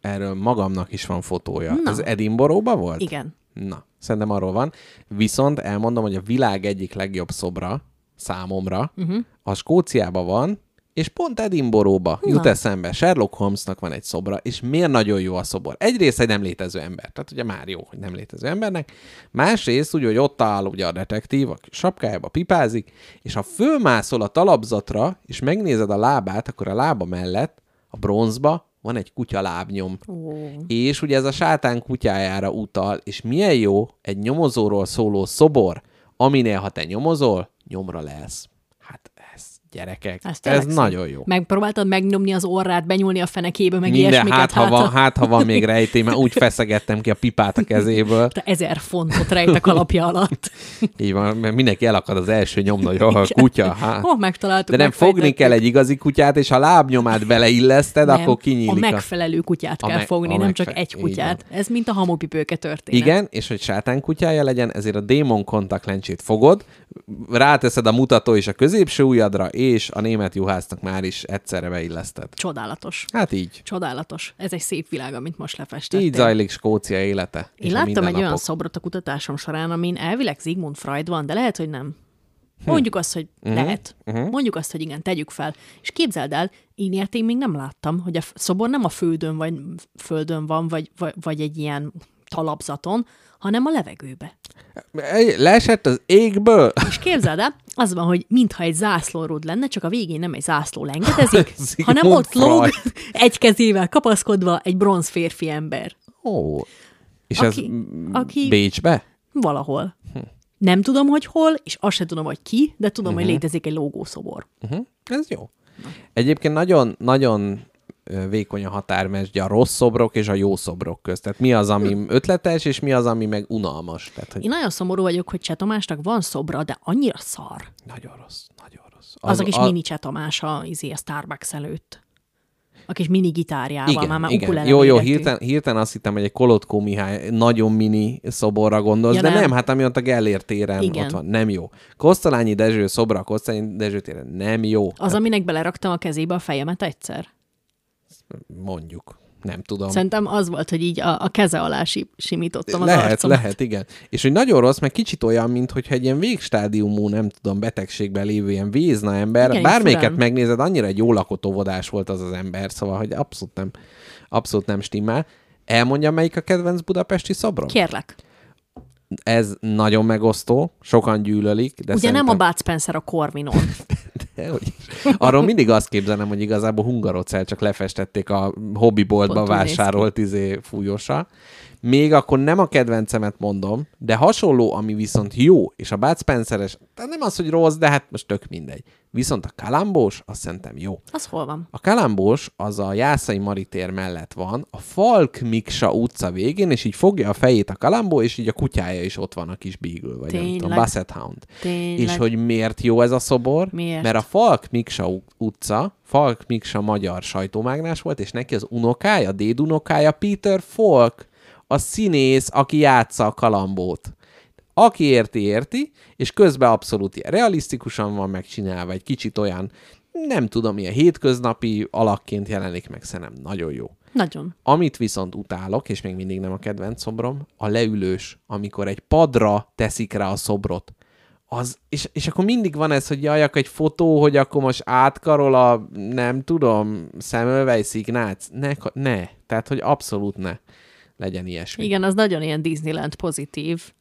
Speaker 2: erről magamnak is van fotója.
Speaker 3: Na.
Speaker 2: Ez Edinboróba volt?
Speaker 3: Igen.
Speaker 2: Na, szerintem arról van. Viszont elmondom, hogy a világ egyik legjobb szobra számomra, uh-huh. a Skóciába van, és pont Edinboróba jut eszembe. Sherlock Holmesnak van egy szobra, és miért nagyon jó a szobor? Egyrészt egy nem létező ember, tehát ugye már jó, hogy nem létező embernek. Másrészt úgy, hogy ott áll ugye a detektív, a sapkájába pipázik, és ha fölmászol a talapzatra, és megnézed a lábát, akkor a lába mellett, a bronzba van egy kutya lábnyom.
Speaker 3: Ó.
Speaker 2: És ugye ez a sátán kutyájára utal, és milyen jó egy nyomozóról szóló szobor, aminél ha te nyomozol, nyomra lesz. Hát ez, gyerekek,
Speaker 3: Ez,
Speaker 2: ez, nagyon jó.
Speaker 3: Megpróbáltad megnyomni az orrát, benyúlni a fenekébe, meg
Speaker 2: Minden,
Speaker 3: ilyesmiket?
Speaker 2: hát ha, van,
Speaker 3: a-
Speaker 2: hát ha van még rejtély, mert úgy feszegettem ki a pipát a kezéből.
Speaker 3: te ezer fontot rejt a kalapja alatt.
Speaker 2: Így van, mert mindenki elakad az első nyomna, hogy a kutya. Hát.
Speaker 3: Oh, megtaláltuk,
Speaker 2: De nem fogni kell egy igazi kutyát, és ha lábnyomát beleilleszted,
Speaker 3: Nem,
Speaker 2: akkor kinyílik.
Speaker 3: A megfelelő kutyát
Speaker 2: A
Speaker 3: kell
Speaker 2: meg-
Speaker 3: fogni, nem csak egy kutyát. Ez mint a hamupipőke történet.
Speaker 2: Igen, és hogy sátán kutyája legyen, ezért a démon kontaktlencsét fogod, ráteszed a mutató és a középső ujjadra, és a német juhásznak már is egyszerre beilleszted.
Speaker 3: Csodálatos.
Speaker 2: Hát így.
Speaker 3: Csodálatos. Ez egy szép világ, amit most lefestettél.
Speaker 2: Így zajlik Skócia élete.
Speaker 3: Én láttam egy olyan szobrot a kutatásom során, amin elvileg Sigmund Freud van, de lehet, hogy nem. Mondjuk azt, hogy lehet. Mondjuk azt, hogy igen, tegyük fel. És képzeld el, én ilyet én még nem láttam, hogy a szobor nem a földön, vagy földön van, vagy, vagy, vagy egy ilyen talapzaton, hanem a levegőbe.
Speaker 2: Leesett az égből?
Speaker 3: És képzeld el, az van, hogy mintha egy zászlóród lenne, csak a végén nem egy zászló lengedezik, hanem ott lóg egy kezével kapaszkodva egy bronz férfi ember.
Speaker 2: Ó. És
Speaker 3: Aki-
Speaker 2: ez
Speaker 3: aki-
Speaker 2: Bécsbe?
Speaker 3: Valahol. Nem tudom, hogy hol, és azt sem tudom, hogy ki, de tudom,
Speaker 2: Mhm.
Speaker 3: hogy létezik egy logószobor.
Speaker 2: Uh-huh. Ez jó. Egyébként nagyon, nagyon vékony a határmesdje a rossz szobrok és a jó szobrok közt. Tehát mi az, ami ötletes, és mi az, ami meg unalmas. Tehát, hogy
Speaker 3: Én nagyon szomorú vagyok, hogy Cseh Tamásnak van szobra, de annyira szar.
Speaker 2: nagyon rossz, nagyon rossz.
Speaker 3: Az, az a kis mini Cseh Tamás a, izé, a Starbucks előtt. A kis mini gitárjával,
Speaker 2: igen,
Speaker 3: már, már
Speaker 2: igen. Jó, jó, hirtelen, hirtelen azt hittem, hogy egy Kolotkó Mihály nagyon mini szoborra gondolsz,
Speaker 3: Ja,
Speaker 2: de nem.
Speaker 3: nem.
Speaker 2: hát ami ott a Gellért téren
Speaker 3: Igen.
Speaker 2: ott van, nem jó. Kosztolányi Dezső szobra a Kosztolányi Dezső téren nem jó.
Speaker 3: Az, aminek beleraktam a kezébe a fejemet egyszer.
Speaker 2: Mondjuk. Nem tudom.
Speaker 3: Szerintem az volt, hogy így a, a keze alá si- simítottam az
Speaker 2: lehet,
Speaker 3: arcomat.
Speaker 2: lehet, igen. És hogy nagyon rossz, meg kicsit olyan, mint hogyha egy ilyen végstádiumú, nem tudom, betegségben lévő ilyen vézna ember,
Speaker 3: Igen,
Speaker 2: bármelyiket
Speaker 3: furán.
Speaker 2: megnézed, annyira egy jó lakott óvodás volt az az ember, szóval, hogy abszolút nem, abszolút nem stimmel. Elmondja, melyik a kedvenc budapesti szobrom?
Speaker 3: Kérlek.
Speaker 2: Ez nagyon megosztó, sokan gyűlölik, de
Speaker 3: Ugye
Speaker 2: szerintem...
Speaker 3: nem a Bud Spencer a Corvinon.
Speaker 2: Dehogy is. Arról mindig azt képzelem, hogy igazából hungarocel csak lefestették a hobbiboltba vásárolt izé fújósa. Még akkor nem a kedvencemet mondom, de hasonló, ami viszont jó, és a Bud Spenceres, tehát nem az, hogy rossz, de hát most tök mindegy. Viszont a kalambós, azt szerintem jó.
Speaker 3: Az hol van?
Speaker 2: A kalambós az a Jászai Maritér mellett van, a Falk Miksa utca végén, és így fogja a fejét a kalambó, és így a kutyája is ott van a kis beagle, vagy nem tudom,
Speaker 3: Tényleg?
Speaker 2: Basset Hound.
Speaker 3: Tényleg.
Speaker 2: És hogy miért jó ez a szobor?
Speaker 3: Miért?
Speaker 2: Mert a Falk Miksa utca, Falk Miksa magyar sajtómágnás volt, és neki az unokája, dédunokája Peter Falk, a színész, aki játsza a kalambót. Aki érti, érti, és közben abszolút realisztikusan van megcsinálva, egy kicsit olyan, nem tudom, ilyen hétköznapi alakként jelenik meg, szerintem nagyon jó.
Speaker 3: Nagyon.
Speaker 2: Amit viszont utálok, és még mindig nem a kedvenc szobrom, a leülős, amikor egy padra teszik rá a szobrot. Az, és, és akkor mindig van ez, hogy jaj, egy fotó, hogy akkor most átkarol a, nem tudom, Semmelweis Ignác. Ne, ne. Tehát, hogy abszolút ne legyen ilyesmi.
Speaker 3: Igen, az nagyon ilyen Disneyland pozitív.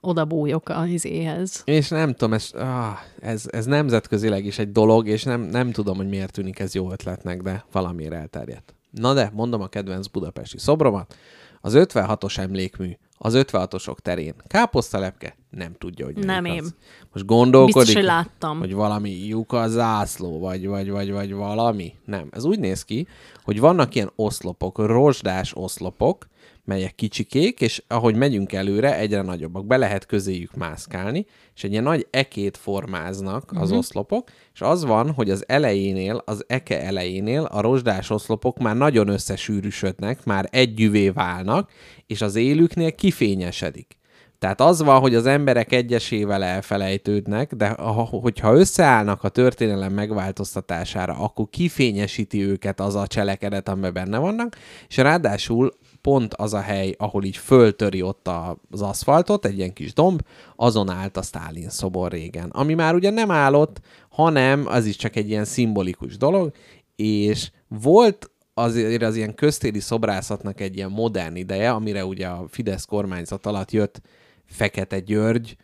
Speaker 3: Oda bújok a izéhez.
Speaker 2: És nem tudom, ez, ah, ez, ez nemzetközileg is egy dolog, és nem, nem tudom, hogy miért tűnik ez jó ötletnek, de valamiért elterjedt. Na de, mondom a kedvenc budapesti szobromat. Az 56-os emlékmű az 56-osok terén. Káposztalepke nem tudja, hogy
Speaker 3: Nem én.
Speaker 2: az. Most gondolkodik,
Speaker 3: Biztos, hogy láttam.
Speaker 2: hogy valami lyuka zászló, vagy, vagy, vagy, vagy valami. Nem. Ez úgy néz ki, hogy vannak ilyen oszlopok, rozsdás oszlopok, melyek kicsikék, és ahogy megyünk előre, egyre nagyobbak. Be lehet közéjük mászkálni, és egy ilyen nagy ekét formáznak az uh-huh. oszlopok, és az van, hogy az elejénél, az eke elejénél a rozsdás oszlopok már nagyon összesűrűsödnek, már együvé válnak, és az élüknél kifényesedik. Tehát az van, hogy az emberek egyesével elfelejtődnek, de ha- hogyha összeállnak a történelem megváltoztatására, akkor kifényesíti őket az a cselekedet, amiben benne vannak, és ráadásul pont az a hely, ahol így föltöri ott az aszfaltot, egy ilyen kis domb, azon állt a Stalin szobor régen. Ami már ugye nem állott, hanem az is csak egy ilyen szimbolikus dolog, és volt azért az ilyen köztéri szobrászatnak egy ilyen modern ideje, amire ugye a Fidesz kormányzat alatt jött Fekete György,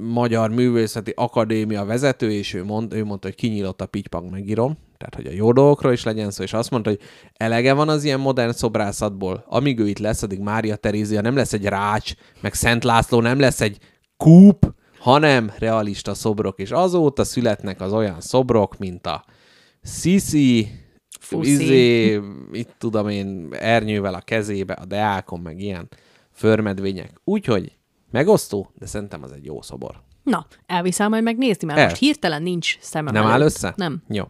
Speaker 2: Magyar Művészeti Akadémia vezető, és ő, mond, ő mondta, hogy kinyílott a pitypang megírom, tehát hogy a jó dolgokról is legyen szó, és azt mondta, hogy elege van az ilyen modern szobrászatból, amíg ő itt lesz, addig Mária Terézia nem lesz egy rács, meg Szent László nem lesz egy kúp, hanem realista szobrok, és azóta születnek az olyan szobrok, mint a Sisi,
Speaker 3: Fuszi.
Speaker 2: izé, itt tudom én, ernyővel a kezébe, a deákon, meg ilyen förmedvények. Úgyhogy megosztó, de szerintem az egy jó szobor.
Speaker 3: Na, elviszem majd megnézni, mert
Speaker 2: El.
Speaker 3: most hirtelen nincs szemem
Speaker 2: Nem áll
Speaker 3: előtt.
Speaker 2: össze?
Speaker 3: Nem,
Speaker 2: Jó.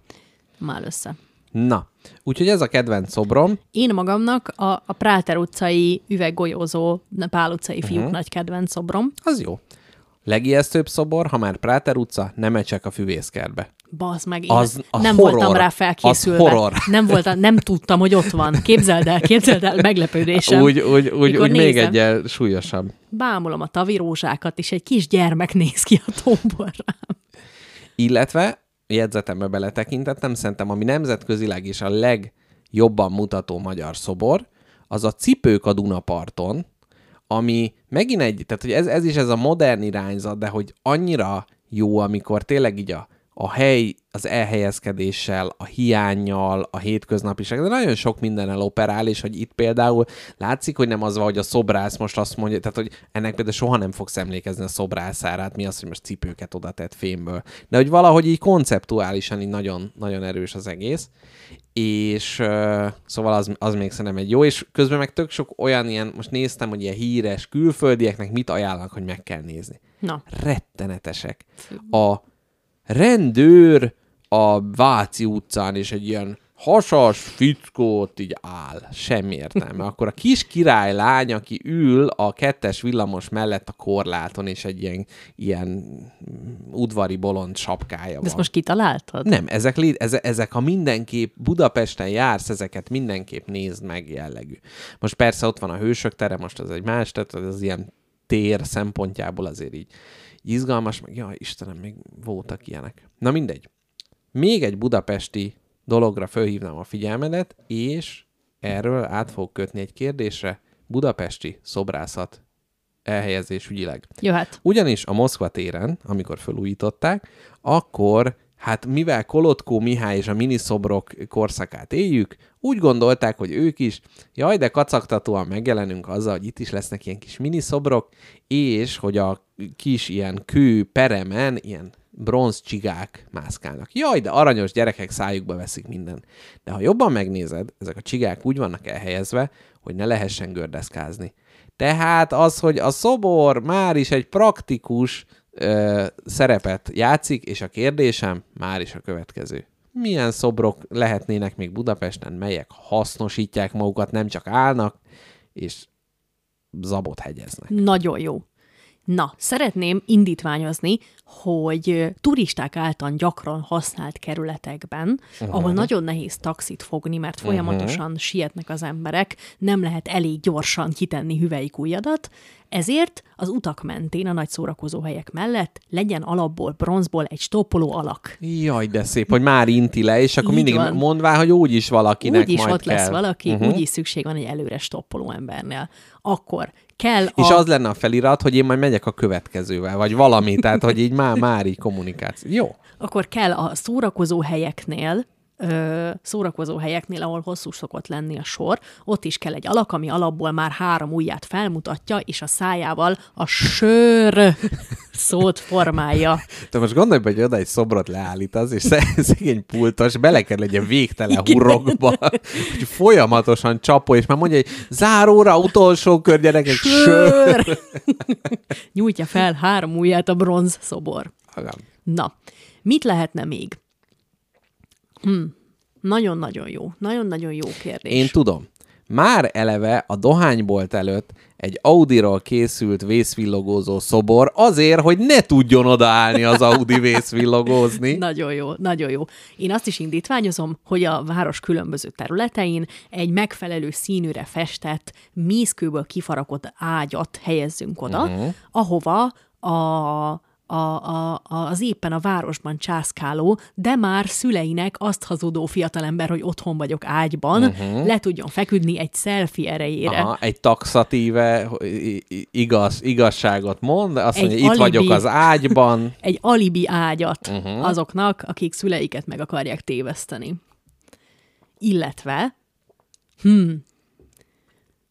Speaker 3: Áll össze.
Speaker 2: Na, úgyhogy ez a kedvenc szobrom.
Speaker 3: Én magamnak a, a Práter utcai üveggolyózó Pál utcai fiúk
Speaker 2: Mhm.
Speaker 3: nagy kedvenc szobrom.
Speaker 2: Az jó. Legijesztőbb szobor, ha már Práter utca, nem ecsek a füvészkertbe.
Speaker 3: Bazd meg, én
Speaker 2: Az- az
Speaker 3: nem
Speaker 2: horror.
Speaker 3: voltam rá
Speaker 2: Az
Speaker 3: felkészülve.
Speaker 2: horror.
Speaker 3: Nem, voltam, nem tudtam, hogy ott van. Képzeld el, képzeld el, meglepődésem.
Speaker 2: Úgy, úgy, úgy, úgy még egyel súlyosabb.
Speaker 3: Bámulom a tavirózsákat, és egy kis gyermek néz ki a tombor rám.
Speaker 2: Illetve jegyzetembe beletekintettem, szerintem ami nemzetközileg is a legjobban mutató magyar szobor, az a cipők a Dunaparton, ami megint egy, tehát hogy ez, ez is ez a modern irányzat, de hogy annyira jó, amikor tényleg így a, a hely az elhelyezkedéssel, a hiányjal, a hétköznapiság, de nagyon sok mindennel operál, és hogy itt például látszik, hogy nem az van, hogy a szobrász most azt mondja, tehát hogy ennek például soha nem fogsz emlékezni a szobrászára, hát mi az, hogy most cipőket oda tett fémből. De hogy valahogy így konceptuálisan így nagyon, nagyon erős az egész, és uh, szóval az, az még szerintem egy jó, és közben meg tök sok olyan ilyen, most néztem, hogy ilyen híres külföldieknek mit ajánlanak, hogy meg kell nézni
Speaker 3: Na,
Speaker 2: rettenetesek. A rendőr a Váci utcán, és egy ilyen hasas fickót így áll. Semmi értelme. Akkor a kis király lány, aki ül a kettes villamos mellett a korláton, és egy ilyen, ilyen udvari bolond sapkája
Speaker 3: de
Speaker 2: van.
Speaker 3: ezt most kitaláltad?
Speaker 2: Nem, ezek, lé- eze- ezek a mindenképp, Budapesten jársz, ezeket mindenképp nézd meg jellegű. Most persze ott van a Hősök tere, most az egy más, tehát az ilyen tér szempontjából azért így izgalmas, meg jaj, Istenem, még voltak ilyenek. Na mindegy. Még egy budapesti dologra fölhívnám a figyelmedet, és erről át fogok kötni egy kérdésre. Budapesti szobrászat elhelyezés ügyileg.
Speaker 3: Jöhet.
Speaker 2: Ugyanis a Moszkva téren, amikor felújították, akkor hát mivel Kolotkó Mihály és a miniszobrok korszakát éljük, úgy gondolták, hogy ők is, jaj, de kacagtatóan megjelenünk azzal, hogy itt is lesznek ilyen kis miniszobrok, és hogy a kis ilyen kő peremen ilyen bronz csigák mászkálnak. Jaj, de aranyos gyerekek szájukba veszik minden. De ha jobban megnézed, ezek a csigák úgy vannak elhelyezve, hogy ne lehessen gördeszkázni. Tehát az, hogy a szobor már is egy praktikus ö, szerepet játszik, és a kérdésem már is a következő. Milyen szobrok lehetnének még Budapesten, melyek hasznosítják magukat, nem csak állnak, és zabot hegyeznek.
Speaker 3: Nagyon jó. Na, szeretném indítványozni, hogy turisták által gyakran használt kerületekben, uh-huh. ahol nagyon nehéz taxit fogni, mert folyamatosan uh-huh. sietnek az emberek, nem lehet elég gyorsan kitenni hüvelykújadat, ezért az utak mentén, a nagy szórakozó helyek mellett legyen alapból, bronzból egy stoppoló alak.
Speaker 2: Jaj, de szép, hogy már inti le, és akkor
Speaker 3: Így
Speaker 2: mindig
Speaker 3: van.
Speaker 2: mondvá, hogy úgy is valakinek
Speaker 3: Úgy is
Speaker 2: majd
Speaker 3: ott
Speaker 2: kell.
Speaker 3: lesz valaki, uh-huh. úgy is szükség van egy előre stoppoló embernél. Akkor kell
Speaker 2: És
Speaker 3: a...
Speaker 2: az lenne a felirat, hogy én majd megyek a következővel, vagy valami, tehát hogy így már, már így kommunikáció. Jó.
Speaker 3: akkor kell a szórakozó helyeknél, ö, szórakozó helyeknél, ahol hosszú szokott lenni a sor, ott is kell egy alak, ami alapból már három ujját felmutatja, és a szájával a sör szót formálja.
Speaker 2: Te most gondolj, be, hogy oda egy szobrot leállítasz, és sze- szegény pultos bele kell legyen végtelen hurokba, hogy folyamatosan csapó, és már mondja, hogy záróra, utolsó kör, gyerekek, sör.
Speaker 3: Sör! Nyújtja fel három ujját a bronz szobor.
Speaker 2: Agam.
Speaker 3: Na, mit lehetne még? Hm. Nagyon-nagyon jó. Nagyon-nagyon jó kérdés.
Speaker 2: Én tudom. Már eleve a dohánybolt előtt egy Audiról készült vészvillogózó szobor azért, hogy ne tudjon odaállni az Audi vészvillogózni.
Speaker 3: Nagyon jó, nagyon jó. Én azt is indítványozom, hogy a város különböző területein egy megfelelő színűre festett, mészkőből kifarakott ágyat helyezzünk oda, uh-huh. ahova a a, a, a, az éppen a városban császkáló, de már szüleinek azt hazudó fiatalember, hogy otthon vagyok ágyban, uh-huh. le tudjon feküdni egy selfie erejére.
Speaker 2: Aha, egy taxatíve igaz, igazságot mond, azt
Speaker 3: Egy
Speaker 2: mondja, itt
Speaker 3: alibi.
Speaker 2: vagyok az ágyban.
Speaker 3: egy alibi ágyat uh-huh. azoknak, akik szüleiket meg akarják téveszteni. Illetve, hmm,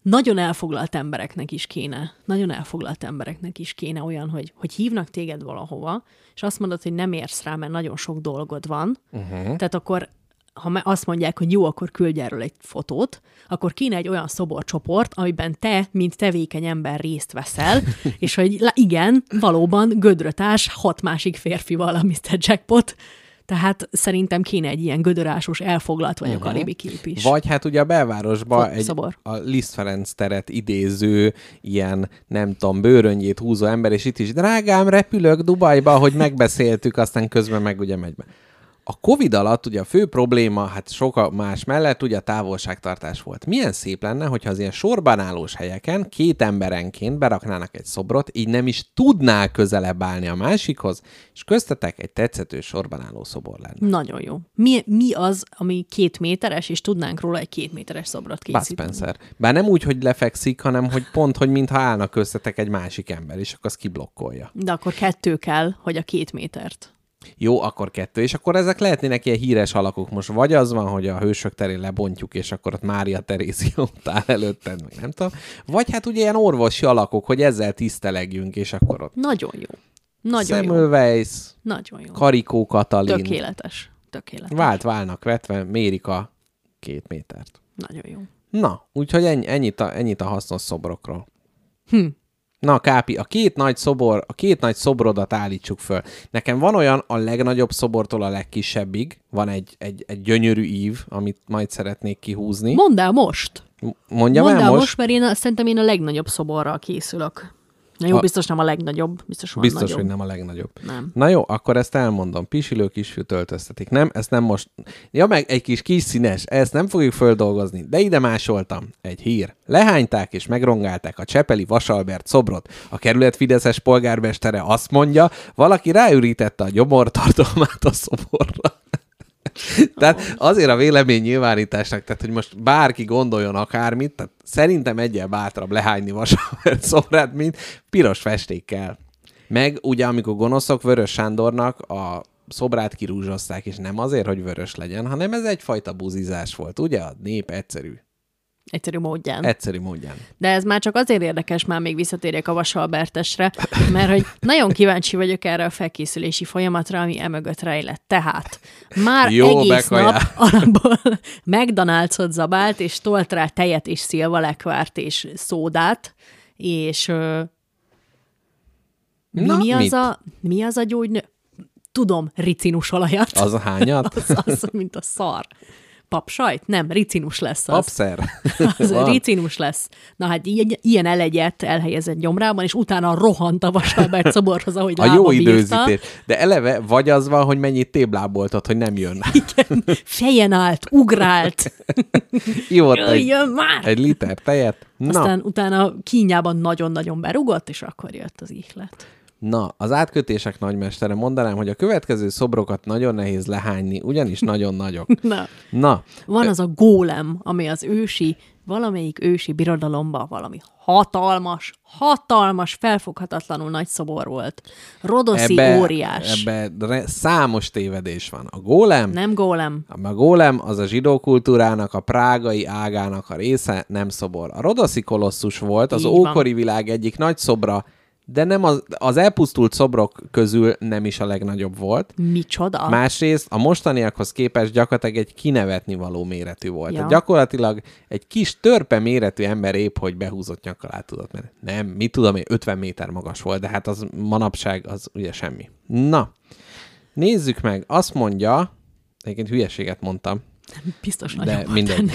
Speaker 3: nagyon elfoglalt embereknek is kéne, nagyon elfoglalt embereknek is kéne olyan, hogy, hogy hívnak téged valahova, és azt mondod, hogy nem érsz rá, mert nagyon sok dolgod van, uh-huh. tehát akkor ha azt mondják, hogy jó, akkor küldj erről egy fotót, akkor kéne egy olyan szoborcsoport, amiben te, mint tevékeny ember részt veszel, és hogy igen, valóban gödrötás hat másik férfival a Mr. Jackpot, tehát szerintem kéne egy ilyen gödörásos, elfoglalt vagyok uh-huh. alibi kép is.
Speaker 2: Vagy hát ugye a belvárosban
Speaker 3: Fo-
Speaker 2: egy
Speaker 3: szobor.
Speaker 2: a Liszt Ferenc teret idéző, ilyen nem tudom, bőröngyét húzó ember, és itt is, drágám, repülök Dubajba, hogy megbeszéltük, aztán közben meg ugye megy be. A Covid alatt ugye a fő probléma, hát sok más mellett ugye a távolságtartás volt. Milyen szép lenne, hogyha az ilyen sorban állós helyeken két emberenként beraknának egy szobrot, így nem is tudná közelebb állni a másikhoz, és köztetek egy tetszető sorban álló szobor lenne.
Speaker 3: Nagyon jó. Mi, mi az, ami két méteres, és tudnánk róla egy két méteres szobrot
Speaker 2: Bud
Speaker 3: készíteni?
Speaker 2: Spencer. Bár nem úgy, hogy lefekszik, hanem hogy pont, hogy mintha állna köztetek egy másik ember, és akkor azt kiblokkolja.
Speaker 3: De akkor kettő kell, hogy a két métert.
Speaker 2: Jó, akkor kettő, és akkor ezek lehetnének ilyen híres alakok. Most vagy az van, hogy a hősök terén lebontjuk, és akkor ott Mária Terézia ott áll előtted, meg nem tudom. Vagy hát ugye ilyen orvosi alakok, hogy ezzel tisztelegjünk, és akkor ott
Speaker 3: Nagyon jó. Nagyon jó.
Speaker 2: Semmelweis,
Speaker 3: Nagyon jó.
Speaker 2: Karikó Katalin.
Speaker 3: Tökéletes. Tökéletes.
Speaker 2: Vált válnak vetve, mérik a két métert.
Speaker 3: Nagyon jó.
Speaker 2: Na, úgyhogy ennyi, ennyit, a, ennyit a hasznos szobrokról.
Speaker 3: Hm.
Speaker 2: Na, Kápi, a két nagy szobor, a két nagy szobrodat állítsuk föl. Nekem van olyan a legnagyobb szobortól a legkisebbig, van egy, egy, egy gyönyörű ív, amit majd szeretnék kihúzni.
Speaker 3: Mondd el most.
Speaker 2: Mondjam
Speaker 3: Mondd
Speaker 2: el
Speaker 3: el
Speaker 2: most?
Speaker 3: most, mert én a, szerintem én a legnagyobb szoborral készülök. Na jó,
Speaker 2: A-
Speaker 3: biztos nem a legnagyobb. Biztos van
Speaker 2: Biztos,
Speaker 3: nagyobb.
Speaker 2: hogy nem a legnagyobb.
Speaker 3: Nem.
Speaker 2: Na jó, akkor ezt elmondom. Pisilő kisfiú töltöztetik. Nem, ezt nem most... Ja, meg egy kis kis színes, ezt nem fogjuk földolgozni, de ide másoltam. Egy hír. Lehányták és megrongálták a Csepeli Vasalbert szobrot. A kerület Fideszes polgármestere azt mondja, valaki ráürítette a gyomortartalmát a szoborra. Tehát azért a vélemény nyilvánításnak, tehát hogy most bárki gondoljon akármit, tehát szerintem egyel bátrabb lehányni Vasalbert szobrát, mint piros festékkel. Meg ugye, amikor gonoszok Vörös Sándornak a szobrát kirúzsozták, és nem azért, hogy vörös legyen, hanem ez egyfajta buzizás volt, ugye? A nép egyszerű.
Speaker 3: Egyszerű módján.
Speaker 2: Egyszerű módján.
Speaker 3: De ez már csak azért érdekes, már még visszatérjek a Vasalbertesre, mert hogy nagyon kíváncsi vagyok erre a felkészülési folyamatra, ami emögött rejlett. Tehát már
Speaker 2: Jó,
Speaker 3: egész
Speaker 2: bekajál.
Speaker 3: nap alapból McDonald's-ot zabált, és tolt rá tejet és szilvalekvárt és szódát, és
Speaker 2: Na,
Speaker 3: mi, az
Speaker 2: mit?
Speaker 3: a, mi az a gyógynő? Tudom, ricinus olajat.
Speaker 2: Az a hányat?
Speaker 3: az, az, mint a szar. Papsajt? Nem, ricinus lesz az.
Speaker 2: Papszer.
Speaker 3: Az
Speaker 2: Van.
Speaker 3: ricinus lesz. Na hát ilyen, ilyen elegyet elhelyezett gyomrában, és utána rohant a Vasalbert szoborhoz, ahogy
Speaker 2: A jó
Speaker 3: lába bírta.
Speaker 2: időzítés. De eleve vagy az van, hogy mennyit tébláboltad, hogy nem jön.
Speaker 3: Igen, fejen állt, ugrált.
Speaker 2: Ivott egy,
Speaker 3: már!
Speaker 2: egy liter tejet. Na,
Speaker 3: Aztán utána kínjában nagyon-nagyon berugott, és akkor jött az ihlet.
Speaker 2: Na, az átkötések nagymestere mondanám, hogy a következő szobrokat nagyon nehéz lehányni, ugyanis nagyon nagyok.
Speaker 3: Na,
Speaker 2: Na,
Speaker 3: van az a gólem, ami az ősi, valamelyik ősi birodalomban valami hatalmas, hatalmas, felfoghatatlanul nagy szobor volt. Rodoszi óriás.
Speaker 2: Ebbe re- számos tévedés van. A gólem,
Speaker 3: Nem gólem.
Speaker 2: a gólem az a zsidó kultúrának, a prágai ágának a része, nem szobor. A rodoszi kolosszus volt az
Speaker 3: Így van.
Speaker 2: ókori világ egyik nagy szobra, de nem az, az elpusztult szobrok közül nem is a legnagyobb volt.
Speaker 3: Micsoda?
Speaker 2: Másrészt a mostaniakhoz képest gyakorlatilag egy kinevetni való méretű volt.
Speaker 3: Ja.
Speaker 2: Tehát gyakorlatilag egy kis törpe méretű ember épp, hogy behúzott nyakkal át tudott menni. Nem, mit tudom én, 50 méter magas volt, de hát az manapság az ugye semmi. Na, nézzük meg, azt mondja, egyébként hülyeséget mondtam,
Speaker 3: Biztos
Speaker 2: de
Speaker 3: nagyon
Speaker 2: mindegy.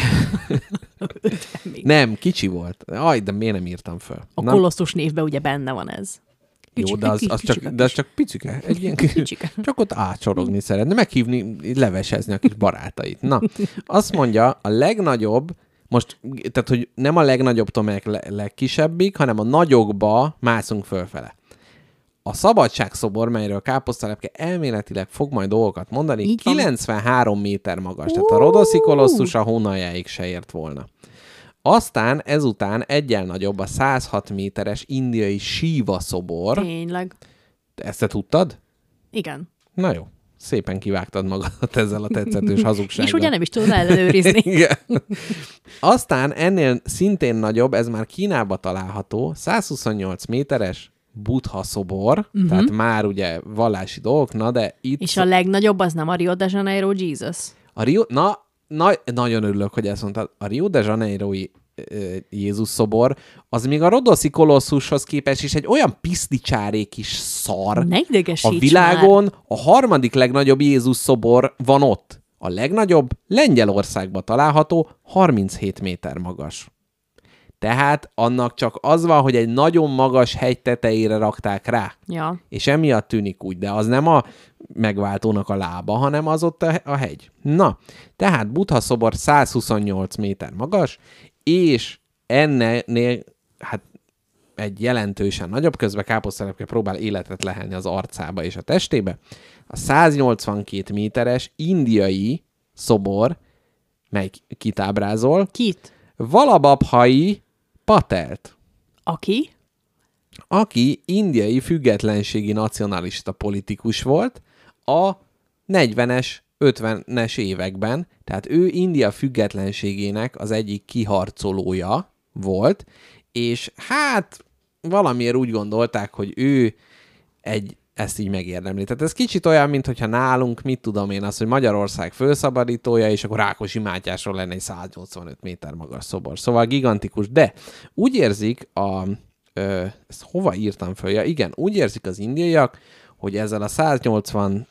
Speaker 3: még.
Speaker 2: Nem, kicsi volt. Aj, de miért nem írtam föl?
Speaker 3: A
Speaker 2: Na,
Speaker 3: kolosszus névben ugye benne van ez.
Speaker 2: jó, de az, az csak,
Speaker 3: kicsike
Speaker 2: de az csak picike. Egy ilyen
Speaker 3: Kicsike.
Speaker 2: Csak ott átsorogni szeretne, meghívni, levesezni a kis barátait. Na, azt mondja, a legnagyobb, most, tehát, hogy nem a legnagyobb tömegek le, legkisebbik, hanem a nagyokba mászunk fölfele. A szabadságszobor, melyről káposztalepke elméletileg fog majd dolgokat mondani,
Speaker 3: Így van.
Speaker 2: 93 méter magas, tehát a rodoszi kolosszus a hónaljáig se ért volna. Aztán ezután egyel nagyobb a 106 méteres indiai síva szobor.
Speaker 3: Tényleg.
Speaker 2: Ezt te tudtad?
Speaker 3: Igen.
Speaker 2: Na jó, szépen kivágtad magadat ezzel a tetszetős hazugsággal.
Speaker 3: És ugye nem is tudod ellenőrizni.
Speaker 2: Igen. Aztán ennél szintén nagyobb, ez már Kínába található, 128 méteres Buddha szobor, uh-huh. tehát már ugye vallási dolgok, na de itt.
Speaker 3: És a legnagyobb az nem a Rio de Janeiro Jesus.
Speaker 2: a Rio, na, na, nagyon örülök, hogy ezt mondtad, a Rio de Janeiro-i Jézus szobor, az még a rodoszi kolosszushoz képest is egy olyan piszlicsárék kis szar,
Speaker 3: Ne
Speaker 2: A világon a harmadik legnagyobb Jézus szobor van ott. A legnagyobb Lengyelországban található, 37 méter magas. Tehát annak csak az van, hogy egy nagyon magas hegy tetejére rakták rá.
Speaker 3: Ja.
Speaker 2: És emiatt tűnik úgy, de az nem a megváltónak a lába, hanem az ott a, a hegy. Na, tehát Buddha szobor 128 méter magas, és ennél, hát egy jelentősen nagyobb, közben káposztelepke próbál életet lehelni az arcába és a testébe. A 182 méteres indiai szobor, mely kit ábrázol,
Speaker 3: Kit?
Speaker 2: Valababhai Patelt
Speaker 3: Aki?
Speaker 2: aki indiai függetlenségi nacionalista politikus volt a 40-es, 50-es években, tehát ő India függetlenségének az egyik kiharcolója volt, és hát valamiért úgy gondolták, hogy ő egy ezt így megérdemli. Tehát ez kicsit olyan, mint hogyha nálunk, mit tudom én, az, hogy Magyarország fölszabadítója, és akkor Rákosi Mátyásról lenne egy 185 méter magas szobor. Szóval gigantikus, de úgy érzik a... Ö, ezt hova írtam föl? Ja, igen, úgy érzik az indiaiak, hogy ezzel a 182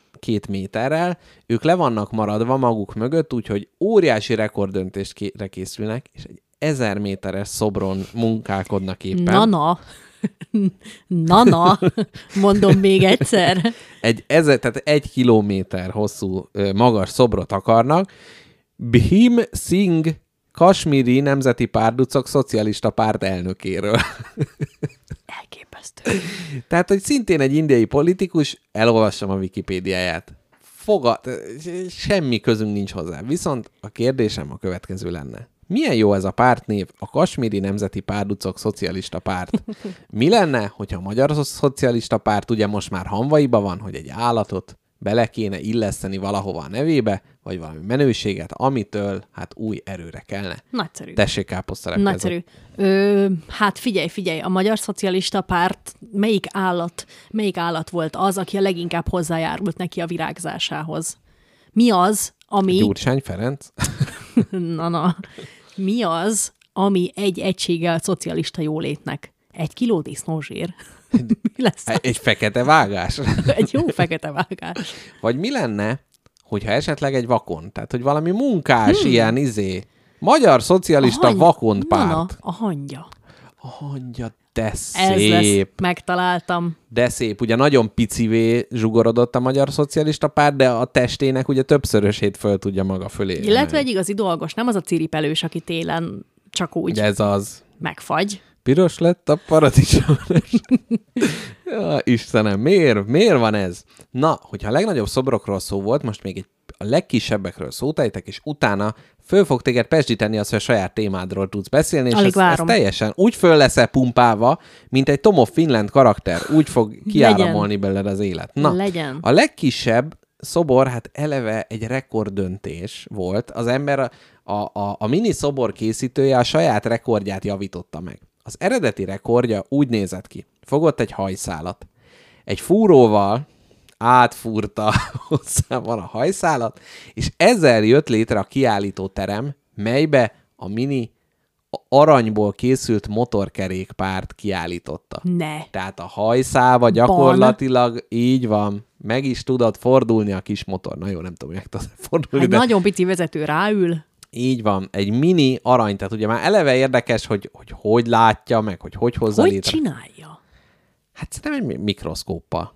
Speaker 2: méterrel ők le vannak maradva maguk mögött, úgyhogy óriási rekorddöntésre készülnek, és egy 1000 méteres szobron munkálkodnak éppen.
Speaker 3: Nana. Nana. Mondom még egyszer.
Speaker 2: egy, ezer, tehát egy kilométer hosszú magas szobrot akarnak. Bhim Singh Kasmiri Nemzeti Párducok Szocialista Párt elnökéről.
Speaker 3: Elképesztő.
Speaker 2: Tehát, hogy szintén egy indiai politikus, elolvassam a Wikipédiáját. Foga, semmi közünk nincs hozzá. Viszont a kérdésem a következő lenne. Milyen jó ez a pártnév, a Kasmiri Nemzeti Párducok Szocialista Párt. Mi lenne, hogyha a Magyar Szocialista Párt ugye most már hanvaiba van, hogy egy állatot bele kéne illeszteni valahova a nevébe, vagy valami menőséget, amitől hát új erőre kellene.
Speaker 3: Nagyszerű.
Speaker 2: Tessék káposztelepke.
Speaker 3: Nagyszerű. Ö, hát figyelj, figyelj, a Magyar Szocialista Párt melyik állat, melyik állat volt az, aki a leginkább hozzájárult neki a virágzásához? Mi az, ami...
Speaker 2: Gyurcsány Ferenc?
Speaker 3: Na, na. Mi az, ami egy egységgel szocialista jólétnek? Egy kiló disznózsír. Mi lesz? az?
Speaker 2: Egy fekete vágás?
Speaker 3: Egy jó fekete vágás.
Speaker 2: Vagy mi lenne, hogyha esetleg egy vakon, tehát hogy valami munkás hmm. ilyen izé, magyar szocialista vakond
Speaker 3: Na, na,
Speaker 2: párt.
Speaker 3: a hangya.
Speaker 2: Mondja, de
Speaker 3: Ez
Speaker 2: szép.
Speaker 3: lesz. Megtaláltam.
Speaker 2: De szép. Ugye nagyon picivé zsugorodott a magyar szocialista párt, de a testének ugye többszörösét föl tudja maga fölé.
Speaker 3: Illetve egy igazi dolgos, nem az a ciripelős, aki télen csak úgy
Speaker 2: Ugye ez az.
Speaker 3: megfagy.
Speaker 2: Piros lett a paradicsom. ja, Istenem, miért? Miért van ez? Na, hogyha a legnagyobb szobrokról szó volt, most még egy a legkisebbekről szót ejtek, és utána föl fog téged pesdíteni azt, hogy a saját témádról tudsz beszélni, és ez, ez teljesen úgy föl lesz pumpálva, mint egy Tom of Finland karakter. Úgy fog kiáramolni belőled az élet. Na,
Speaker 3: Legyen.
Speaker 2: a legkisebb szobor, hát eleve egy rekorddöntés volt. Az ember, a, a, a, a mini szobor készítője a saját rekordját javította meg. Az eredeti rekordja úgy nézett ki. Fogott egy hajszálat. Egy fúróval átfúrta hozzában a hajszálat, és ezzel jött létre a kiállító terem, melybe a mini aranyból készült motorkerékpárt kiállította.
Speaker 3: Ne.
Speaker 2: Tehát a hajszáva gyakorlatilag így van, meg is tudod fordulni a kis motor. Na jó, nem tudom, meg tudod fordulni,
Speaker 3: Egy
Speaker 2: de
Speaker 3: nagyon pici vezető ráül,
Speaker 2: így van, egy mini arany, tehát ugye már eleve érdekes, hogy hogy, hogy látja, meg hogy hogy hozza
Speaker 3: hogy
Speaker 2: létre.
Speaker 3: csinálja?
Speaker 2: Hát szerintem egy mi- mikroszkóppal.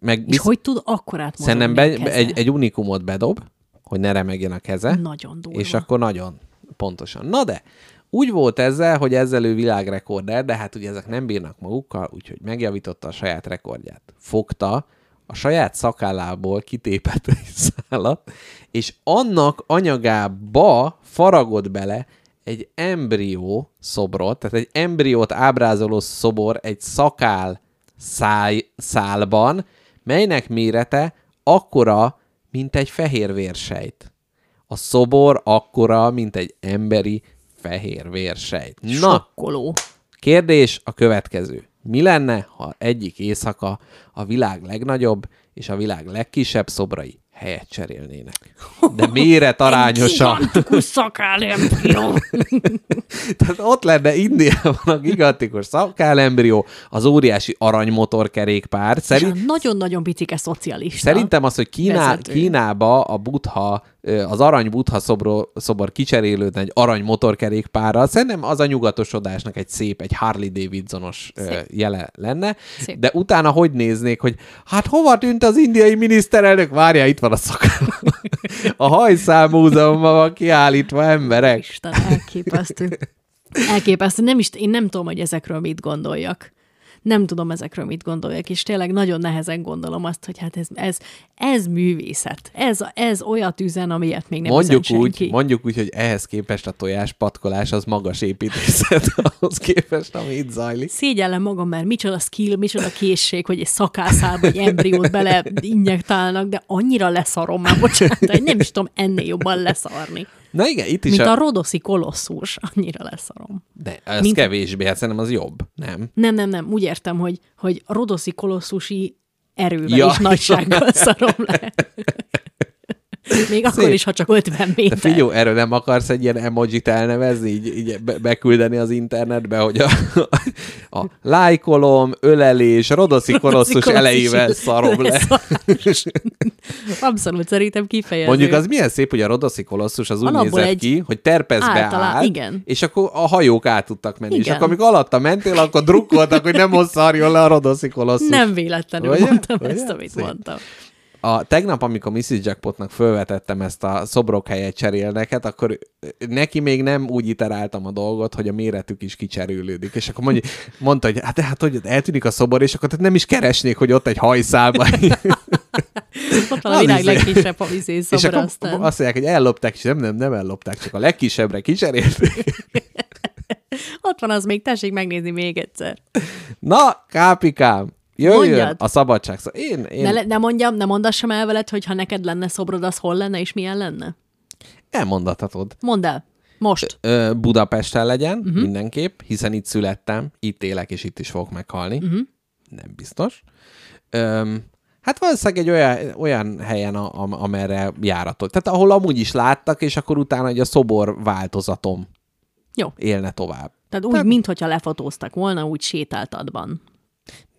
Speaker 2: Meg
Speaker 3: És
Speaker 2: bizt...
Speaker 3: hogy tud akkorát mozogni
Speaker 2: szerintem
Speaker 3: a
Speaker 2: be,
Speaker 3: keze?
Speaker 2: egy, egy unikumot bedob, hogy ne remegjen a keze.
Speaker 3: Nagyon durva.
Speaker 2: És akkor nagyon pontosan. Na de, úgy volt ezzel, hogy ezzel ő világrekorder, de hát ugye ezek nem bírnak magukkal, úgyhogy megjavította a saját rekordját. Fogta, a saját szakállából kitépett egy szállat, és annak anyagába faragott bele egy embrió szobrot, tehát egy embriót ábrázoló szobor egy szakál száj, szálban, melynek mérete akkora, mint egy fehér vérsejt. A szobor akkora, mint egy emberi fehér vérsejt. Na,
Speaker 3: Sokkoló.
Speaker 2: kérdés a következő. Mi lenne, ha egyik éjszaka a világ legnagyobb és a világ legkisebb szobrai helyet cserélnének? De méret arányosan.
Speaker 3: Gigantikus szakálembrió.
Speaker 2: Tehát ott lenne Indiában a gigantikus szakálembrió, az óriási aranymotorkerékpár. Szerint,
Speaker 3: nagyon-nagyon picike szocialista.
Speaker 2: Szerintem az, hogy Kíná,
Speaker 3: vezető.
Speaker 2: Kínába a butha, az arany butha szobor, szobor kicserélődne egy arany motorkerékpárral, szerintem az a nyugatosodásnak egy szép, egy Harley Davidsonos
Speaker 3: Szép.
Speaker 2: jele lenne.
Speaker 3: Szép.
Speaker 2: De utána hogy néznék, hogy hát hova tűnt az indiai miniszterelnök? Várja, itt van a szakál. A hajszál múzeumban van kiállítva emberek.
Speaker 3: Isten, elképesztő. Elképesztő. Nem is, én nem tudom, hogy ezekről mit gondoljak. Nem tudom ezekről mit gondoljak, és tényleg nagyon nehezen gondolom azt, hogy hát ez, ez, ez művészet. Ez, ez olyat üzen, amilyet még nem
Speaker 2: mondjuk
Speaker 3: üzen
Speaker 2: úgy,
Speaker 3: senki.
Speaker 2: mondjuk úgy, hogy ehhez képest a tojás patkolás az magas építészet ahhoz képest, ami itt zajlik.
Speaker 3: Szégyellem magam, mert micsoda skill, micsoda készség, hogy egy szakászálba egy embriót bele injektálnak, de annyira leszarom már, bocsánat, hogy nem is tudom ennél jobban leszarni.
Speaker 2: Na igen, itt is
Speaker 3: Mint
Speaker 2: a...
Speaker 3: a rodoszi kolosszus, annyira leszarom.
Speaker 2: De ez
Speaker 3: Mint-
Speaker 2: kevésbé, hát szerintem az jobb, nem?
Speaker 3: Nem, nem, nem, úgy értem, hogy, hogy rodoszi kolosszusi erővel
Speaker 2: ja.
Speaker 3: és nagysággal szarom le. Még akkor
Speaker 2: Szép.
Speaker 3: is, ha csak 50
Speaker 2: De
Speaker 3: méter.
Speaker 2: figyelj, erről nem akarsz egy ilyen emojit elnevezni, így, így be- beküldeni az internetbe, hogy a, a lájkolom, ölelés, rodoszi kolosszus elejével szarom le.
Speaker 3: Abszolút, szerintem kifejező.
Speaker 2: Mondjuk az milyen szép, hogy a rodoszi kolosszus az úgy
Speaker 3: Alapból
Speaker 2: nézett
Speaker 3: egy
Speaker 2: ki, hogy terpezbe
Speaker 3: általá-
Speaker 2: áll,
Speaker 3: igen.
Speaker 2: és akkor a hajók át tudtak menni. És
Speaker 3: Igen.
Speaker 2: akkor amikor alatta mentél, akkor drukkoltak, hogy nem szarjon le a rodoszi kolosszus.
Speaker 3: Nem véletlenül
Speaker 2: Ugye?
Speaker 3: mondtam
Speaker 2: Ugye?
Speaker 3: ezt, amit
Speaker 2: Szép.
Speaker 3: mondtam.
Speaker 2: A, tegnap, amikor Mrs. Jackpotnak fölvetettem ezt a szobrok helyet cserélneket, akkor neki még nem úgy iteráltam a dolgot, hogy a méretük is kicserélődik. És akkor mondja, mondta, hogy hát, hát hogy eltűnik a szobor, és akkor tehát nem is keresnék, hogy ott egy hajszálban.
Speaker 3: Ott van a világ
Speaker 2: is-
Speaker 3: legkisebb havizé
Speaker 2: és
Speaker 3: szobra,
Speaker 2: akkor
Speaker 3: aztán.
Speaker 2: azt mondják, hogy ellopták, és nem, nem, nem ellopták, csak a legkisebbre kicserélték.
Speaker 3: Ott van az még, tessék megnézni még egyszer.
Speaker 2: Na, kápikám, Jöjjön
Speaker 3: Mondjad.
Speaker 2: a szabadság. Én, én
Speaker 3: Ne, ne mondjam, ne mondassam el veled, hogy ha neked lenne szobrod, az hol lenne és milyen lenne?
Speaker 2: elmondathatod.
Speaker 3: Mondd el. Most.
Speaker 2: Ö, Budapesten legyen, uh-huh. mindenképp, hiszen itt születtem, itt élek, és itt is fogok meghalni. Uh-huh. Nem biztos. Öm, hát valószínűleg egy olyan, olyan helyen, a, a, amerre járatot. Tehát ahol amúgy is láttak, és akkor utána egy a szobor változatom
Speaker 3: Jó.
Speaker 2: élne tovább.
Speaker 3: Tehát úgy, mintha lefotóztak volna, úgy sétáltadban.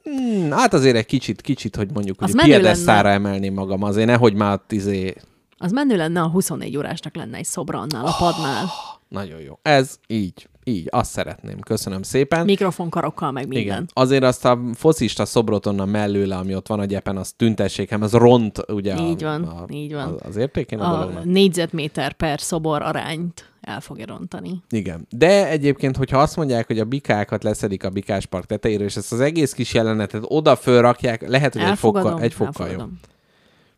Speaker 2: Hmm, hát azért egy kicsit, kicsit, hogy mondjuk,
Speaker 3: Az
Speaker 2: hogy piedesztára emelném magam, azért nehogy már izé...
Speaker 3: Az menő lenne, a 24 órásnak lenne egy szobra annál a padnál.
Speaker 2: Nagyon jó. Ez így, így, azt szeretném. Köszönöm szépen.
Speaker 3: Mikrofonkarokkal, meg minden.
Speaker 2: Igen. Azért azt a foszista szobrot onnan mellőle, ami ott van a gyepen, az tüntessék, hanem az ront, ugye
Speaker 3: Így
Speaker 2: a,
Speaker 3: van,
Speaker 2: a,
Speaker 3: így van.
Speaker 2: Az, értékén a,
Speaker 3: A
Speaker 2: dolognak.
Speaker 3: négyzetméter per szobor arányt el fogja rontani.
Speaker 2: Igen. De egyébként, hogyha azt mondják, hogy a bikákat leszedik a bikáspark tetejéről, és ezt az egész kis jelenetet oda fölrakják, lehet, hogy egy
Speaker 3: Elfogadom,
Speaker 2: fokkal, egy fokkal
Speaker 3: elfogadom.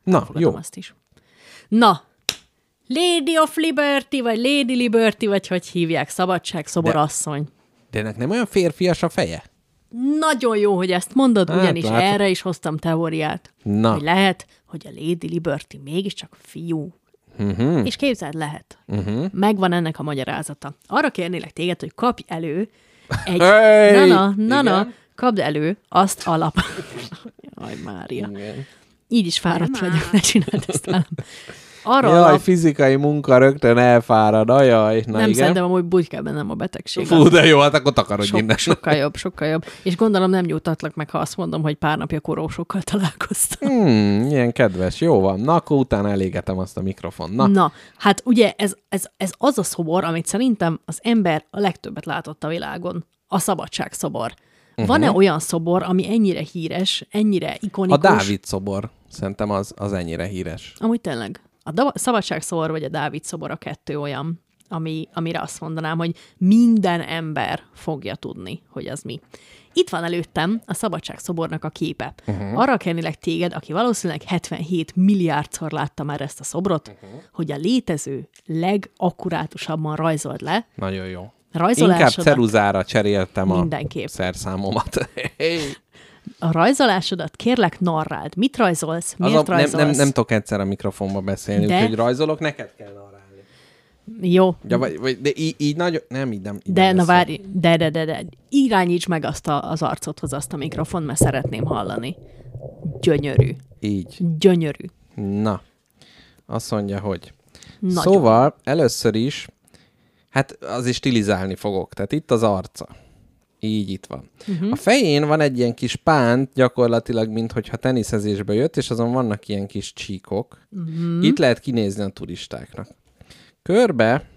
Speaker 2: Na,
Speaker 3: Elfogadom
Speaker 2: jó.
Speaker 3: azt is. Na, Lady of Liberty, vagy Lady Liberty, vagy hogy hívják, szabadság, szoborasszony.
Speaker 2: De ennek nem olyan férfias a feje?
Speaker 3: Nagyon jó, hogy ezt mondod,
Speaker 2: Hát,
Speaker 3: ugyanis
Speaker 2: látod.
Speaker 3: erre is hoztam teóriát.
Speaker 2: Na.
Speaker 3: Hogy lehet, hogy a Lady Liberty mégiscsak fiú. Uh-huh. És képzeld, lehet. Uh-huh. Megvan ennek a magyarázata. Arra kérnélek téged, hogy kapj elő egy...
Speaker 2: Hey!
Speaker 3: na, na, na, na,
Speaker 2: Igen.
Speaker 3: kapd elő azt alap... Jaj, Mária.
Speaker 2: Igen.
Speaker 3: Így is fáradt vagyok, ne csináld ezt velem. Arra
Speaker 2: Jaj,
Speaker 3: alap...
Speaker 2: fizikai munka rögtön elfárad, ajaj. Na
Speaker 3: nem
Speaker 2: igen.
Speaker 3: szerintem amúgy úgy kell bennem a betegség.
Speaker 2: Fú, de jó, hát akkor takarodj
Speaker 3: Sok,
Speaker 2: innen.
Speaker 3: sokkal jobb, sokkal jobb. És gondolom nem nyugtatlak meg, ha azt mondom, hogy pár napja korósokkal találkoztam.
Speaker 2: Hmm, ilyen kedves, jó van. Na, akkor utána elégetem azt a mikrofon. Na,
Speaker 3: Na, hát ugye ez, ez, ez az a szobor, amit szerintem az ember a legtöbbet látott a világon. A szabadságszobor. Uh-huh. Van-e olyan szobor, ami ennyire híres, ennyire
Speaker 2: a
Speaker 3: ikonikus?
Speaker 2: Dávid szobor, szerintem az, az ennyire híres.
Speaker 3: Amúgy tényleg. A da- szabadságszobor vagy a Dávid szobor a kettő olyan, ami, amire azt mondanám, hogy minden ember fogja tudni, hogy az mi. Itt van előttem a szabadságszobornak a képe. Uh-huh. Arra kérnélek téged, aki valószínűleg 77 milliárdszor látta már ezt a szobrot, uh-huh. hogy a létező legakkurátusabban rajzold le.
Speaker 2: Nagyon jó. Inkább ceruzára cseréltem
Speaker 3: Mindenképp.
Speaker 2: a szerszámomat.
Speaker 3: A rajzolásodat kérlek narráld. Mit rajzolsz? Miért
Speaker 2: a, nem,
Speaker 3: rajzolsz?
Speaker 2: nem, nem tudok egyszer a mikrofonba beszélni,
Speaker 3: De-
Speaker 2: úgyhogy rajzolok, neked kell narálni.
Speaker 3: Jó,
Speaker 2: Ja, vagy, vagy, de így, így nagyon... Nem, így nem. Így
Speaker 3: De,
Speaker 2: nem
Speaker 3: na várj, de, de, de, de, irányíts meg azt a, az arcodhoz, azt a mikrofon, mert szeretném hallani. Gyönyörű.
Speaker 2: Így.
Speaker 3: Gyönyörű.
Speaker 2: Na. Azt mondja, hogy...
Speaker 3: Nagyon.
Speaker 2: Szóval először is, hát az is stilizálni fogok. Tehát itt az arca. Így itt van. Uh-huh. A fején van egy ilyen kis pánt, gyakorlatilag, mintha teniszezésbe jött, és azon vannak ilyen kis csíkok. Uh-huh. Itt lehet kinézni a turistáknak. Körbe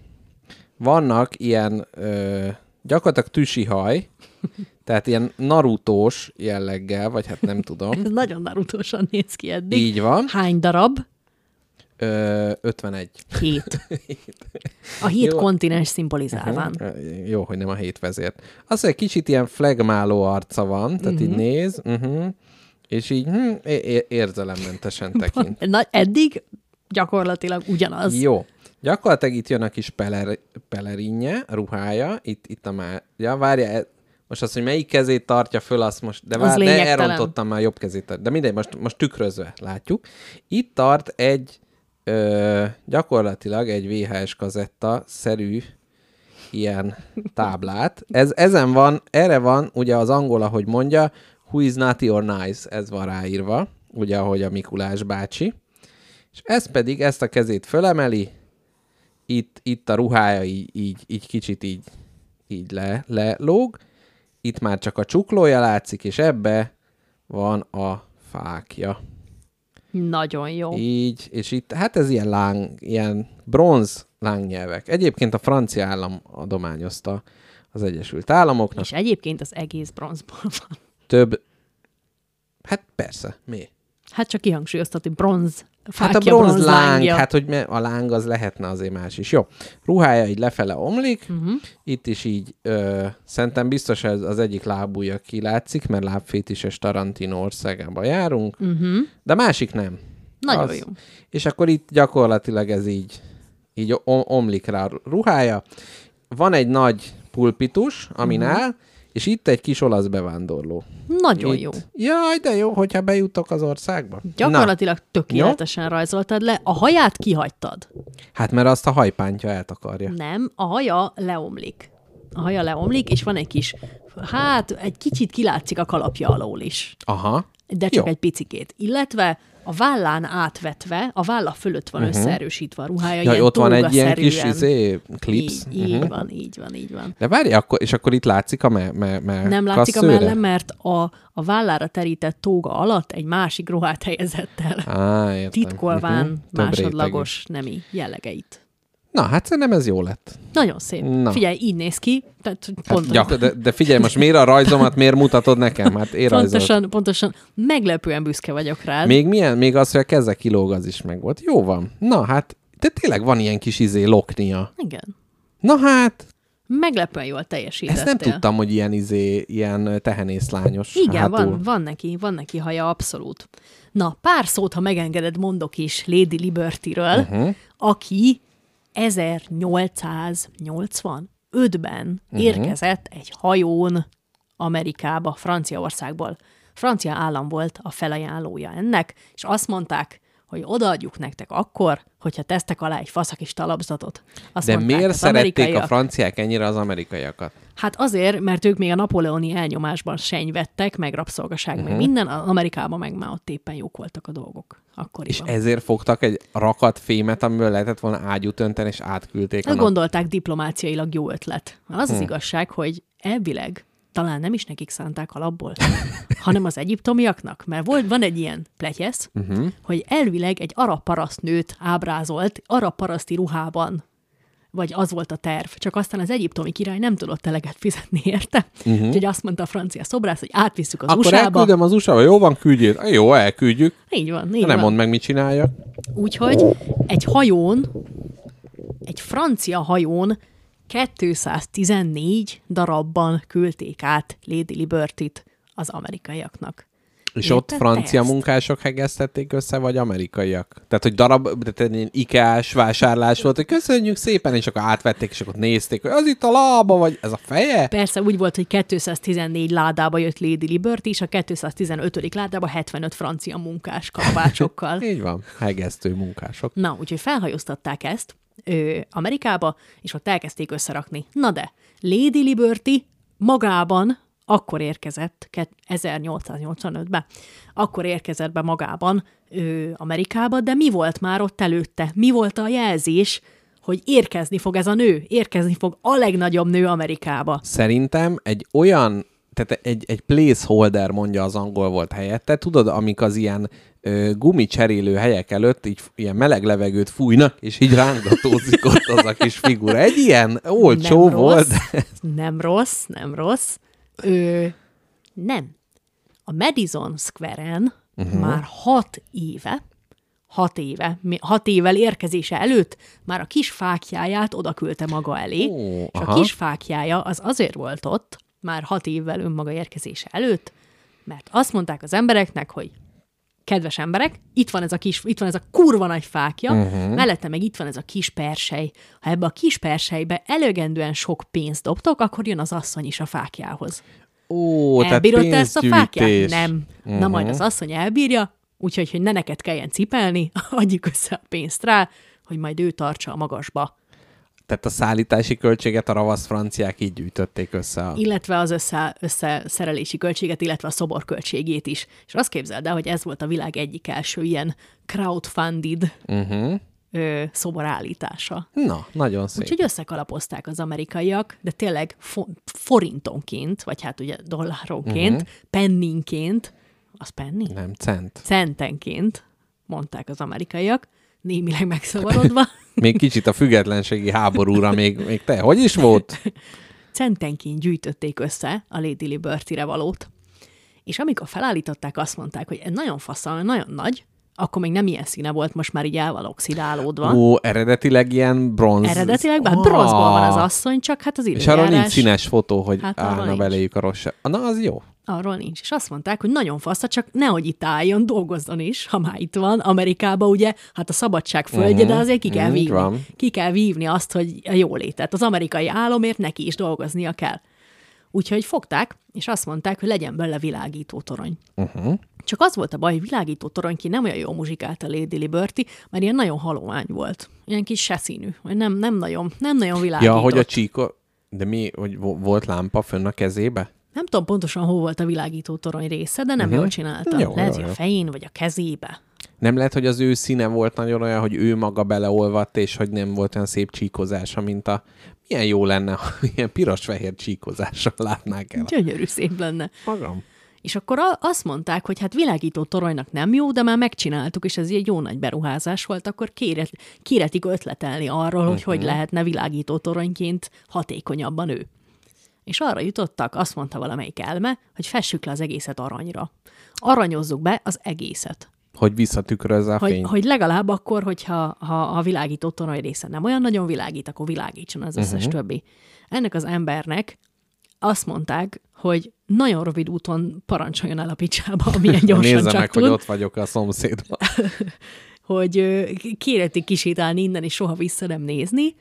Speaker 2: vannak ilyen ö, gyakorlatilag tüsihaj, tehát ilyen narutós jelleggel, vagy hát nem tudom.
Speaker 3: Ez nagyon narutósan néz ki eddig.
Speaker 2: Így van.
Speaker 3: Hány darab?
Speaker 2: Ö, 51.
Speaker 3: Hét. A hét
Speaker 2: Jó.
Speaker 3: kontinens szimbolizálván.
Speaker 2: Uh, Jó, hogy nem a hét vezért. Az, egy kicsit ilyen flagmáló arca van, tehát uh-huh. így néz, uh-huh, és így hm, é- érzelemmentesen tekint.
Speaker 3: Na, eddig gyakorlatilag ugyanaz.
Speaker 2: Jó. Gyakorlatilag itt jön a kis peler, pelerinje, ruhája, itt, itt a már... Ja, várja, e- most az, hogy melyik kezét tartja föl, azt most... De, vár, de elrontottam már jobb kezét. De mindegy, most, most tükrözve látjuk. Itt tart egy ö, gyakorlatilag egy VHS kazetta szerű ilyen táblát. Ez, ezen van, erre van ugye az angol, ahogy mondja, who is naughty or nice, ez van ráírva, ugye ahogy a Mikulás bácsi. És ez pedig ezt a kezét fölemeli, itt, itt a ruhája így, így, így kicsit így, így le, lelóg, itt már csak a csuklója látszik, és ebbe van a fákja.
Speaker 3: Nagyon jó.
Speaker 2: Így, és itt, hát ez ilyen láng, ilyen bronz lángnyelvek. Egyébként a francia állam adományozta az Egyesült Államoknak.
Speaker 3: És egyébként az egész bronzból van.
Speaker 2: Több, hát persze, mi?
Speaker 3: Hát csak kihangsúlyoztat, hogy bronz.
Speaker 2: Hát a bronz láng, hát hogy me- a láng az lehetne azért más is. Jó, ruhája így lefele omlik, uh-huh. itt is így, ö, szerintem biztos ez az egyik lábúja kilátszik, mert lábfétises Tarantino országában járunk, uh-huh. de másik nem.
Speaker 3: Nagyon jó.
Speaker 2: És akkor itt gyakorlatilag ez így, így om- omlik rá a ruhája. Van egy nagy pulpitus, amin uh-huh. És itt egy kis olasz bevándorló.
Speaker 3: Nagyon
Speaker 2: itt.
Speaker 3: jó.
Speaker 2: Jaj, de jó, hogyha bejutok az országba.
Speaker 3: Gyakorlatilag tökéletesen rajzoltad le. A haját kihagytad.
Speaker 2: Na, hát mert azt a hajpántja eltakarja.
Speaker 3: Nem, a haja leomlik. A haja leomlik, és van egy kis, hát egy kicsit kilátszik a kalapja alól is.
Speaker 2: Aha.
Speaker 3: De csak
Speaker 2: Jó.
Speaker 3: egy picikét. Illetve a vállán átvetve, a válla fölött van uh-huh. összeerősítve a ruhája.
Speaker 2: Ja,
Speaker 3: ilyen
Speaker 2: ott van egy ilyen kis izé, clips.
Speaker 3: Így, így van, így van, így van.
Speaker 2: De várj, akkor, és akkor itt látszik a me, me, me
Speaker 3: Nem látszik a
Speaker 2: kasszőre?
Speaker 3: mellem, mert a, a vállára terített tóga alatt egy másik ruhát helyezett el,
Speaker 2: Á, értem.
Speaker 3: titkolván.
Speaker 2: Több
Speaker 3: másodlagos nemi jellegeit.
Speaker 2: Na, hát szerintem ez jó lett.
Speaker 3: Nagyon szép.
Speaker 2: Na.
Speaker 3: Figyelj, így néz ki. Tehát
Speaker 2: Hát
Speaker 3: pont,
Speaker 2: gyak, de, de figyelj, most miért a rajzomat, miért mutatod nekem? Hát én
Speaker 3: pontosan, pontosan meglepően büszke vagyok rád.
Speaker 2: Még milyen, még az, hogy a keze kilóg, az is meg volt. Jó van. Na hát, de tényleg van ilyen kis izé loknia.
Speaker 3: Igen.
Speaker 2: Na hát,
Speaker 3: Meglepően jól teljesítettél.
Speaker 2: ezt nem tudtam, hogy ilyen izé, ilyen tehenészlányos
Speaker 3: Igen,
Speaker 2: hátul.
Speaker 3: van, van neki, van neki haja, abszolút. Na, pár szót, ha megengeded, mondok is Lady Liberty-ről, uh-huh. aki 1885-ben uh-huh. érkezett egy hajón Amerikába, Franciaországból. Francia állam volt a felajánlója ennek, és azt mondták, hogy odaadjuk nektek akkor, hogyha tesztek alá egy faszakis talapzatot. Azt
Speaker 2: De
Speaker 3: mondták
Speaker 2: miért
Speaker 3: az
Speaker 2: szerették a franciák ennyire az amerikaiakat?
Speaker 3: Hát azért, mert ők még a napoleoni elnyomásban senyvettek, meg rabszolgaság, uh-huh. meg minden, a- Amerikában meg már ott éppen jók voltak a dolgok.
Speaker 2: És
Speaker 3: Akkoriban.
Speaker 2: ezért fogtak egy rakat fémet, amiből lehetett volna ágyút önteni, és átküldték
Speaker 3: Ezt gondolták diplomáciailag jó ötlet. Az az igazság, hogy elvileg talán nem is nekik szánták alapból, hanem az egyiptomiaknak, mert volt, van egy ilyen pletyesz, uh-huh. hogy elvileg egy arab parasztnőt ábrázolt arab paraszti ruhában, vagy az volt a terv, csak aztán az egyiptomi király nem tudott eleget fizetni érte, uh-huh. úgyhogy azt mondta a francia szobrász, hogy átvisszük az
Speaker 2: Akkor
Speaker 3: USA-ba.
Speaker 2: elküldöm az USA-ba, jó van, küldjél. Jó, elküldjük.
Speaker 3: Így van, így
Speaker 2: De nem
Speaker 3: van.
Speaker 2: mondd meg, mit csinálja.
Speaker 3: Úgyhogy egy hajón, egy francia hajón 214 darabban küldték át Lady Liberty-t az amerikaiaknak.
Speaker 2: És
Speaker 3: Érted
Speaker 2: ott francia
Speaker 3: ezt?
Speaker 2: munkások hegesztették össze, vagy amerikaiak? Tehát, hogy darab, tehát ilyen ikás vásárlás volt, hogy köszönjük szépen, és akkor átvették, és akkor nézték, hogy az itt a lába, vagy ez a feje?
Speaker 3: Persze úgy volt, hogy 214 ládába jött Lady Liberty, és a 215. ládába 75 francia munkás kalapácsokkal.
Speaker 2: Így van, hegesztő munkások.
Speaker 3: Na, úgyhogy felhajóztatták ezt ö, Amerikába, és ott elkezdték összerakni. Na de, Lady Liberty magában akkor érkezett, ke- 1885-ben, akkor érkezett be magában ö, Amerikába, de mi volt már ott előtte? Mi volt a jelzés, hogy érkezni fog ez a nő, érkezni fog a legnagyobb nő Amerikába.
Speaker 2: Szerintem egy olyan, tehát egy, egy placeholder mondja az angol volt helyette, tudod, amik az ilyen gumicserélő helyek előtt így ilyen meleg levegőt fújnak, és így rángatózik ott az a kis figura. Egy ilyen olcsó
Speaker 3: nem
Speaker 2: volt.
Speaker 3: Rossz, nem rossz, nem rossz. Ö, nem. A Madison Square-en uh-huh. már hat éve, hat éve, hat évvel érkezése előtt már a kis fákjáját oda küldte maga elé,
Speaker 2: Ó,
Speaker 3: és
Speaker 2: aha.
Speaker 3: a kis fákjája az azért volt ott, már hat évvel önmaga érkezése előtt, mert azt mondták az embereknek, hogy kedves emberek, itt van ez a kis, itt van ez a kurva nagy fákja, uh-huh. mellette meg itt van ez a kis persely. Ha ebbe a kis perselybe elegendően sok pénzt dobtok, akkor jön az asszony is a fákjához.
Speaker 2: Ó, tehát
Speaker 3: Elbírod te ezt a fákját? Nem. Uh-huh. Na majd az asszony elbírja, úgyhogy, hogy ne neked kelljen cipelni, adjuk össze a pénzt rá, hogy majd ő tartsa a magasba.
Speaker 2: Tehát a szállítási költséget a ravasz franciák így gyűjtötték össze. A...
Speaker 3: illetve az össze, összeszerelési költséget, illetve a szobor költségét is. És azt képzeld el, hogy ez volt a világ egyik első ilyen crowdfunded
Speaker 2: Uh-huh.
Speaker 3: ö, szobor állítása.
Speaker 2: Na, nagyon szép.
Speaker 3: Úgyhogy összekalapozták az amerikaiak, de tényleg fo- forintonként, vagy hát ugye dolláronként, uh-huh. penninként, az penni?
Speaker 2: Nem, cent.
Speaker 3: Centenként, mondták az amerikaiak, némileg megszavarodva.
Speaker 2: Még kicsit a függetlenségi háborúra még, még te, hogy is volt?
Speaker 3: centenként gyűjtötték össze a Lady Liberty-re valót, és amikor felállították, azt mondták, hogy ez nagyon faszal, nagyon nagy, akkor még nem ilyen színe volt, most már így el van oxidálódva.
Speaker 2: Ó, eredetileg ilyen bronz.
Speaker 3: Eredetileg, bár
Speaker 2: Ah.
Speaker 3: bronzból van az asszony, csak hát az
Speaker 2: És arról
Speaker 3: időjárás...
Speaker 2: nincs színes fotó, hogy
Speaker 3: Hát
Speaker 2: állna
Speaker 3: nincs.
Speaker 2: beléjük a rossz. Na, az jó.
Speaker 3: Arról nincs. És azt mondták, hogy nagyon fasza, csak nehogy itt álljon, dolgozzon is, ha már itt van. Amerikában ugye, hát a szabadság földje, de azért ki kell
Speaker 2: Így
Speaker 3: vívni.
Speaker 2: van.
Speaker 3: Ki kell vívni azt, hogy a jólétet. Az amerikai álomért neki is dolgoznia kell. Úgyhogy fogták, és azt mondták, hogy legyen belőle világító torony.
Speaker 2: Uh-huh.
Speaker 3: Csak az volt a baj, hogy világító toronyki nem olyan jó muzsikált a Lady Liberty, mert ilyen nagyon halovány volt. Ilyen kis seszínű. Nem, nem, nagyon, nem nagyon világított.
Speaker 2: Ja, hogy a csíko... De mi, hogy vo- volt lámpa fönn a kezébe?
Speaker 3: Nem tudom pontosan, hol volt a világító torony része, de nem uh-huh. jól csinálta.
Speaker 2: Jó,
Speaker 3: Lehet,
Speaker 2: jó,
Speaker 3: hogy a
Speaker 2: jó.
Speaker 3: fején, vagy a kezébe.
Speaker 2: Nem lehet, hogy az ő színe volt nagyon olyan, hogy ő maga beleolvadt, és hogy nem volt olyan szép csíkozása, mint a... Milyen jó lenne, ha ilyen piros-fehér csíkozással látnák el.
Speaker 3: Gyönyörű szép lenne.
Speaker 2: Magam.
Speaker 3: És akkor azt mondták, hogy hát világító toronynak nem jó, de már megcsináltuk, és ez egy jó nagy beruházás volt, akkor kéret, kéretik ötletelni arról, hogy hogy lehetne világító toronyként hatékonyabban ő. És arra jutottak, azt mondta valamelyik elme, hogy fessük le az egészet aranyra. Aranyozzuk be az egészet.
Speaker 2: Hogy visszatükrözze a
Speaker 3: Hogy,
Speaker 2: fényt.
Speaker 3: hogy legalább akkor, hogyha ha a világító torony része nem olyan nagyon világít, akkor világítson az összes uh-huh. többi. Ennek az embernek azt mondták, hogy nagyon rövid úton parancsoljon el a picsába, amilyen gyorsan
Speaker 2: Nézze
Speaker 3: csak
Speaker 2: meg,
Speaker 3: tud,
Speaker 2: hogy ott vagyok a szomszédban.
Speaker 3: hogy ö, kéretik kisétálni innen, és soha vissza nem nézni.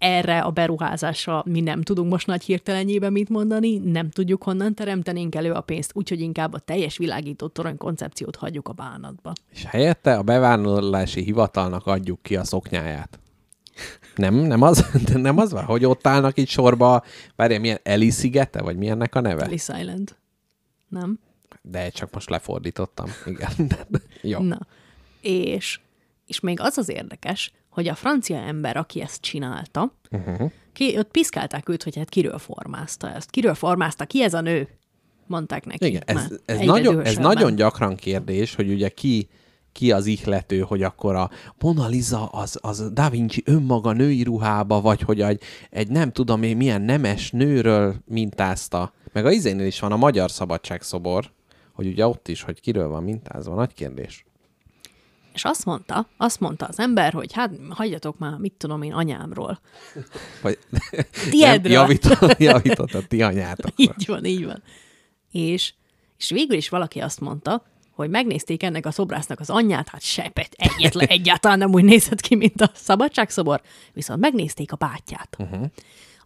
Speaker 3: Erre a beruházásra mi nem tudunk most nagy hirtelenjében mit mondani, nem tudjuk honnan teremtenénk elő a pénzt, úgyhogy inkább a teljes világító torony koncepciót hagyjuk a bánatba.
Speaker 2: És helyette a bevándorlási hivatalnak adjuk ki a szoknyáját. Nem, nem az, de nem az van, hogy ott állnak itt sorba, várjál, milyen Eli szigete, vagy milyennek a neve?
Speaker 3: Ellis Island. Nem?
Speaker 2: De csak most lefordítottam. Igen. Jó.
Speaker 3: Na. És, és még az az érdekes, hogy a francia ember, aki ezt csinálta, uh-huh. ki, ott piszkálták őt, hogy hát kiről formázta ezt. Kiről formázta? Ki ez a nő? Mondták neki.
Speaker 2: Igen, ez, ez, nagyon, ez nagyon gyakran kérdés, hogy ugye ki, ki az ihlető, hogy akkor a Mona Lisa az, az Da Vinci önmaga női ruhába, vagy hogy egy, egy nem tudom én milyen nemes nőről mintázta. Meg a izénél is van a Magyar Szabadságszobor, hogy ugye ott is, hogy kiről van mintázva. Nagy kérdés.
Speaker 3: És azt mondta, azt mondta az ember, hogy hát hagyjatok már, mit tudom én, anyámról.
Speaker 2: Vagy,
Speaker 3: Tiedről.
Speaker 2: javított, javított a ti anyátok.
Speaker 3: Így van, így van. És, és végül is valaki azt mondta, hogy megnézték ennek a szobrásznak az anyját, hát sepet, egyetlen, egyáltalán nem úgy nézett ki, mint a szabadságszobor, viszont megnézték a bátyját. Uh-huh.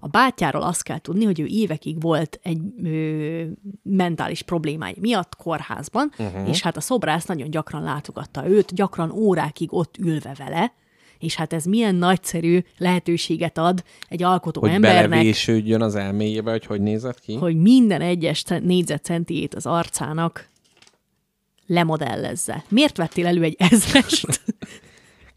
Speaker 3: A bátyáról azt kell tudni, hogy ő évekig volt egy ö, mentális problémái miatt kórházban, uh-huh. és hát a szobrász nagyon gyakran látogatta őt, gyakran órákig ott ülve vele, és hát ez milyen nagyszerű lehetőséget ad egy alkotó
Speaker 2: Hogy
Speaker 3: embernek,
Speaker 2: belevésődjön az elméjébe, hogy hogy nézett ki.
Speaker 3: hogy minden egyes cen- négyzetcentiét az arcának lemodellezze. Miért vettél elő egy ezrest?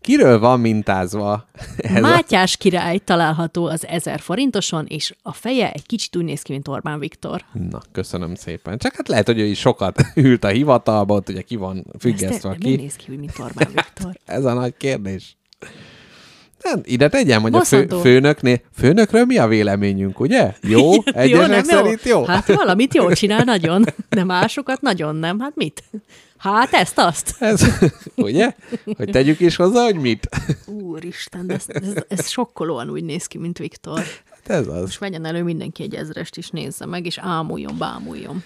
Speaker 2: Kiről van mintázva ez a...
Speaker 3: Mátyás király található az ezer forintoson, és a feje egy kicsit úgy néz ki, mint Orbán Viktor.
Speaker 2: Na, köszönöm szépen. Csak hát lehet, hogy ő is sokat ült a hivatalba, ott ugye ki van függesztve
Speaker 3: miért
Speaker 2: ki.
Speaker 3: néz ki mint Orbán Viktor?
Speaker 2: Ez a nagy kérdés. Hát, ide tegyem, hogy a fő,
Speaker 3: Bosszantó.
Speaker 2: főnöknél, főnökről mi a véleményünk, ugye? Jó? Egyesek szerint jó?
Speaker 3: Hát valamit jól csinál nagyon, de másokat nagyon nem. Hát mit? Hát ezt, azt.
Speaker 2: Ez, ugye? Hogy tegyük is hozzá, hogy mit?
Speaker 3: Úristen, de ez, ez, ez sokkolóan úgy néz ki, mint Viktor.
Speaker 2: Hát ez az.
Speaker 3: Most vegyen elő mindenki egy ezrest is nézze meg, és ámuljon, bámuljon.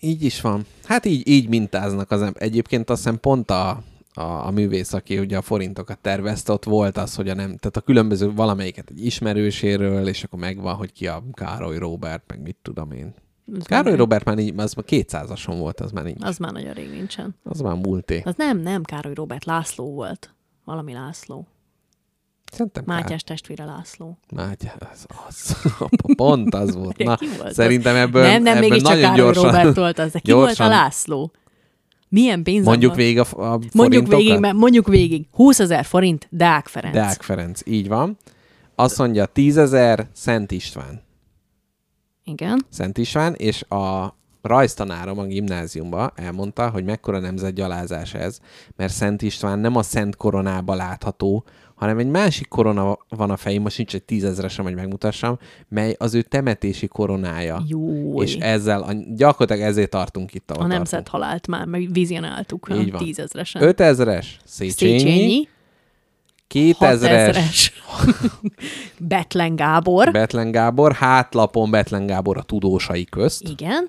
Speaker 2: Így is van. Hát így, így mintáznak az ember. Egyébként azt hiszem pont a, a, a művész, aki ugye a forintokat tervezte, ott volt az, hogy a nem, tehát a különböző valamelyiket egy ismerőséről, és akkor megvan, hogy ki a Károly Robert, meg mit tudom én.
Speaker 3: Ez
Speaker 2: Károly Robert már így, az már 200-ason volt, az már nincs.
Speaker 3: Az már nagyon rég nincsen.
Speaker 2: Az már múlté.
Speaker 3: Az nem, nem Károly Robert, László volt. Valami László.
Speaker 2: Szerintem Kár-
Speaker 3: Mátyás testvére László.
Speaker 2: Mátyás, az, az. Pont az volt. Na,
Speaker 3: volt az?
Speaker 2: szerintem ebből,
Speaker 3: nem, nem,
Speaker 2: ebből nagyon
Speaker 3: Károly
Speaker 2: gyorsan,
Speaker 3: Robert volt az, de ki
Speaker 2: gyorsan-
Speaker 3: volt a László? Milyen pénz
Speaker 2: Mondjuk
Speaker 3: van?
Speaker 2: végig a, a
Speaker 3: Mondjuk végig, mert mondjuk végig. 20 ezer forint, Deák Ferenc.
Speaker 2: Deák Ferenc, így van. Azt mondja, 10 ezer Szent István.
Speaker 3: Igen.
Speaker 2: Szent István, és a rajztanárom a gimnáziumban elmondta, hogy mekkora nemzetgyalázás ez, mert Szent István nem a Szent Koronába látható, hanem egy másik korona van a fején, most nincs egy tízezresem, hogy megmutassam, mely az ő temetési koronája.
Speaker 3: Jó.
Speaker 2: És ezzel, a, gyakorlatilag ezért tartunk itt,
Speaker 3: a nemzet halált már, meg vizionáltuk.
Speaker 2: Így van.
Speaker 3: Tízezresen.
Speaker 2: 5000-es Széchenyi,
Speaker 3: Széchenyi.
Speaker 2: 2000-es
Speaker 3: 6000-es. Betlen Gábor.
Speaker 2: Betlen Gábor, hátlapon Betlen Gábor a tudósai közt,
Speaker 3: Igen.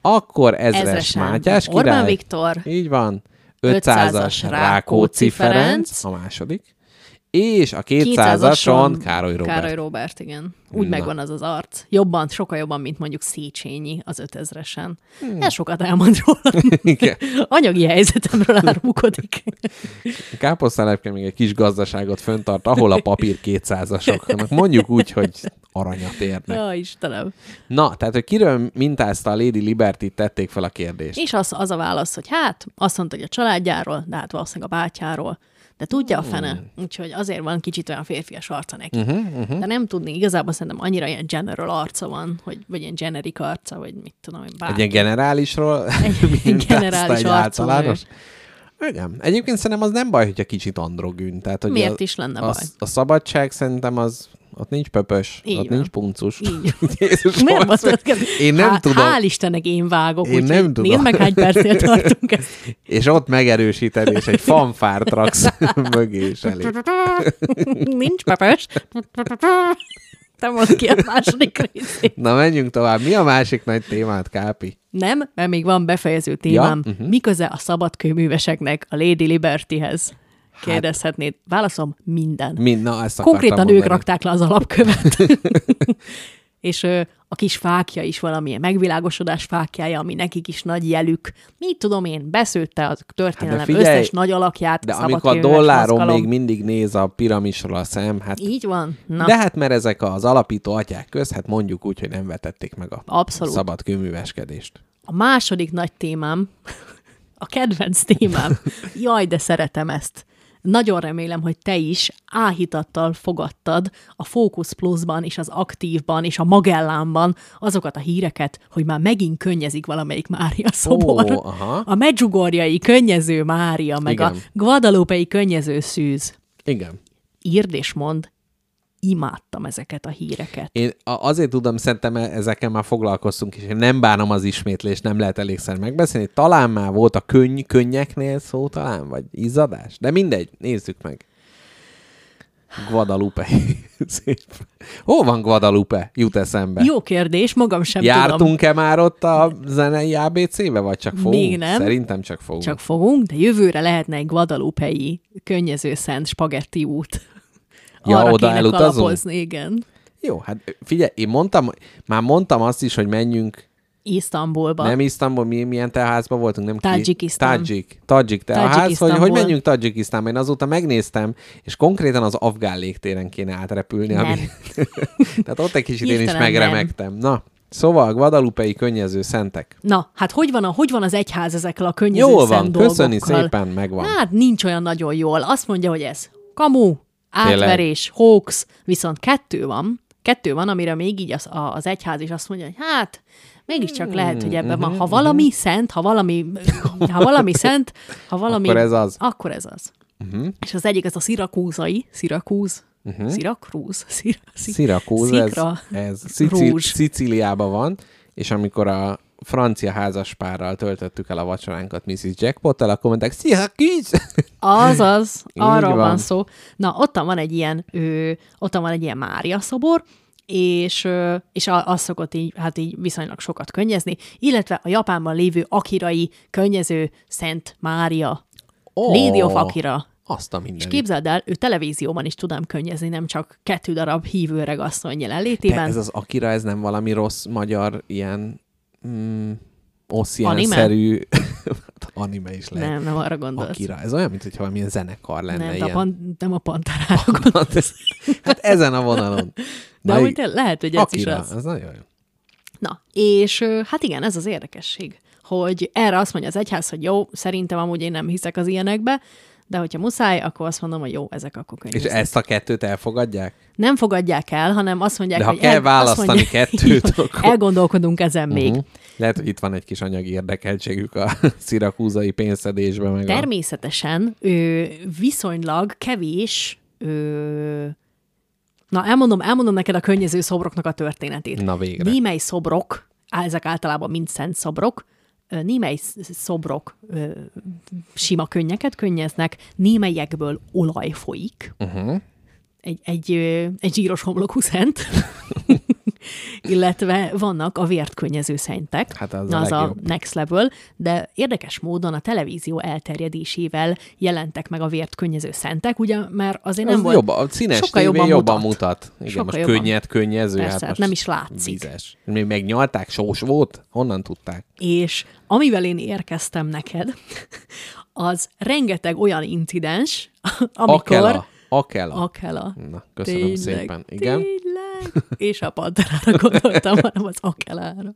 Speaker 2: akkor ezres
Speaker 3: Ezresen
Speaker 2: Mátyás
Speaker 3: Orbán
Speaker 2: király,
Speaker 3: Viktor.
Speaker 2: így van,
Speaker 3: 500-as
Speaker 2: 500-as Rákóczi Ferenc. a második, És a 200-ason Károly Robert.
Speaker 3: Károly Robert, igen. Úgy
Speaker 2: Na.
Speaker 3: megvan az az arc. Jobban, sokkal jobban, mint mondjuk Széchenyi az 5000-esen. Hmm. Ez sokat elmond róla.
Speaker 2: Igen.
Speaker 3: Anyagi helyzetemről árulkodik.
Speaker 2: Káposztelepke még egy kis gazdaságot föntart, ahol a papír 200-asoknak. Mondjuk úgy, hogy aranyat érnek.
Speaker 3: Ja, Istenem.
Speaker 2: Na, tehát, hogy kiről mintázta a Lady Liberty, tették fel a kérdést.
Speaker 3: És az, az a válasz, hogy hát, azt mondta, hogy a családjáról, de hát valószínűleg a bátyáról. De tudja a fene.
Speaker 2: Hmm.
Speaker 3: Úgyhogy azért van kicsit olyan férfias arca neki. Uh-huh, uh-huh. De nem tudni, igazából szerintem annyira ilyen general arca van, hogy, vagy ilyen generic arca, vagy mit tudom, hogy
Speaker 2: Egy
Speaker 3: bárki.
Speaker 2: ilyen generálisról
Speaker 3: Egy generális
Speaker 2: egy
Speaker 3: arcú
Speaker 2: általános. Igen. Egyébként szerintem az nem baj, hogyha kicsit androgyn. Tehát, hogy
Speaker 3: Miért
Speaker 2: a,
Speaker 3: is lenne
Speaker 2: a,
Speaker 3: baj?
Speaker 2: a szabadság szerintem az ott nincs pöpös,
Speaker 3: Így
Speaker 2: ott
Speaker 3: van.
Speaker 2: nincs puncus.
Speaker 3: Így
Speaker 2: Jézus,
Speaker 3: Miért
Speaker 2: Én nem
Speaker 3: Há-
Speaker 2: tudom.
Speaker 3: Hál' Istennek én vágok,
Speaker 2: Én nem tudom.
Speaker 3: nézd meg, hány percnél tartunk ezt.
Speaker 2: És ott megerősíted, és egy fanfárt raksz mögé és elé.
Speaker 3: Nincs pepes. Te mondd ki a második részét.
Speaker 2: Na, menjünk tovább. Mi a másik nagy témát, Kápi?
Speaker 3: Nem, mert még van befejező témám.
Speaker 2: Ja?
Speaker 3: Uh-huh. Mi köze a szabadkőműveseknek a Lady Libertyhez? Kérdezhetnéd. Válaszom, minden.
Speaker 2: Mind, na, ezt
Speaker 3: Konkrétan
Speaker 2: akartam
Speaker 3: ők
Speaker 2: mondani.
Speaker 3: rakták le az alapkövet. és ö, a kis fákja is valamilyen megvilágosodás fákjája, ami nekik is nagy jelük. Mit tudom én, beszőtte a történelem
Speaker 2: Hát
Speaker 3: hát
Speaker 2: figyelj,
Speaker 3: összes nagy alakját.
Speaker 2: De amikor a dolláron
Speaker 3: mozgalom.
Speaker 2: még mindig néz a piramisról a szem, hát
Speaker 3: Így van. Na,
Speaker 2: De hát mert ezek az alapító atyák köz, hát mondjuk úgy, hogy nem vetették meg a
Speaker 3: Abszolút.
Speaker 2: szabad kőműveskedést.
Speaker 3: a második nagy témám, a kedvenc témám, jaj, de szeretem ezt. Nagyon remélem, hogy te is áhítattal fogadtad a Focus Plus-ban és az Aktívban és a Magellánban azokat a híreket, hogy már megint könnyezik valamelyik Mária szobor.
Speaker 2: Ó, aha.
Speaker 3: A Medjugorjai könnyező Mária, meg
Speaker 2: Igen.
Speaker 3: a Guadalupei könnyező szűz.
Speaker 2: Igen.
Speaker 3: Írd és mond, imádtam ezeket a híreket.
Speaker 2: Én azért tudom, szerintem ezekkel már foglalkoztunk, és én nem bánom az ismétlést, nem lehet elégszer megbeszélni. Talán már volt a könny, könnyeknél szó talán, vagy izzadás, de mindegy, nézzük meg. Guadalupe. Hol van Guadalupe? Jut eszembe.
Speaker 3: Jó kérdés, magam sem tudom.
Speaker 2: Jártunk-e már ott a zenei ABC-be, vagy csak fogunk?
Speaker 3: Még nem.
Speaker 2: Szerintem csak fogunk.
Speaker 3: Csak fogunk, de jövőre lehetne egy Guadalupei könnyező szent spagetti út.
Speaker 2: Ja,
Speaker 3: Arra
Speaker 2: oda
Speaker 3: kéne
Speaker 2: elutazunk?
Speaker 3: kalapozni, igen.
Speaker 2: Jó, hát figyelj, én mondtam, már mondtam azt is, hogy menjünk,
Speaker 3: Isztambulba.
Speaker 2: nem Isztambul, mi, milyen teaházba voltunk, nem ki-
Speaker 3: Tajikisztán.
Speaker 2: Tajik, Tajik teaház, hogy, hogy menjünk Tajikisztánba. Én azóta megnéztem, és konkrétan az afgán légtéren kéne átrepülni. Ami...
Speaker 3: Nem.
Speaker 2: Tehát ott egy kicsit én is megremegtem. Na, szóval Guadalupei könnyező szentek.
Speaker 3: Na, hát hogy van, a, hogy van az egyház ezekkel a könnyező
Speaker 2: Jól
Speaker 3: szent
Speaker 2: van, köszöni
Speaker 3: dolgokkal?
Speaker 2: szépen, megvan.
Speaker 3: Hát nincs olyan nagyon jól. Azt mondja, hogy ez kamu, átverés, hoax, viszont kettő van, kettő van, amire még így az, az egyház is azt mondja, hogy hát mégiscsak lehet, hogy ebben van. Ha valami szent, ha valami, ha valami szent, ha valami...
Speaker 2: Akkor ez az.
Speaker 3: Akkor ez az. Uh-huh. És az egyik az a szirakúzai, szirakúz, uh-huh. szirakrúz, szir, szir,
Speaker 2: Szirakúz, ez,
Speaker 3: szikra,
Speaker 2: ez Szicil,
Speaker 3: rúzs.
Speaker 2: Szicíliában van, és amikor a francia házaspárral töltöttük el a vacsoránkat Mrs. Jackpot-tel, akkor mondták, Szirakúz!
Speaker 3: Azaz,
Speaker 2: Így
Speaker 3: arról van.
Speaker 2: van.
Speaker 3: szó. Na, ottan van egy ilyen, ö, ottan van egy ilyen Mária szobor, és, és az szokott így, hát így viszonylag sokat könnyezni, illetve a Japánban lévő Akirai könnyező Szent Mária, oh. Lady of Akira.
Speaker 2: Azt a
Speaker 3: És
Speaker 2: mindenit.
Speaker 3: képzeld el, ő televízióban is tudom könnyezni, nem csak kettő darab hívő regasszony
Speaker 2: Te,
Speaker 3: jelenlétében.
Speaker 2: ez az Akira, ez nem valami rossz magyar ilyen mm, oszjánszerű anime is lehet.
Speaker 3: Nem, nem arra gondolsz.
Speaker 2: Akira. Ez olyan, mintha valamilyen zenekar lenne.
Speaker 3: nem,
Speaker 2: ilyen.
Speaker 3: a pan, nem a panterára gondolsz.
Speaker 2: hát ezen a vonalon.
Speaker 3: De
Speaker 2: Na,
Speaker 3: úgy lehet, hogy ez is
Speaker 2: Akira,
Speaker 3: az.
Speaker 2: az nagyon jó.
Speaker 3: Na, és hát igen, ez az érdekesség, hogy erre azt mondja az egyház, hogy jó, szerintem amúgy én nem hiszek az ilyenekbe, de hogyha muszáj, akkor azt mondom, hogy jó, ezek akkor
Speaker 2: És
Speaker 3: könyvek.
Speaker 2: ezt a kettőt elfogadják?
Speaker 3: Nem fogadják el, hanem azt mondják,
Speaker 2: De ha
Speaker 3: hogy
Speaker 2: kell
Speaker 3: azt
Speaker 2: választani
Speaker 3: mondják-
Speaker 2: kettőt, akkor-
Speaker 3: Elgondolkodunk ezen még.
Speaker 2: Uh-huh. Lehet, hogy itt van egy kis anyagi érdekeltségük a szirakúzai pénzszedésben. Meg a...
Speaker 3: Természetesen ö, viszonylag kevés ö, Na, elmondom, elmondom neked a könnyező szobroknak a történetét.
Speaker 2: Na végre.
Speaker 3: Némely szobrok, ezek általában mind szent szobrok, némely sz- szobrok ö, sima könnyeket könnyeznek, némelyekből olaj folyik,
Speaker 2: Uh-huh.
Speaker 3: egy, egy, egy zsíros homlokú szent, illetve vannak a vért könnyező szentek,
Speaker 2: Hát az a
Speaker 3: az a
Speaker 2: legjobb.
Speaker 3: next level, de érdekes módon a televízió elterjedésével jelentek meg a vért könnyező szentek, ugye, mert azért nem
Speaker 2: Ez
Speaker 3: volt...
Speaker 2: jobb, a színes
Speaker 3: sokkal jobban
Speaker 2: jobban
Speaker 3: mutat.
Speaker 2: Igen,
Speaker 3: Sokkal
Speaker 2: most
Speaker 3: jobban.
Speaker 2: könnyed, könnyező.
Speaker 3: Persze,
Speaker 2: hát
Speaker 3: hát
Speaker 2: most
Speaker 3: nem is látszik.
Speaker 2: Vizes. Még megnyalták, sós volt? Honnan tudták?
Speaker 3: És amivel én érkeztem neked, az rengeteg olyan incidens, amikor...
Speaker 2: Akela. Akela.
Speaker 3: Akela.
Speaker 2: Na, köszönöm szépen. Igen.
Speaker 3: Tényleg. És a panterára gondoltam, hanem az akelára.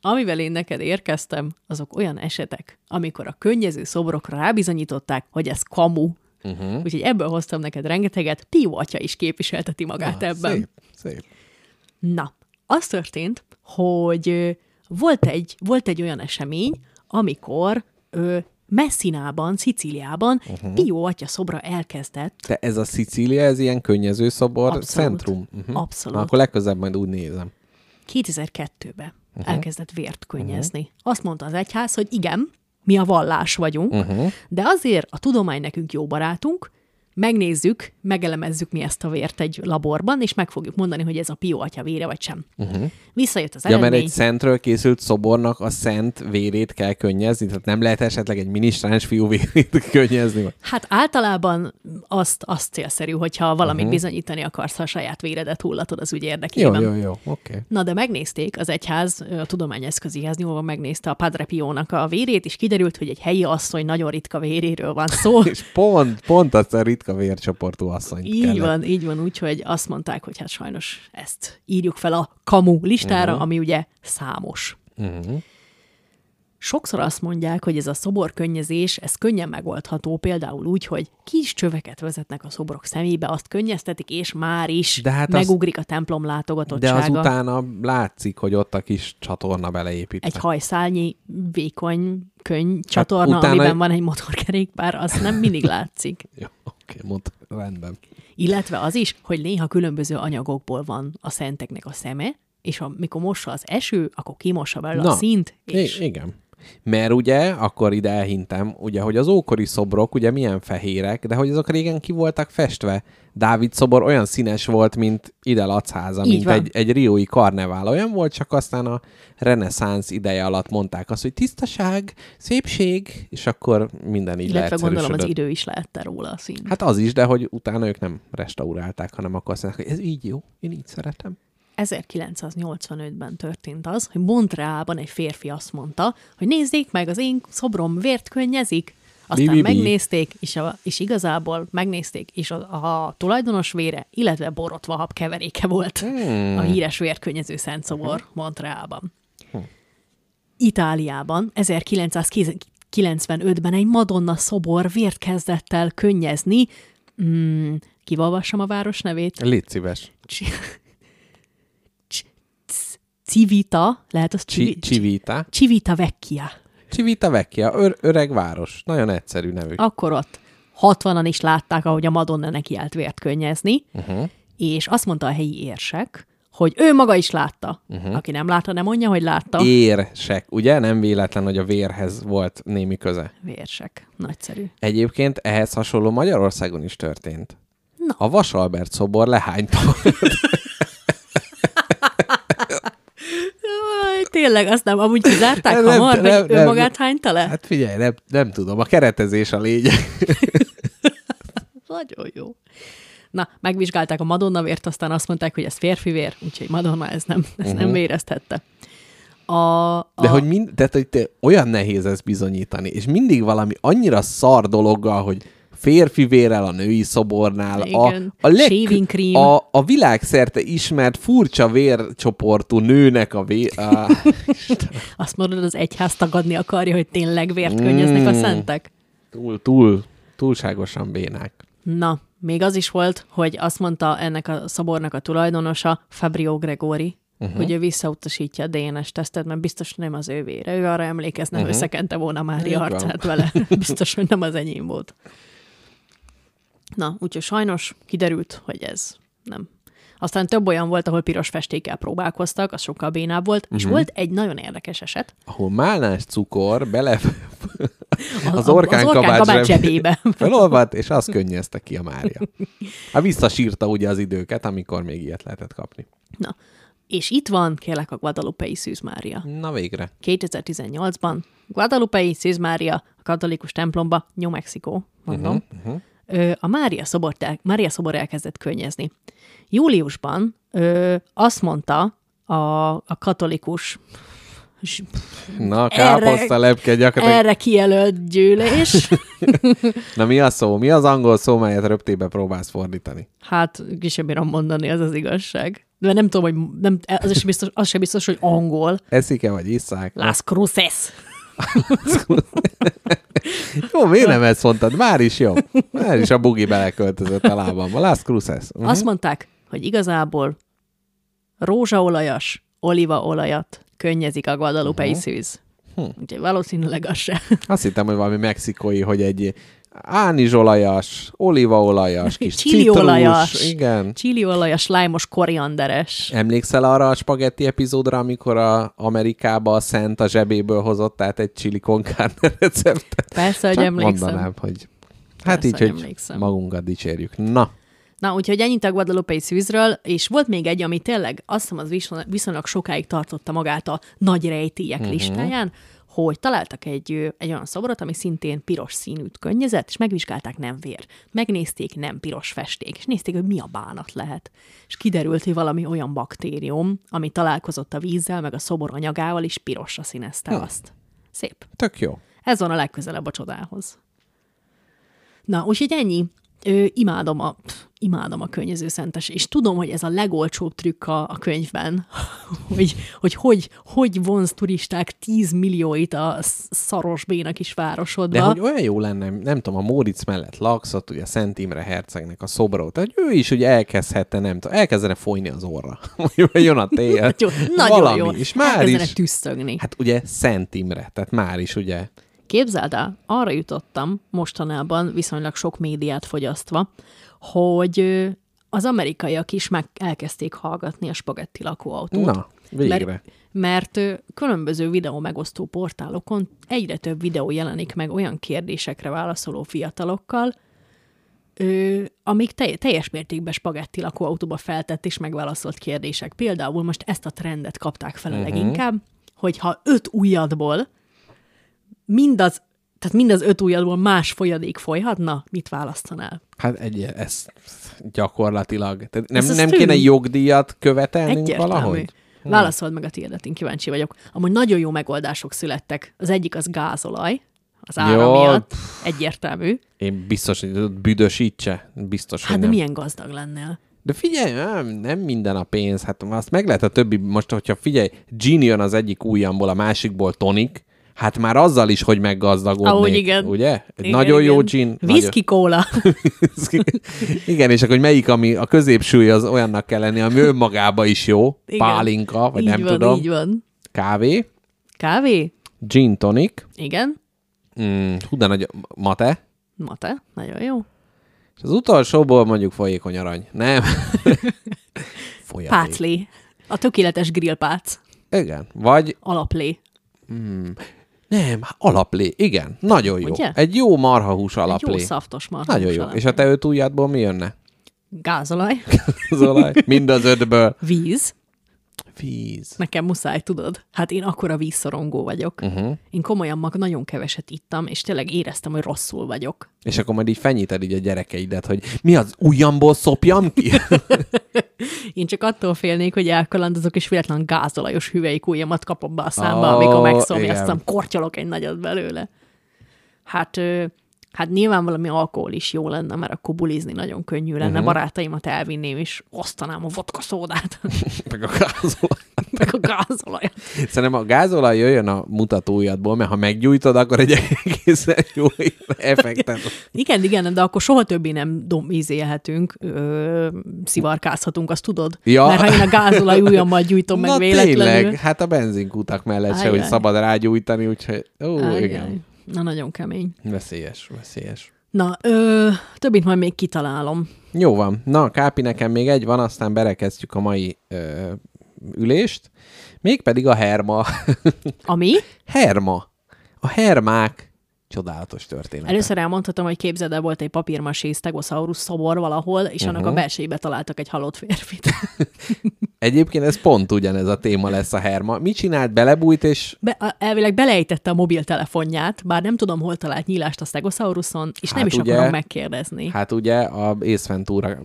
Speaker 3: Amivel én neked érkeztem, azok olyan esetek, amikor a könnyező szobrokra rábizonyították, hogy ez kamu. Uh-huh. Úgyhogy ebből hoztam neked rengeteget. Pió atya is képviselteti magát
Speaker 2: Ah,
Speaker 3: ebben.
Speaker 2: Szép, szép.
Speaker 3: Na, az történt, hogy volt egy, volt egy olyan esemény, amikor ö, Messinában, Szicíliában uh-huh. Pió atya szobra elkezdett
Speaker 2: De ez a Szicília, ez ilyen könnyező szobor
Speaker 3: Abszolút.
Speaker 2: centrum. Uh-huh.
Speaker 3: Abszolút.
Speaker 2: Na, akkor legközelebb majd úgy nézem.
Speaker 3: 2002-ben uh-huh. elkezdett vért könnyezni. Uh-huh. Azt mondta az egyház, hogy igen, mi a vallás vagyunk, uh-huh. de azért a tudomány nekünk jó barátunk, megnézzük, megelemezzük mi ezt a vért egy laborban, és meg fogjuk mondani, hogy ez a Pió atya vére, vagy sem. Uh-huh. Visszajött az
Speaker 2: Ja, mert
Speaker 3: eredmény.
Speaker 2: egy szentről készült szobornak a szent vérét kell könnyezni, tehát nem lehet esetleg egy minisztráns fiú vérét könnyezni. vagy-
Speaker 3: Hát általában azt, azt célszerű, hogyha valamit uh-huh. bizonyítani akarsz, ha a saját véredet hullatod az ügy
Speaker 2: Jó,
Speaker 3: érdekében.
Speaker 2: jó, jó, oké. Okay.
Speaker 3: Na, de megnézték, az egyház a tudományeszközihez nyúlva megnézte a Padre Piónak a vérét, és kiderült, hogy egy helyi asszony nagyon ritka véréről van szó.
Speaker 2: És pont, pont azt a ritka vércsoportú asszonyt
Speaker 3: Így
Speaker 2: kellett.
Speaker 3: van, így van, úgyhogy azt mondták, hogy hát sajnos ezt írjuk fel a kamu listára, uh-huh. ami ugye számos.
Speaker 2: Uh-huh.
Speaker 3: Sokszor azt mondják, hogy ez a szoborkönnyezés, ez könnyen megoldható, például úgy, hogy kis csöveket vezetnek a szobrok szemébe, azt könnyeztetik, és már is
Speaker 2: De hát
Speaker 3: megugrik a templom
Speaker 2: De
Speaker 3: látogatottsága.
Speaker 2: az utána látszik, hogy ott a kis csatorna beleépítve.
Speaker 3: Egy hajszálnyi vékony könny csatorna,
Speaker 2: utána-
Speaker 3: utána... amiben van egy motorkerékpár, az nem mindig látszik.
Speaker 2: Jó, oké, mondta, rendben.
Speaker 3: Illetve az is, hogy néha különböző anyagokból van a szenteknek a szeme, és amikor mossa az eső, akkor kimossa belőle
Speaker 2: Na,
Speaker 3: a szint, és
Speaker 2: I- igen. Mert ugye, akkor ide elhintem, ugye, hogy az ókori szobrok ugye milyen fehérek, de hogy azok régen ki voltak festve. Dávid szobor olyan színes volt, mint ide Lacháza,
Speaker 3: Így
Speaker 2: mint
Speaker 3: van.
Speaker 2: egy, egy riói karnevál. Olyan volt, csak aztán a reneszánsz ideje alatt mondták azt, hogy tisztaság, szépség, és akkor minden így
Speaker 3: illetve gondolom az idő is lehette róla a szín.
Speaker 2: Hát az is, de hogy utána ők nem restaurálták, hanem akkor azt mondták, hogy ez így jó, én így szeretem.
Speaker 3: 1985-ben történt az, hogy Montrealban egy férfi azt mondta, hogy nézzék meg, az én szobrom vért könnyezik. Aztán
Speaker 2: bi.
Speaker 3: megnézték, és, a, és igazából megnézték, és a, a tulajdonos vére, illetve borotvahab keveréke volt
Speaker 2: Hmm.
Speaker 3: a híres vérkönnyező Szent szobor Montrealban. Itáliában 1995-ben egy Madonna szobor vért kezdett el könnyezni. Mm, kivalvassam a város nevét?
Speaker 2: Légy szíves.
Speaker 3: Civita, lehet az Civi-
Speaker 2: Civita.
Speaker 3: Civita Vecchia.
Speaker 2: Civita Vecchia, ör- öreg város. Nagyon egyszerű nevű.
Speaker 3: Akkor ott 60-an is látták, ahogy a Madonna neki állt vért könnyezni, uh-huh. és azt mondta a helyi érsek, hogy ő maga is látta. Uh-huh. Aki nem látta, nem mondja, hogy látta.
Speaker 2: Érsek, ugye? Nem véletlen, hogy a vérhez volt némi köze.
Speaker 3: Vérsek. Nagyszerű.
Speaker 2: Egyébként ehhez hasonló Magyarországon is történt.
Speaker 3: Na.
Speaker 2: A Vasalbert szobor lehányta.
Speaker 3: Jaj, tényleg, azt nem, amúgy kizárták
Speaker 2: Nem,
Speaker 3: hamar,
Speaker 2: nem,
Speaker 3: hogy
Speaker 2: nem,
Speaker 3: ő magát hányta le?
Speaker 2: hát figyelj, nem, nem tudom, a keretezés a lényeg.
Speaker 3: Nagyon jó. Na, megvizsgálták a Madonna vért, aztán azt mondták, hogy ez férfi vér, úgyhogy Madonna ez nem, ezt uh-huh. nem véreztette. A, a,
Speaker 2: De hogy, mind, tehát, hogy te, olyan nehéz ezt bizonyítani, és mindig valami annyira szar dologgal, hogy férfi vérrel a női szobornál,
Speaker 3: Igen.
Speaker 2: a, a,
Speaker 3: cream.
Speaker 2: a, a világszerte ismert furcsa vércsoportú nőnek a vér... Ah,
Speaker 3: azt mondod, az egyház tagadni akarja, hogy tényleg vért könnyeznek a
Speaker 2: Mm.
Speaker 3: szentek?
Speaker 2: túl, túl, túlságosan bénák.
Speaker 3: Na, még az is volt, hogy azt mondta ennek a szobornak a tulajdonosa, Fabio Gregori, uh-huh. hogy ő visszautasítja a DNS tesztet, mert biztos nem az ő vére. Ő arra emlékezne, uh-huh. összekente volna Mária
Speaker 2: Így van.
Speaker 3: arcát vele. biztos, hogy nem az enyém volt. Na, úgyhogy sajnos kiderült, hogy ez nem. Aztán több olyan volt, ahol piros festékkel próbálkoztak, az sokkal bénább volt, uh-huh. és volt egy nagyon érdekes eset.
Speaker 2: Ahol málnás cukor bele
Speaker 3: Az,
Speaker 2: az orkán,
Speaker 3: az orkán kabát zsebébe.
Speaker 2: felolvadt, és azt könnyezte ki a Mária. Hát visszasírta ugye az időket, amikor még ilyet lehetett kapni.
Speaker 3: Na, És itt van, kérlek, a Guadalupe-i Szűz Mária.
Speaker 2: Na végre.
Speaker 3: 2018-ban Guadalupe-i Szűz Mária a katolikus templomba, New Mexico, mondom. Uh-huh, uh-huh. A Mária szobor, Mária szobor elkezdett könnyezni. Júliusban ö, azt mondta a, a katolikus
Speaker 2: Na, káposzta lepke gyakorlatilag.
Speaker 3: erre kijelölt gyűlés.
Speaker 2: Na mi a szó? Mi az angol szó, melyet röptébe próbálsz fordítani?
Speaker 3: Hát, ki sem bírom mondani, ez az igazság. De nem tudom, hogy nem, az sem biztos, az sem biztos hogy angol.
Speaker 2: Eszik-e vagy isszák?
Speaker 3: Las Cruces.
Speaker 2: Jó, miért nem ezt mondtad? Már is jó. Már is a bugi beleköltözött a lábamba. Las Cruces. Uh-huh.
Speaker 3: Azt mondták, hogy igazából rózsaolajas, olívaolajat könnyezik a guadalupe uh-huh. szűz. Hm. Úgyhogy valószínűleg az se.
Speaker 2: Azt hittem, hogy valami mexikói, hogy egy ánizsolajas, olívaolajas, kis
Speaker 3: Csiliolajas.
Speaker 2: citrus. Igen.
Speaker 3: Csiliolajas, lájmos, korianderes.
Speaker 2: Emlékszel arra a spagetti epizódra, amikor a Amerikába a Szent a zsebéből hozott át egy chili con carne receptet?
Speaker 3: Persze, hogy
Speaker 2: Csak
Speaker 3: emlékszem.
Speaker 2: mondanám, hogy hát
Speaker 3: Persze,
Speaker 2: így,
Speaker 3: hogy emlékszem.
Speaker 2: magunkat dicsérjük. Na,
Speaker 3: Na, úgyhogy ennyit a Guadalupe szűzről, és volt még egy, ami tényleg azt hiszem, az viszonylag, viszonylag sokáig tartotta magát a nagy rejtélyek uh-huh. listáján, hogy találtak egy, egy olyan szobrot, ami szintén piros színűt könnyezett, és megvizsgálták nem vér. Megnézték nem piros festék, és nézték, hogy mi a bánat lehet. És kiderült, hogy valami olyan baktérium, ami találkozott a vízzel, meg a szobor anyagával, és pirosra színezte
Speaker 2: Hm.
Speaker 3: azt. Szép.
Speaker 2: tök jó.
Speaker 3: Ez van a legközelebb a csodához. Na, úgyhogy ennyi. Ö, imádom a, imádom a könnyezőszentes, és tudom, hogy ez a legolcsóbb trükk a, a könyvben, hogy, hogy, hogy hogy vonz turisták 10 millióit a sz- szaros béna kis városodba.
Speaker 2: De hogy olyan jó lenne, nem tudom, a Móricz mellett laksz, ott ugye Szent Imre hercegnek a szobrot, hogy ő is ugye elkezdhette, nem tudom, elkezdene folyni az orra. Vagy jön a tél.
Speaker 3: Nagyon
Speaker 2: Valami.
Speaker 3: jó.
Speaker 2: És már
Speaker 3: Elkezdenek
Speaker 2: is.
Speaker 3: tüsszögni.
Speaker 2: Hát ugye Szent Imre, tehát már is ugye.
Speaker 3: Képzeld el, arra jutottam mostanában, viszonylag sok médiát fogyasztva, hogy az amerikaiak is meg elkezdték hallgatni a spagetti lakóautót.
Speaker 2: Na, végre.
Speaker 3: Mert, mert különböző videó megosztó portálokon egyre több videó jelenik meg olyan kérdésekre válaszoló fiatalokkal, ö, amik te- teljes mértékben spagetti lakóautóba feltett és megválaszolt kérdések. Például most ezt a trendet kapták fel a
Speaker 2: Mhm.
Speaker 3: leginkább, hogy ha öt ujjadból mindaz, tehát mindaz öt ujjadból más folyadék folyhatna, mit választanál?
Speaker 2: Hát egy, ez gyakorlatilag. Tehát nem,
Speaker 3: Ez az
Speaker 2: nem kéne jogdíjat követelnünk
Speaker 3: Egyértelmű.
Speaker 2: valahogy?
Speaker 3: Válaszold meg a tiédet, én kíváncsi vagyok. Amúgy nagyon jó megoldások születtek. Az egyik az gázolaj, az ára
Speaker 2: Jó,
Speaker 3: miatt. Egyértelmű.
Speaker 2: Én biztos, hogy büdösítse. Biztos,
Speaker 3: Hát
Speaker 2: hogy
Speaker 3: de
Speaker 2: nem.
Speaker 3: milyen gazdag lennél?
Speaker 2: De figyelj, nem, nem minden a pénz, hát azt meg lehet a többi, most hogyha figyelj, gin jön az egyik ujjamból, a másikból tonik, hát már azzal is, hogy meggazdagodnék.
Speaker 3: Ahogy igen.
Speaker 2: Ugye?
Speaker 3: Igen,
Speaker 2: nagyon jó
Speaker 3: igen.
Speaker 2: gin.
Speaker 3: Whisky kóla.
Speaker 2: Igen, és akkor hogy melyik, ami a középsúly az olyannak kell lenni, ami önmagába is jó,
Speaker 3: Igen.
Speaker 2: pálinka, vagy
Speaker 3: így
Speaker 2: nem
Speaker 3: van,
Speaker 2: tudom,
Speaker 3: így van.
Speaker 2: kávé,
Speaker 3: Kávé?
Speaker 2: gin tonic,
Speaker 3: Igen.
Speaker 2: mm, hú, de nagy mate,
Speaker 3: Mate? Nagyon jó.
Speaker 2: és az utolsóból mondjuk folyékony arany. Nem.
Speaker 3: Páclé. A tökéletes grillpác.
Speaker 2: Igen. Vagy
Speaker 3: Alaplé.
Speaker 2: Nem, alaplé. Igen, nagyon jó.
Speaker 3: Ugye?
Speaker 2: Egy jó marhahús
Speaker 3: Egy
Speaker 2: alaplé.
Speaker 3: jó szaftos marha.
Speaker 2: nagyon jó. És a te öt ujjadból mi jönne?
Speaker 3: Gázolaj.
Speaker 2: Az olaj? Mind az ötből.
Speaker 3: Víz.
Speaker 2: Víz.
Speaker 3: Nekem muszáj, tudod? Hát én akkora vízszorongó vagyok.
Speaker 2: Uh-huh.
Speaker 3: Én komolyan mag nagyon keveset ittam, és tényleg éreztem, hogy rosszul vagyok.
Speaker 2: És akkor majd így fenyíted így a gyerekeidet, hogy mi az ujjamból szopjam ki?
Speaker 3: Én csak attól félnék, hogy elkalandozok, és véletlen gázolajos hüvelyk ujjamat kapom be a számba, oh, amikor megszomja,
Speaker 2: igen.
Speaker 3: aztán kortyolok egy nagyot belőle. Hát, hát nyilván valami alkohol is jó lenne, mert akkor bulizni nagyon könnyű lenne. Uh-huh. Barátaimat elvinném, és osztanám a vodka szódát,
Speaker 2: Meg a gázolaj.
Speaker 3: meg a gázolajat.
Speaker 2: Szerintem a gázolaj jöjjön a mutatóujjadból, mert ha meggyújtod, akkor egy egészen jó effektet.
Speaker 3: Igen, igen, de akkor soha többé nem dom ízélhetünk, ö, szivarkázhatunk, azt tudod?
Speaker 2: Ja.
Speaker 3: Mert ha én a gázolaj ujjammal gyújtom meg
Speaker 2: Na
Speaker 3: véletlenül.
Speaker 2: tényleg, hát a benzinkutak mellett se, hogy szabad rágyújtani, úgyhogy ó,
Speaker 3: Ajjaj.
Speaker 2: igen.
Speaker 3: Na, nagyon kemény.
Speaker 2: Veszélyes, veszélyes.
Speaker 3: Na, ö, többit majd még kitalálom.
Speaker 2: Jó van. Na, Kápi, nekem még egy van, aztán berekeztjük a mai ö, ülést. Mégpedig a herma.
Speaker 3: Ami?
Speaker 2: herma. A hermák. Csodálatos történet.
Speaker 3: Először elmondhatom, hogy képzeld el, volt egy papírmasé Stegosaurus szobor valahol, és uh-huh. annak a belsejébe találtak egy halott férfit.
Speaker 2: Egyébként ez pont ugyanez a téma lesz a Herma. Mit csinált? Belebújt, és
Speaker 3: Be, elvileg belejtette a mobiltelefonját, bár nem tudom, hol talált nyílást a Stegosauruson, és nem
Speaker 2: Hát
Speaker 3: is
Speaker 2: ugye-
Speaker 3: akarom megkérdezni
Speaker 2: hát ugye a Ace Ventura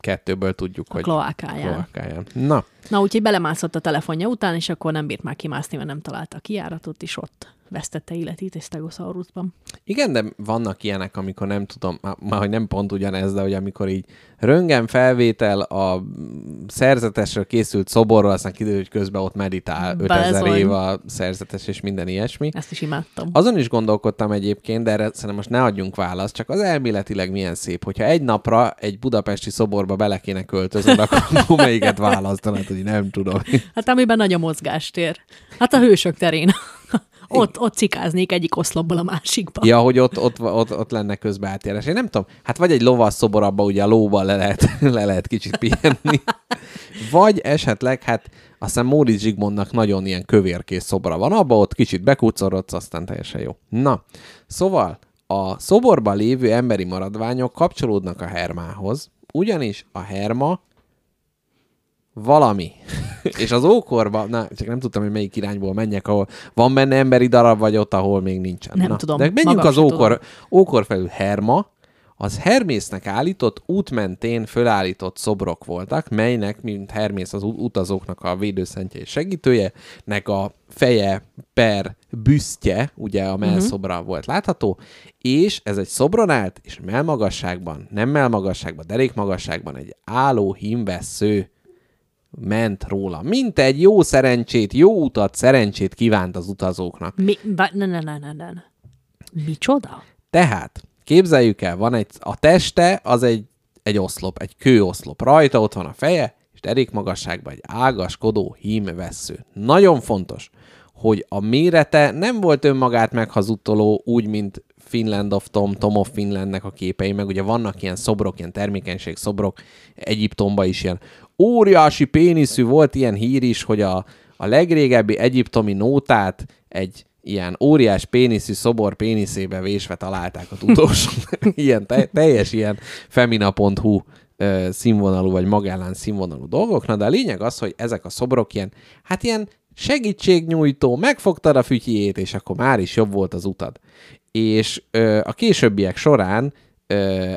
Speaker 2: kettőből tudjuk,
Speaker 3: a
Speaker 2: hogy
Speaker 3: kloákáján.
Speaker 2: kloakáján. Na,
Speaker 3: Na, úgyhogy belemászott a telefonja után, és akkor nem bírt már kimászni, mert nem találta a kijáratot, és ott vesztette életét egy Stegosaurusban.
Speaker 2: Igen, de vannak ilyenek, amikor nem tudom, má- már hogy nem pont ugyanez, de hogy amikor így röngen felvétel a szerzetesről készült szoborról, aztán kiderül, hogy közben ott meditál 5000
Speaker 3: Bezony.
Speaker 2: év a szerzetes és minden ilyesmi.
Speaker 3: Ezt is imádtam.
Speaker 2: Azon is gondolkodtam egyébként, de erre szerintem most ne adjunk választ, csak az elméletileg milyen szép, hogyha egy napra egy budapesti szoborba bele kéne költözöd, akkor melyiket választanád, hogy nem tudom.
Speaker 3: Hát amiben nagy a mozgástér. Hát a hősök terén. ott, ott cikáznék egyik oszlopból a másikba.
Speaker 2: Ja, hogy ott, ott, ott, ott lenne közben átjárás. Én nem tudom, hát vagy egy lovas szobor, abba ugye a lóval le lehet, le lehet kicsit pihenni. Vagy esetleg, hát aztán Móricz Zsigmondnak nagyon ilyen kövérkész szobra van, abba ott kicsit bekucorodsz, aztán teljesen jó. Na, szóval a szoborban lévő emberi maradványok kapcsolódnak a hermához, ugyanis a herma valami. És az ókorban, na, csak nem tudtam, hogy melyik irányból menjek, ahol van benne emberi darab, vagy ott, ahol még nincsen.
Speaker 3: Nem
Speaker 2: na,
Speaker 3: tudom,
Speaker 2: De menjünk az ókor,
Speaker 3: tudom.
Speaker 2: ókor felül Herma, az Hermésznek állított, út mentén fölállított szobrok voltak, melynek, mint Hermész az utazóknak a védőszentje és segítője, nek a feje per büsztje, ugye a melszobra uh-huh. volt látható, és ez egy szobron állt, és melmagasságban, nem melmagasságban, derékmagasságban egy álló hímvessző ment róla. Mint egy jó szerencsét, jó utat, szerencsét kívánt az utazóknak.
Speaker 3: Mi, bá, ne, ne, ne, ne, ne. Micsoda?
Speaker 2: Tehát, képzeljük el, van egy, a teste az egy, egy oszlop, egy kőoszlop. Rajta ott van a feje, és derék magasságban egy ágaskodó hímvessző. Nagyon fontos, hogy a mérete nem volt önmagát meghazudtoló, úgy, mint Finland of Tom, Tom of Finlandnek a képei, meg ugye vannak ilyen szobrok, ilyen termékenység szobrok, Egyiptomban is ilyen óriási péniszű volt ilyen hír is, hogy a, a legrégebbi egyiptomi nótát egy ilyen óriás péniszű szobor péniszébe vésve találták a tudósok. ilyen te, teljes ilyen femina.hu ö, színvonalú, vagy Magellán színvonalú dolgokna, de a lényeg az, hogy ezek a szobrok ilyen, hát ilyen segítségnyújtó, megfogtad a fütyjét, és akkor már is jobb volt az utad. És ö, a későbbiek során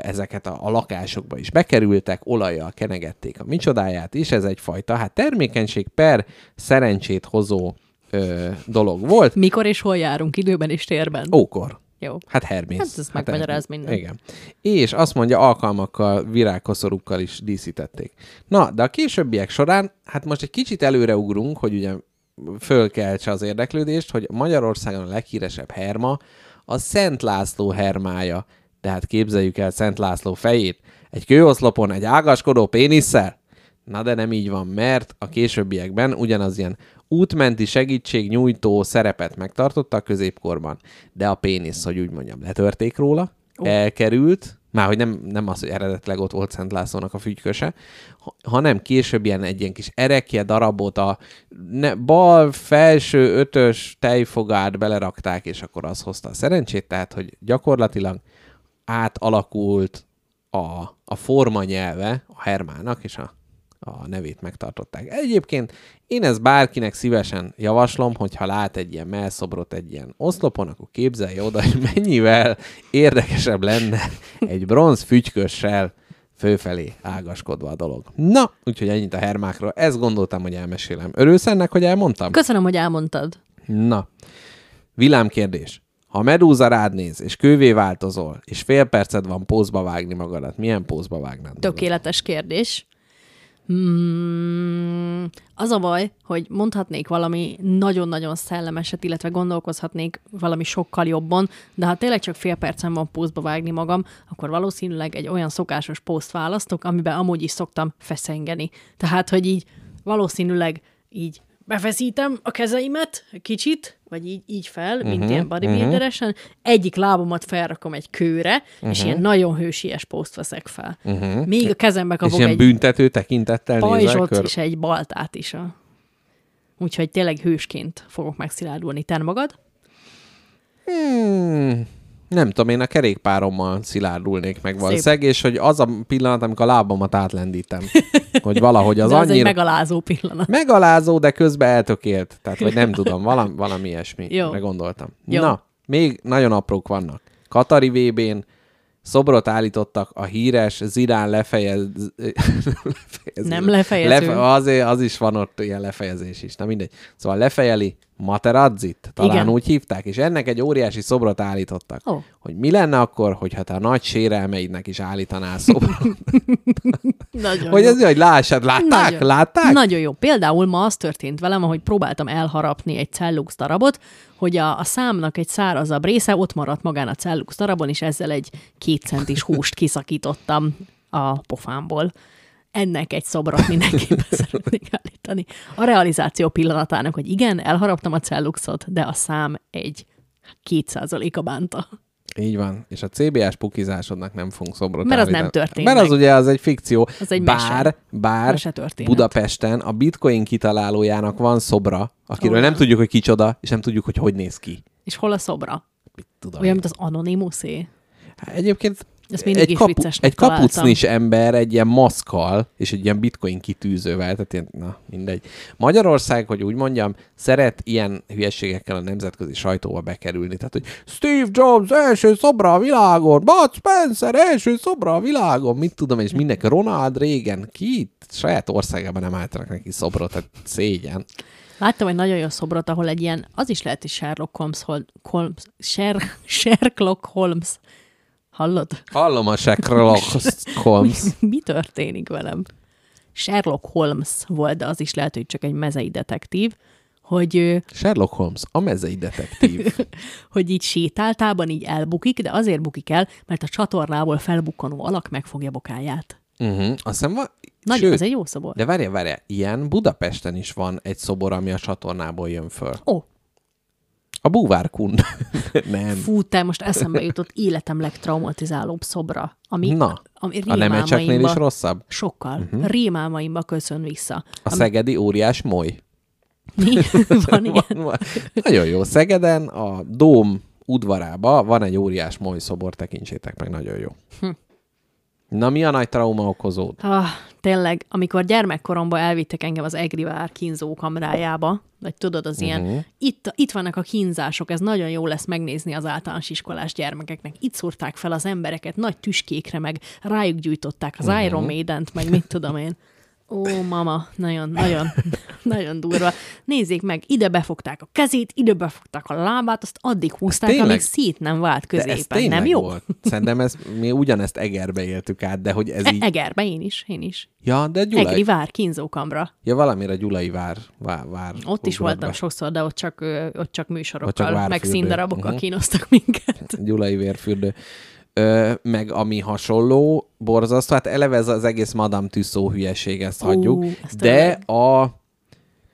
Speaker 2: ezeket a, a lakásokba is bekerültek, olajjal kenegették a micsodáját, és ez egyfajta, hát termékenység per szerencsét hozó ö, dolog volt.
Speaker 3: Mikor és hol járunk? Időben és térben?
Speaker 2: Ókor.
Speaker 3: Jó.
Speaker 2: Hát Hermész.
Speaker 3: Hát ez megmagyaráz
Speaker 2: Hermész.
Speaker 3: mindent.
Speaker 2: Igen. És azt mondja, alkalmakkal, virágkoszorúkkal is díszítették. Na, de a későbbiek során, hát most egy kicsit előreugrunk, hogy ugye fölkeltse az érdeklődést, hogy Magyarországon a leghíresebb herma a Szent László hermája. Tehát képzeljük el Szent László fejét. Egy kőoszlopon, egy ágaskodó pénisszel? Na de nem így van, mert a későbbiekben ugyanaz ilyen útmenti segítségnyújtó szerepet megtartotta a középkorban. De a pénisz, hogy úgy mondjam, letörték róla, oh. elkerült, már hogy nem, nem az, hogy eredetileg ott volt Szent Lászlónak a fügyköse, ha- hanem később ilyen egy ilyen kis erekje darabot a ne, bal felső ötös tejfogát belerakták, és akkor az hozta a szerencsét, tehát hogy gyakorlatilag átalakult a, a forma nyelve a Hermának, és a, a nevét megtartották. Egyébként én ezt bárkinek szívesen javaslom, hogyha lát egy ilyen melszobrot egy ilyen oszlopon, akkor képzelje oda, hogy mennyivel érdekesebb lenne egy bronz fügykössel főfelé ágaskodva a dolog. Na, úgyhogy ennyit a hermákról. Ezt gondoltam, hogy elmesélem. Örülsz ennek, hogy elmondtam?
Speaker 3: Köszönöm, hogy elmondtad.
Speaker 2: Na, villámkérdés. Ha medúza rád néz, és kővé változol, és fél perced van pózba vágni magadat, milyen pózba vágnád?
Speaker 3: Tökéletes kérdés. Hmm, az a baj, hogy mondhatnék valami nagyon-nagyon szellemeset, illetve gondolkozhatnék valami sokkal jobban, de ha tényleg csak fél percen van pózba vágni magam, akkor valószínűleg egy olyan szokásos pószt választok, amiben amúgy is szoktam feszengeni. Tehát, hogy így valószínűleg így befeszítem a kezeimet kicsit, vagy így, így fel, mint
Speaker 2: Mhm,
Speaker 3: uh-huh, ilyen bodybuilderesen, egyik lábamat felrakom egy kőre, uh-huh. és ilyen nagyon hősies pószt veszek fel. Uh-huh. Még a kezembe
Speaker 2: És
Speaker 3: kapok
Speaker 2: ilyen
Speaker 3: egy
Speaker 2: büntető tekintettel
Speaker 3: pajzsot és egy baltát is. A... Úgyhogy tényleg hősként fogok megszilárdulni. Te magad?
Speaker 2: Hmm, Nem tudom, én a kerékpárommal szilárdulnék meg valószínűleg, és hogy az a pillanat, amikor a lábamat átlendítem. Hogy valahogy az
Speaker 3: De az egy
Speaker 2: annyira...
Speaker 3: megalázó pillanat.
Speaker 2: Megalázó, de közben eltökélt. Tehát, vagy nem tudom, valami, valami ilyesmi.
Speaker 3: Jó.
Speaker 2: Gondoltam.
Speaker 3: Jó.
Speaker 2: Na, még nagyon aprók vannak. Katari VB-n szobrot állítottak a híres Zirán lefejez... lefejező.
Speaker 3: Nem lefejező.
Speaker 2: azért az is van ott ilyen lefejezés is. Na mindegy. Szóval lefejeli Materazzit, talán
Speaker 3: Igen.
Speaker 2: úgy hívták, és ennek egy óriási szobrot állítottak.
Speaker 3: Ó.
Speaker 2: Hogy mi lenne akkor, hogyha te a nagy sérelmeidnek is állítanál szobrot?
Speaker 3: Nagyon
Speaker 2: hogy
Speaker 3: jó.
Speaker 2: ez hogy lássad, látták?
Speaker 3: Nagyon.
Speaker 2: Látták?
Speaker 3: Nagyon jó. Például ma az történt velem, ahogy próbáltam elharapni egy cellux darabot, hogy a, a számnak egy szárazabb része ott maradt magán a cellux darabon, és ezzel egy két centis húst kiszakítottam a pofámból. Ennek egy szobrot mindenképpen szeretnék állítani. A realizáció pillanatának, hogy igen, elharaptam a celluxot, de a szám egy kétszázaléka bánta.
Speaker 2: Így van. És a CBS pukizásodnak nem fogunk szobrot
Speaker 3: Mert az nem
Speaker 2: állítani.
Speaker 3: történt
Speaker 2: Mert az ugye az egy fikció.
Speaker 3: Az egy
Speaker 2: bár,
Speaker 3: mese.
Speaker 2: bár
Speaker 3: Mese.
Speaker 2: Budapesten a bitcoin kitalálójának van szobra, akiről
Speaker 3: Ó,
Speaker 2: nem tudjuk, hogy kicsoda, és nem tudjuk, hogy hogy néz ki.
Speaker 3: És hol a szobra?
Speaker 2: Mit tudom
Speaker 3: Olyan,
Speaker 2: én.
Speaker 3: mint az Anonymousé.
Speaker 2: Hát Egyébként
Speaker 3: Ezt mindig
Speaker 2: egy, kapu, egy kapucnis ember egy ilyen maszkal, és egy ilyen bitcoin kitűzővel, tehát ilyen, na mindegy. Magyarország, hogy úgy mondjam, szeret ilyen hülyeségekkel a nemzetközi sajtóba bekerülni. Tehát, hogy Steve Jobs első szobra a világon, Bud Spencer első szobra a világon, mit tudom, és mindenki, Ronald Reagan, ki saját országában nem állítanak neki szobrot, tehát szégyen.
Speaker 3: Láttam egy nagyon jó szobrot, ahol egy ilyen, az is lehet, hogy Sherlock Holmes, Hol- Holmes Sher, Sherlock Holmes. Hallod?
Speaker 2: Hallom a Sherlock Holmes.
Speaker 3: Mi történik velem? Sherlock Holmes volt, de az is lehet, hogy csak egy mezei detektív, hogy,
Speaker 2: Sherlock Holmes, a mezei detektív.
Speaker 3: hogy így sétáltában így elbukik, de azért bukik el, mert a csatornából felbukkanó alak megfogja bokáját.
Speaker 2: Uh-huh. Azt hiszem, van,
Speaker 3: Nagyon,
Speaker 2: sőt,
Speaker 3: ez egy jó szobor.
Speaker 2: De várjál, várjál, ilyen Budapesten is van egy szobor, ami a csatornából jön föl.
Speaker 3: Ó,
Speaker 2: A búvárkund. nem.
Speaker 3: fú, te most eszembe jutott életem legtraumatizálóbb szobra, ami,
Speaker 2: Na,
Speaker 3: ami
Speaker 2: a nemecseknél is rosszabb?
Speaker 3: Sokkal. Uh-huh. Rémálmaimba köszön vissza.
Speaker 2: A szegedi óriás moly.
Speaker 3: Mi? Van ilyen?
Speaker 2: Van, van. Nagyon jó. Szegeden a Dóm udvarába van egy óriás moly szobor, tekintsétek meg, nagyon jó.
Speaker 3: Hm.
Speaker 2: Na, mi a nagy trauma okozód?
Speaker 3: Ah, tényleg, amikor gyermekkoromban elvittek engem az Egrivár kínzó kamrájába, vagy tudod, az ilyen,
Speaker 2: Mhm.
Speaker 3: itt, itt vannak a kínzások, ez nagyon jó lesz megnézni az általános iskolás gyermekeknek. Itt szúrták fel az embereket nagy tüskékre, meg rájuk gyújtották az
Speaker 2: Mhm.
Speaker 3: Iron Maiden-t, meg mit tudom én. Ó, mama, nagyon, nagyon, nagyon durva. Nézzék meg, ide befogták a kezét, ide befogták a lábát, azt addig húzták,
Speaker 2: tényleg?
Speaker 3: amíg szét nem vált középen. Nem jó?
Speaker 2: Volt. Szerintem ez, mi ugyanezt Egerbe éltük át, de hogy ez
Speaker 3: E-
Speaker 2: így...
Speaker 3: Egerbe én is, én is.
Speaker 2: Ja, de Gyulai...
Speaker 3: Egri vár, kínzókamra.
Speaker 2: Ja, valamire Gyulai vár, vár, vár
Speaker 3: Ott is voltam
Speaker 2: be.
Speaker 3: sokszor, de ott csak, ott csak műsorokkal,
Speaker 2: Ott csak
Speaker 3: meg színdarabokkal
Speaker 2: Mhm.
Speaker 3: kínoztak minket.
Speaker 2: Gyulai vérfürdő. Ö, meg ami hasonló, borzasztó, hát eleve ez az egész Madame Tussauds hülyeség, ezt
Speaker 3: Ú,
Speaker 2: hagyjuk,
Speaker 3: ez
Speaker 2: de
Speaker 3: tényleg.
Speaker 2: a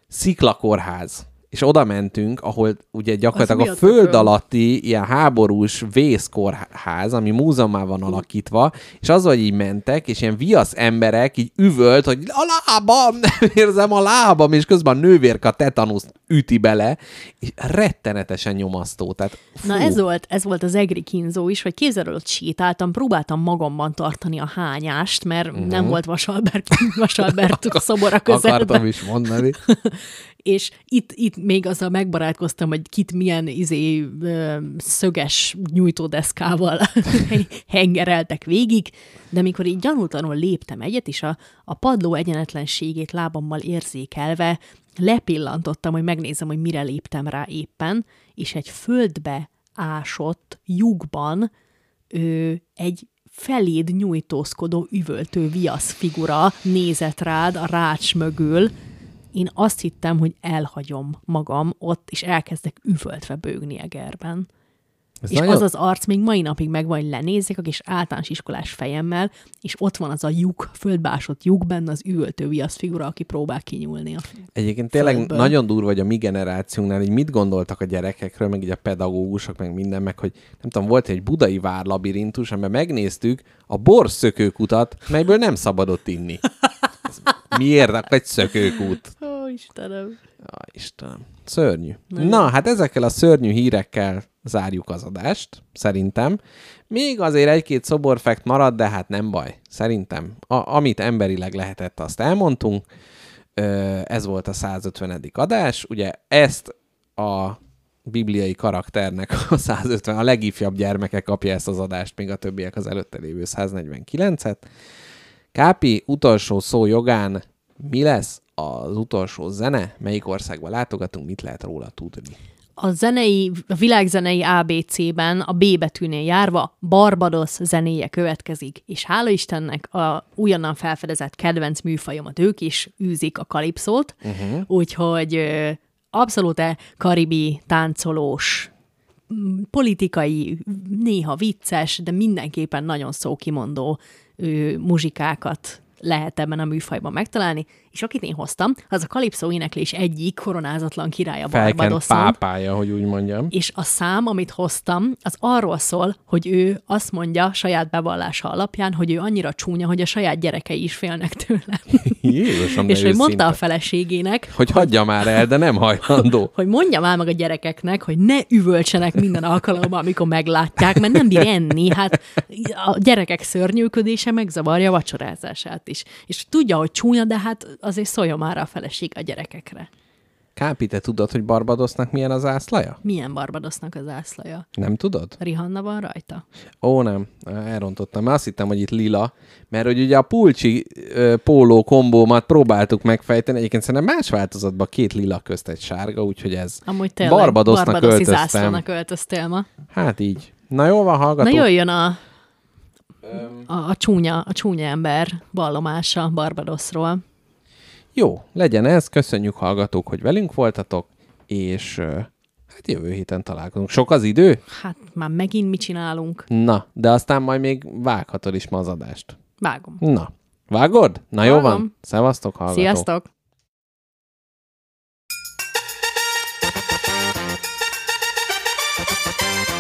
Speaker 2: sziklakórház, és oda mentünk, ahol ugye gyakorlatilag a
Speaker 3: a
Speaker 2: föld
Speaker 3: tököm?
Speaker 2: alatti ilyen háborús vészkórház, ami múzeummá van alakítva, és az, hogy így mentek, és ilyen viasz emberek így üvölt, hogy a lábam, nem érzem a lábam, és közben a nővérka tetanuszt üti bele, és rettenetesen nyomasztó. Tehát, fú,
Speaker 3: Na ez volt, ez volt az egri kínzó is, hogy kézzel sétáltam, próbáltam magamban tartani a hányást, mert uh-huh. nem volt Vasalbert, Vasalbert szobora közelben.
Speaker 2: Mhm. Akartam is mondani.
Speaker 3: és itt, itt még azzal megbarátkoztam, hogy kit milyen izé, szöges nyújtódeszkával hengereltek végig, de mikor így gyanútlanul léptem egyet, és a, a padló egyenetlenségét lábammal érzékelve lepillantottam, hogy megnézem, hogy mire léptem rá éppen, és egy földbe ásott lyukban ö, egy feléd nyújtózkodó üvöltő viasz figura nézett rád a rács mögül, én azt hittem, hogy elhagyom magam ott, és elkezdek üvöltve bőgni Egerben.
Speaker 2: Ez
Speaker 3: és
Speaker 2: nagyon-
Speaker 3: az az arc még mai napig megvan, hogy lenézzek a kis általános iskolás fejemmel, és ott van az a lyuk, földbásott lyuk benne az üvöltő viasz figura, aki próbál kinyúlni. A...
Speaker 2: Egyébként tényleg
Speaker 3: földből.
Speaker 2: nagyon durva, hogy a mi generációnknál, hogy mit gondoltak a gyerekekről, meg így a pedagógusok, meg minden, meg hogy nem tudom, volt egy budai vár labirintus, amiben megnéztük a borszökőkutat, melyből nem szabadott inni. Ez miért? Akkor egy szökőkút.
Speaker 3: Istenem.
Speaker 2: Ja, Istenem. Szörnyű. Na, hát ezekkel a szörnyű hírekkel zárjuk az adást, szerintem. Még azért egy-két szoborfekt marad, de hát nem baj. Szerintem, a, amit emberileg lehetett, azt elmondtunk. Ö, Ez volt a 150. adás. Ugye ezt a bibliai karakternek a 150, a legifjabb gyermeke kapja ezt az adást, még a többiek az előtte lévő 149-et. Kápi, utolsó szó jogán, mi lesz az utolsó zene? Melyik országba látogatunk? Mit lehet róla tudni?
Speaker 3: A zenei, a világzenei ABC-ben a B betűnél járva Barbados zenéje következik, és hála Istennek a újonnan felfedezett kedvenc műfajomat ők is űzik a kalipszót, uh-huh. úgyhogy abszolút karibi, táncolós, politikai, néha vicces, de mindenképpen nagyon szókimondó ö, muzsikákat lehet ebben a műfajban megtalálni, és akit én hoztam, az a kalipszó éneklés egyik koronázatlan királya
Speaker 2: Felkent
Speaker 3: Barbadoson.
Speaker 2: pápája, hogy úgy mondjam.
Speaker 3: És a szám, amit hoztam, az arról szól, hogy ő azt mondja saját bevallása alapján, hogy ő annyira csúnya, hogy a saját gyerekei is félnek tőle.
Speaker 2: Jézusom,
Speaker 3: és hogy mondta a feleségének,
Speaker 2: Hogy hagyja már el, de nem hajlandó.
Speaker 3: hogy mondja már meg a gyerekeknek, hogy ne üvöltsenek minden alkalommal, amikor meglátják, mert nem bír enni. Hát a gyerekek szörnyűködése megzavarja a vacsorázását is. És tudja, hogy csúnya, de hát azért szóljon már a feleség a gyerekekre.
Speaker 2: Kápi, te tudod, hogy Barbadosnak milyen az ászlaja?
Speaker 3: Milyen Barbadosnak az ászlaja?
Speaker 2: Nem tudod?
Speaker 3: Rihanna van rajta?
Speaker 2: Ó, nem, elrontottam. Mert azt hittem, hogy itt lila, mert hogy ugye a pulcsi ö, póló kombómat próbáltuk megfejteni, egyébként szerintem más változatban két lila közt egy sárga, úgyhogy ez
Speaker 3: Amúgy tényleg
Speaker 2: Barbadosnak
Speaker 3: Barbadoszi
Speaker 2: öltöztem.
Speaker 3: zászlónak öltöztél ma.
Speaker 2: Hát így. Na jó van,
Speaker 3: Na
Speaker 2: hallgatók.
Speaker 3: jöjjön a, a, a, csúnya, a csúnya ember vallomása Barbadosról.
Speaker 2: Jó, legyen ez. Köszönjük hallgatók, hogy velünk voltatok, és hát jövő héten találkozunk. Sok az idő?
Speaker 3: Hát már megint mit csinálunk?
Speaker 2: Na, de aztán majd még vághatod is ma az adást.
Speaker 3: Vágom.
Speaker 2: Na, vágod? Na jó van.
Speaker 3: Vágom.
Speaker 2: Szevasztok, hallgatók.
Speaker 3: Sziasztok!
Speaker 5: I